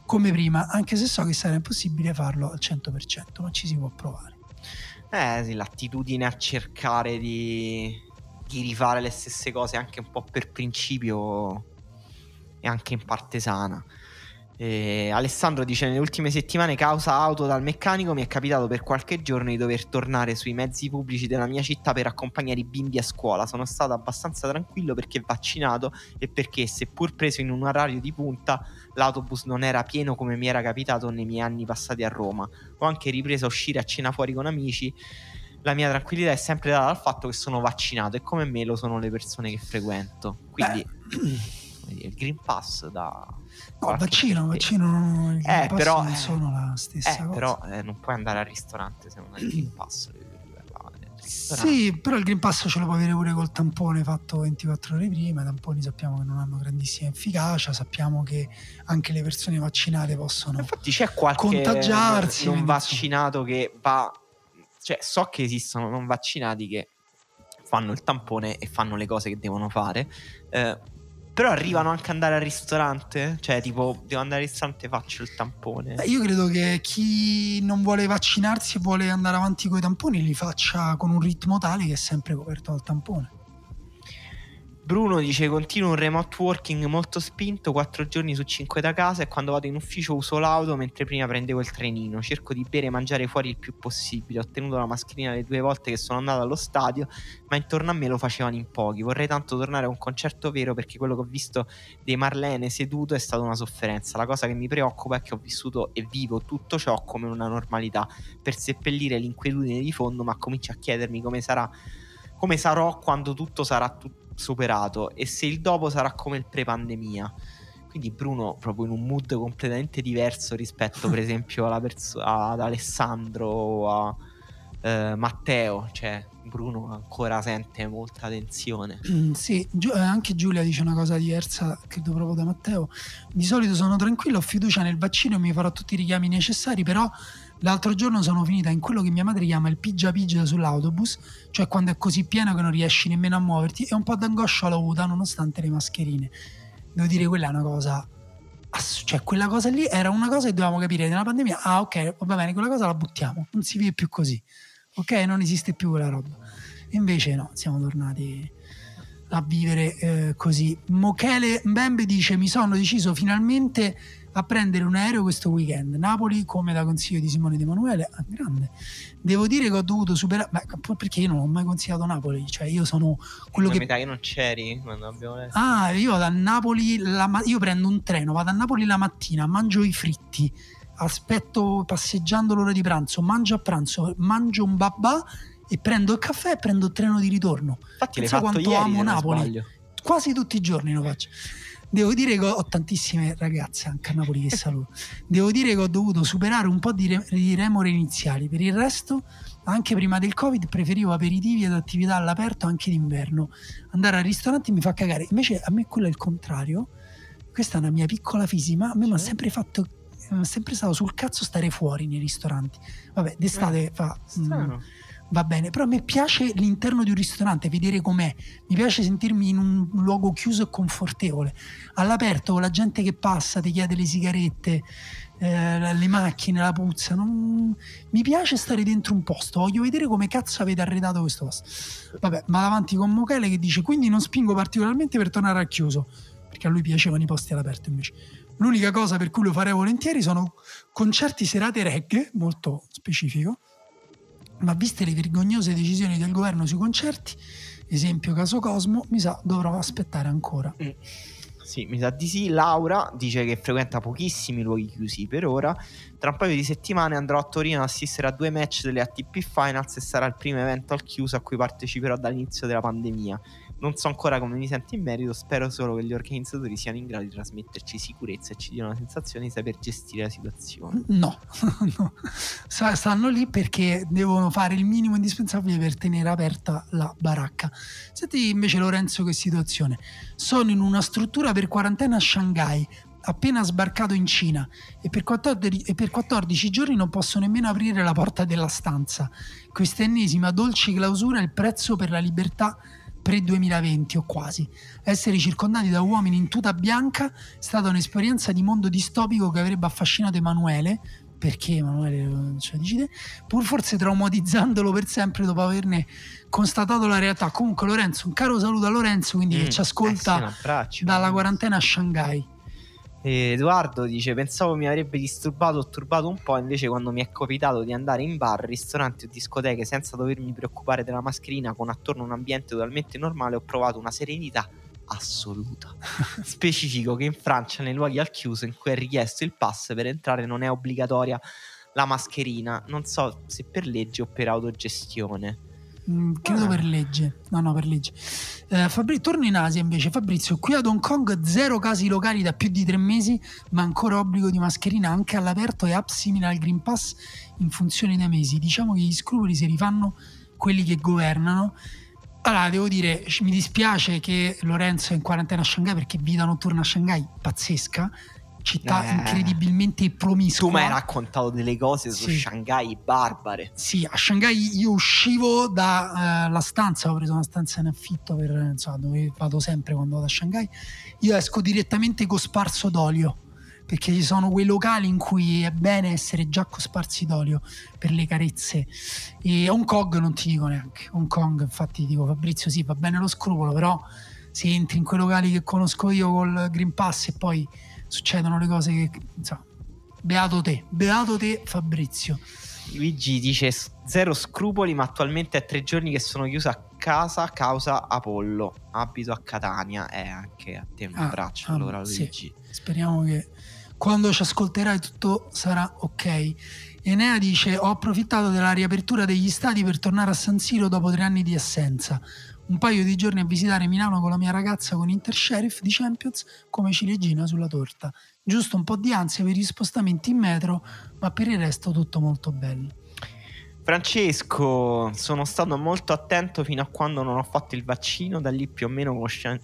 come prima, anche se so che sarà impossibile farlo al 100%, ma ci si può provare. Eh sì, l'attitudine a cercare di, di rifare le stesse cose anche un po' per principio e anche in parte sana. Eh, Alessandro dice: Nelle ultime settimane, causa auto dal meccanico, mi è capitato per qualche giorno di dover tornare sui mezzi pubblici della mia città per accompagnare i bimbi a scuola. Sono stato abbastanza tranquillo perché vaccinato e perché, seppur preso in un orario di punta, l'autobus non era pieno come mi era capitato nei miei anni passati a Roma. Ho anche ripreso a uscire a cena fuori con amici. La mia tranquillità è sempre data dal fatto che sono vaccinato e come me lo sono le persone che frequento. Quindi, il Green Pass da No, vaccino, vaccino eh, però, non sono la stessa eh, cosa. Però eh, non puoi andare al ristorante se non hai il Green Pass. Sì, però il Green Pass ce lo puoi avere pure col tampone fatto 24 ore prima. I tamponi sappiamo che non hanno grandissima efficacia, sappiamo che anche le persone vaccinate possono Infatti c'è qualche contagiarsi. non vaccinato che va... Cioè, so che esistono non vaccinati che fanno il tampone e fanno le cose che devono fare. eh, però arrivano anche ad andare al ristorante? Cioè, tipo, devo andare al ristorante faccio il tampone. Beh, io credo che chi non vuole vaccinarsi e vuole andare avanti con i tamponi li faccia con un ritmo tale che è sempre coperto dal tampone. Bruno dice continuo un remote working molto spinto, 4 giorni su 5 da casa e quando vado in ufficio uso l'auto mentre prima prendevo il trenino. Cerco di bere e mangiare fuori il più possibile. Ho tenuto la mascherina le due volte che sono andato allo stadio, ma intorno a me lo facevano in pochi. Vorrei tanto tornare a un concerto vero perché quello che ho visto dei Marlene seduto è stata una sofferenza. La cosa che mi preoccupa è che ho vissuto e vivo tutto ciò come una normalità per seppellire l'inquietudine di fondo, ma comincio a chiedermi come sarà come sarò quando tutto sarà tu- superato e se il dopo sarà come il pre-pandemia. Quindi Bruno proprio in un mood completamente diverso rispetto per esempio alla perso- ad Alessandro o a eh, Matteo, cioè Bruno ancora sente molta tensione. Mm, sì, Giu- eh, anche Giulia dice una cosa diversa, credo proprio da Matteo. Di solito sono tranquillo, ho fiducia nel vaccino e mi farò tutti i richiami necessari, però l'altro giorno sono finita in quello che mia madre chiama il pigia pigia sull'autobus, cioè quando è così pieno che non riesci nemmeno a muoverti, e un po' d'angoscia l'ho avuta nonostante le mascherine. Devo dire, quella è una cosa... ass- Cioè, quella cosa lì era una cosa che dovevamo capire nella pandemia. Ah, ok, va bene, quella cosa la buttiamo, non si vive più così. Ok, non esiste più quella roba. Invece no, siamo tornati a vivere eh, così. Mochele Mbembe dice: Mi sono deciso finalmente a prendere un aereo questo weekend. Napoli, come da consiglio di Simone De Emanuele, ah, grande. Devo dire che ho dovuto superare. Beh, perché io non ho mai consigliato Napoli, cioè io sono quello che sa che non c'eri quando abbiamo letto. Ah, io vado a Napoli, la ma- io prendo un treno, vado a Napoli la mattina, mangio i fritti, aspetto passeggiando l'ora di pranzo, mangio a pranzo, mangio un babà e prendo il caffè e prendo il treno di ritorno. Infatti pensa quanto ieri, amo Napoli. Quasi tutti i giorni lo faccio. Devo dire che ho tantissime ragazze anche a Napoli che saluto. Devo dire che ho dovuto superare un po' di, re- di remore iniziali. Per il resto, anche prima del Covid, preferivo aperitivi ed attività all'aperto anche d'inverno. Andare al ristorante mi fa cagare. Invece a me quello è il contrario. Questa è una mia piccola fisi, ma a me mi ha Cioè? sempre fatto. sempre stato sul cazzo stare fuori nei ristoranti. Vabbè, d'estate fa. mm, Strano. Va bene, però a me piace l'interno di un ristorante, vedere com'è, mi piace sentirmi in un luogo chiuso e confortevole, all'aperto la gente che passa, ti chiede le sigarette, eh, le macchine, la puzza, non- mi piace stare dentro un posto, voglio vedere come cazzo avete arredato questo posto. Vabbè, ma davanti con Mochele che dice quindi non spingo particolarmente per tornare al chiuso, perché a lui piacevano i posti all'aperto invece. L'unica cosa per cui lo farei volentieri sono concerti serate reggae, molto specifico, ma viste le vergognose decisioni del governo sui concerti, esempio caso Cosmo, mi sa dovrò aspettare ancora. Sì, mi sa di sì. Laura dice che frequenta pochissimi luoghi chiusi per ora. Tra un paio di settimane andrò a Torino ad assistere a due match delle ATP Finals e sarà il primo evento al chiuso a cui parteciperò dall'inizio della pandemia. Non so ancora come mi sento in merito, spero solo che gli organizzatori siano in grado di trasmetterci sicurezza e ci diano la sensazione di saper gestire la situazione. No, no. Stanno lì perché devono fare il minimo indispensabile per tenere aperta la baracca. Senti invece Lorenzo che situazione. Sono in una struttura per quarantena a Shanghai, appena sbarcato in Cina e per 14, e per 14 giorni non posso nemmeno aprire la porta della stanza. Questa ennesima dolce clausura è il prezzo per la libertà pre-2020 o quasi. Essere circondati da uomini in tuta bianca è stata un'esperienza di mondo distopico che avrebbe affascinato Emanuele, perché Emanuele non ce lo dici te, pur forse traumatizzandolo per sempre dopo averne constatato la realtà. Comunque Lorenzo, un caro saluto a Lorenzo, quindi che Mm, ci eh sì, ascolta abbraccio. dalla quarantena a Shanghai. Edoardo dice: Pensavo mi avrebbe disturbato o turbato un po'. Invece, quando mi è capitato di andare in bar, ristoranti o discoteche senza dovermi preoccupare della mascherina, con attorno un ambiente totalmente normale, ho provato una serenità assoluta. Specifico che in Francia, nei luoghi al chiuso in cui è richiesto il pass per entrare, non è obbligatoria la mascherina. Non so se per legge o per autogestione. Mm, credo Ah. per legge. No, no, per legge. Eh, Fabri- torno in Asia invece. Fabrizio, qui ad Hong Kong zero casi locali da più di tre mesi, ma ancora obbligo di mascherina anche all'aperto e app simile al Green Pass in funzione dei mesi. Diciamo che gli scrupoli si rifanno quelli che governano. Allora, devo dire, mi dispiace che Lorenzo è in quarantena a Shanghai perché vita notturna a Shanghai pazzesca, città Eh. incredibilmente promiscua. Tu mi hai raccontato delle cose su Sì. Shanghai barbare. Sì, a Shanghai io uscivo dalla stanza, ho preso una stanza in affitto per, insomma, dove vado sempre quando vado a Shanghai. Io esco direttamente cosparso d'olio, perché ci sono quei locali in cui è bene essere già cosparsi d'olio per le carezze. E Hong Kong non ti dico neanche. Hong Kong, infatti dico Fabrizio, sì, va bene lo scrupolo, però se entri in quei locali che conosco io col Green Pass e poi succedono le cose che, insomma, beato te, beato te Fabrizio. Luigi dice "S- zero scrupoli, ma attualmente è tre giorni che sono chiuso a casa causa Apollo. Abito a Catania. Eh, anche a te un Ah, abbraccio ah, allora sì. Luigi. Speriamo che quando ci ascolterai tutto sarà ok. Enea dice: Ho approfittato della riapertura degli stadi per tornare a San Siro dopo tre anni di assenza. Un paio di giorni a visitare Milano con la mia ragazza con Inter Sheriff di Champions come ciliegina sulla torta. Giusto un po' di ansia per gli spostamenti in metro, ma per il resto tutto molto bello. Francesco, sono stato molto attento fino a quando non ho fatto il vaccino, da lì più o meno conscia-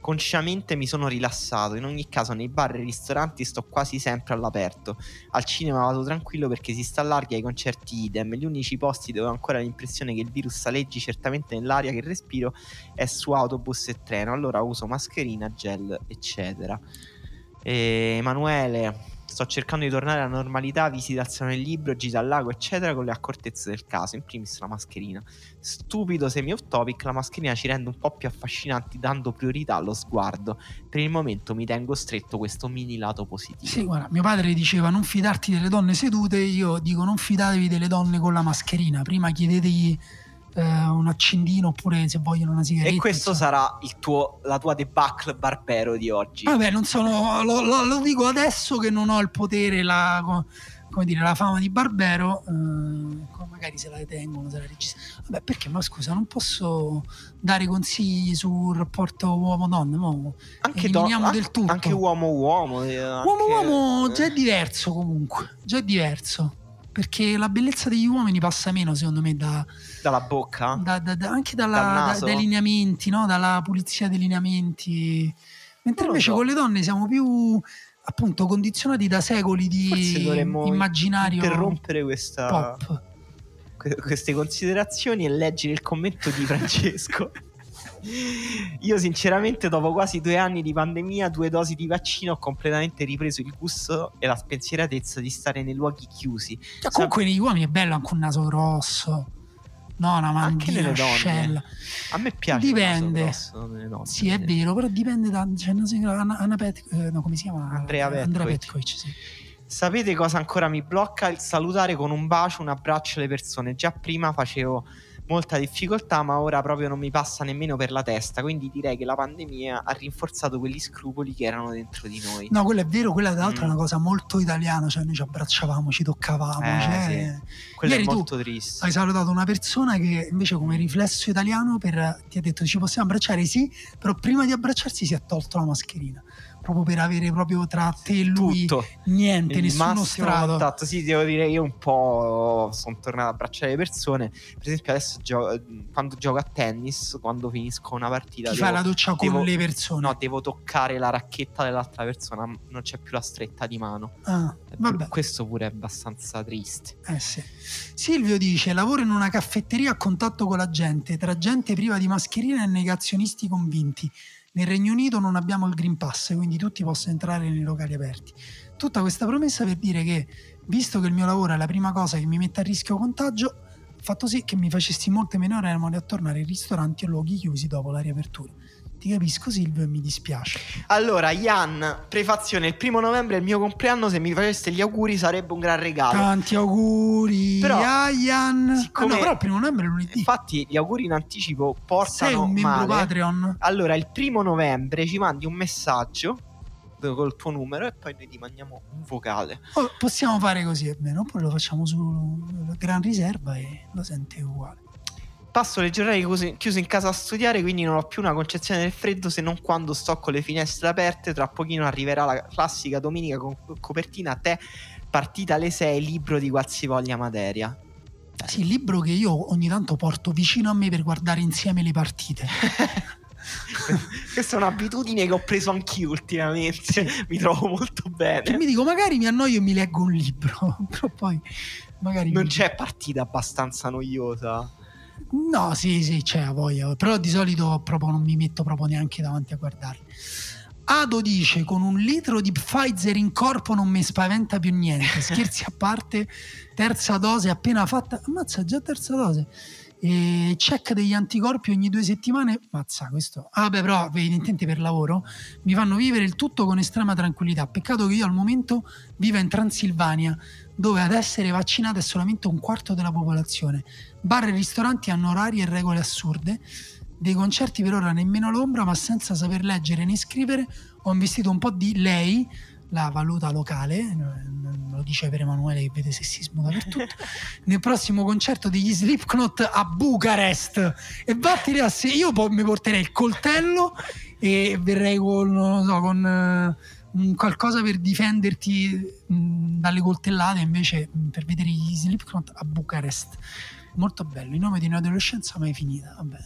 consciamente mi sono rilassato. In ogni caso, nei bar e ristoranti sto quasi sempre all'aperto. Al cinema vado tranquillo perché si sta larga ai concerti idem. Gli unici posti dove ho ancora l'impressione che il virus aleggi certamente nell'aria che respiro è su autobus e treno. Allora uso mascherina, gel, eccetera. E Emanuele, sto cercando di tornare alla normalità, visita al salone del libro, gita al lago, eccetera, con le accortezze del caso, in primis la mascherina. Stupido semi-off topic, la mascherina ci rende un po' più affascinanti dando priorità allo sguardo. Per il momento mi tengo stretto questo mini lato positivo. Sì, guarda, mio padre diceva non fidarti delle donne sedute, io dico non fidatevi delle donne con la mascherina, prima chiedetegli eh, un accendino oppure se vogliono una sigaretta. E questo insomma. sarà il tuo, la tua debacle barbero di oggi. Vabbè, non sono, lo, lo- lo dico adesso che non ho il potere, la, co- come dire, la fama di Barbero, eh, magari se la tengono, se la registrano. Vabbè, perché? Ma scusa, non posso dare consigli sul rapporto uomo-donna, mo. anche, do- eliminiamo an- del tutto. anche uomo-uomo. eh, anche- Uomo-uomo già è diverso comunque, già è diverso. Perché la bellezza degli uomini passa meno, secondo me, da, Dalla bocca? da- da- anche dalla- dai lineamenti, no? dalla pulizia dei lineamenti. Mentre Non invece so. con le donne siamo più appunto condizionati da secoli di immaginario interrompere questa, pop. que- queste considerazioni e leggere il commento di Francesco. Io sinceramente dopo quasi due anni di pandemia, due dosi di vaccino, ho completamente ripreso il gusto e la spensieratezza di stare nei luoghi chiusi. Cioè, comunque negli uomini è bello anche un naso grosso, no, una Anche mandina, donne. ascella. A me piace il naso Dipende. grosso donne. Sì, è vero, però dipende da cioè, Anna, Anna Pet- eh, no, come si chiama? Andrea Andrea Petkovic. Petkovic, sì. Sapete cosa ancora mi blocca? Il salutare con un bacio, un abbraccio le persone. Già prima facevo molta difficoltà, ma ora proprio non mi passa nemmeno per la testa. Quindi direi che la pandemia ha rinforzato quegli scrupoli che erano dentro di noi. No, quello è vero, quella tra l'altro è Mm. una cosa molto italiana, cioè noi ci abbracciavamo, ci toccavamo. Eh, cioè, Quello ieri è molto triste. Hai salutato una persona che invece come riflesso italiano per- ti ha detto ci possiamo abbracciare, sì, però prima di abbracciarsi si è tolto la mascherina, proprio per avere proprio tra te e lui Tutto. niente, il nessuno strato. contatto. Sì, devo dire, io un po' sono tornato ad abbracciare le persone. Per esempio, adesso gio- quando gioco a tennis, quando finisco una partita, Ti devo, fai la doccia con devo- le persone. no, devo toccare la racchetta dell'altra persona, non c'è più la stretta di mano. Ah, È vabbè. Questo pure è abbastanza triste. Eh sì. Silvio dice: lavoro in una caffetteria a contatto con la gente, tra gente priva di mascherina e negazionisti convinti. Nel Regno Unito non abbiamo il Green Pass, quindi tutti possono entrare nei locali aperti. Tutta questa promessa per dire che, visto che il mio lavoro è la prima cosa che mi mette a rischio contagio, ha fatto sì che mi facessi molte meno remore a tornare in ristoranti e luoghi chiusi dopo la riapertura. Ti capisco Silvio e mi dispiace. Allora, Ian, prefazione: il primo novembre è il mio compleanno. Se mi faceste gli auguri, sarebbe un gran regalo. Tanti auguri Però, a Ian. siccome- Ah, no, però il primo novembre è lunedì. Infatti, gli auguri in anticipo Sei portano un membro male. Patreon? Allora, il primo novembre ci mandi un messaggio col tuo numero e poi noi ti mandiamo un vocale. Oh, possiamo fare così, è bene, oppure lo facciamo su Gran Riserva e lo sente uguale. Passo le giornate chiuse- chiuso in casa a studiare, quindi non ho più una concezione del freddo se non quando sto con le finestre aperte. Tra pochino arriverà la classica domenica con copertina a te, partita alle 6, libro di qualsivoglia materia. Sì, il libro che io ogni tanto porto vicino a me per guardare insieme le partite. Questa è un'abitudine che ho preso anch'io ultimamente. Mi trovo molto bene. Che mi dico, magari mi annoio e mi leggo un libro, però poi magari. Non mi... c'è partita abbastanza noiosa. No, sì, sì, c'è a voglia, però di solito proprio non mi metto proprio neanche davanti a guardarli. Ado dice con un litro di Pfizer in corpo non mi spaventa più niente. Scherzi a parte, terza dose appena fatta. Ammazza, già terza dose. E check degli anticorpi ogni due settimane. Mazza, questo. Ah, beh, però, evidentemente per lavoro mi fanno vivere il tutto con estrema tranquillità. Peccato che io al momento viva in Transilvania, dove ad essere vaccinata è solamente un quarto della popolazione. Bar e ristoranti hanno orari e regole assurde dei concerti per ora nemmeno l'ombra, ma senza saper leggere né scrivere ho investito un po' di lei, la valuta locale, lo dice per Emanuele che vede sessismo dappertutto, nel prossimo concerto degli Slipknot a Bucarest. E vattene a se io mi porterei il coltello e verrei con, non so, con uh, qualcosa per difenderti mh, dalle coltellate, invece mh, per vedere gli Slipknot a Bucarest. Molto bello, in nome di un'adolescenza mai finita, vabbè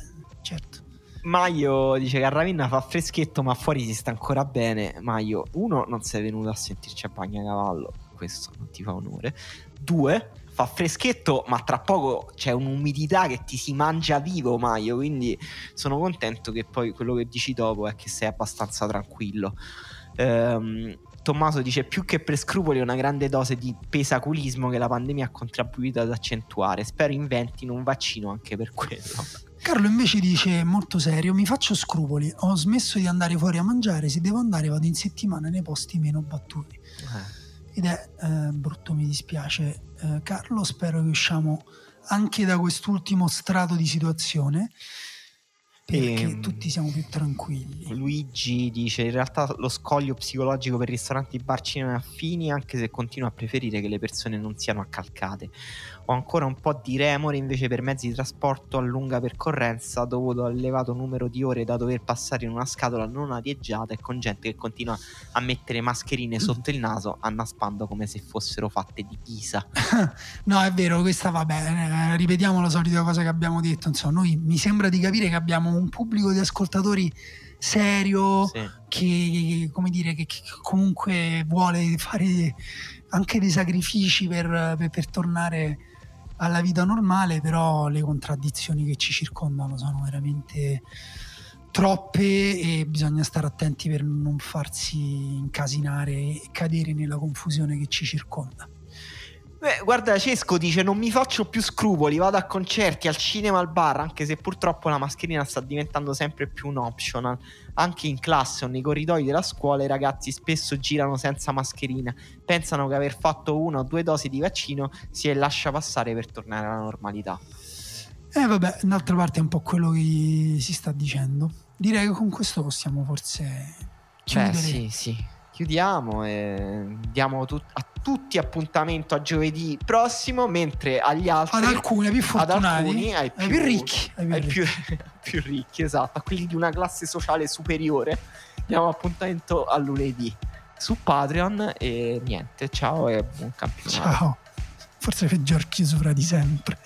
certo. Maio dice che a Ravenna fa freschetto, ma fuori si sta ancora bene. Maio, uno, non sei venuto a sentirci a Bagnacavallo, questo non ti fa onore. Due, fa freschetto, ma tra poco c'è un'umidità che ti si mangia vivo, Maio. Quindi sono contento che poi quello che dici dopo è che sei abbastanza tranquillo. Ehm, Tommaso dice più che per scrupoli una grande dose di pesaculismo che la pandemia ha contribuito ad accentuare. Spero inventino un vaccino anche per quello. Carlo invece dice molto serio: Mi faccio scrupoli, ho smesso di andare fuori a mangiare. Se devo andare, vado in settimana nei posti meno battuti. Eh. Ed è eh, brutto, mi dispiace, eh, Carlo. Spero che usciamo anche da quest'ultimo strato di situazione perché e, ehm, tutti siamo più tranquilli. Luigi dice: In realtà lo scoglio psicologico per ristoranti, bar, cinema affini, anche se continua a preferire che le persone non siano accalcate. Ho ancora un po' di remore invece per mezzi di trasporto a lunga percorrenza, dovuto al elevato numero di ore da dover passare in una scatola non arieggiata e con gente che continua a mettere mascherine sotto il naso, annaspando come se fossero fatte di ghisa. no, è vero, questa va bene. Ripetiamo la solita cosa che abbiamo detto. Insomma, noi mi sembra di capire che abbiamo un pubblico di ascoltatori serio sì. che, come dire, che, che, comunque vuole fare anche dei sacrifici per, per, per, tornare alla vita normale, però le contraddizioni che ci circondano sono veramente troppe e bisogna stare attenti per non farsi incasinare e cadere nella confusione che ci circonda. Beh, guarda, Cesco dice: Non mi faccio più scrupoli, vado a concerti, al cinema, al bar. Anche se purtroppo la mascherina sta diventando sempre più un optional. Anche in classe o nei corridoi della scuola i ragazzi spesso girano senza mascherina. Pensano che aver fatto una o due dosi di vaccino si lascia passare per tornare alla normalità. Eh, vabbè, d'altra parte è un po' quello che si sta dicendo. Direi che con questo possiamo forse chiudere. Beh, sì, sì chiudiamo e diamo tut- a tutti appuntamento a giovedì prossimo, mentre agli altri... Ad alcuni, più fortunati, ad alcuni, ai più, ai più ricchi. Ai più, ai più, più ricchi, esatto, a quelli di una classe sociale superiore, diamo appuntamento a lunedì su Patreon e niente, ciao e buon campionato. Ciao, forse peggior chiusura di sempre.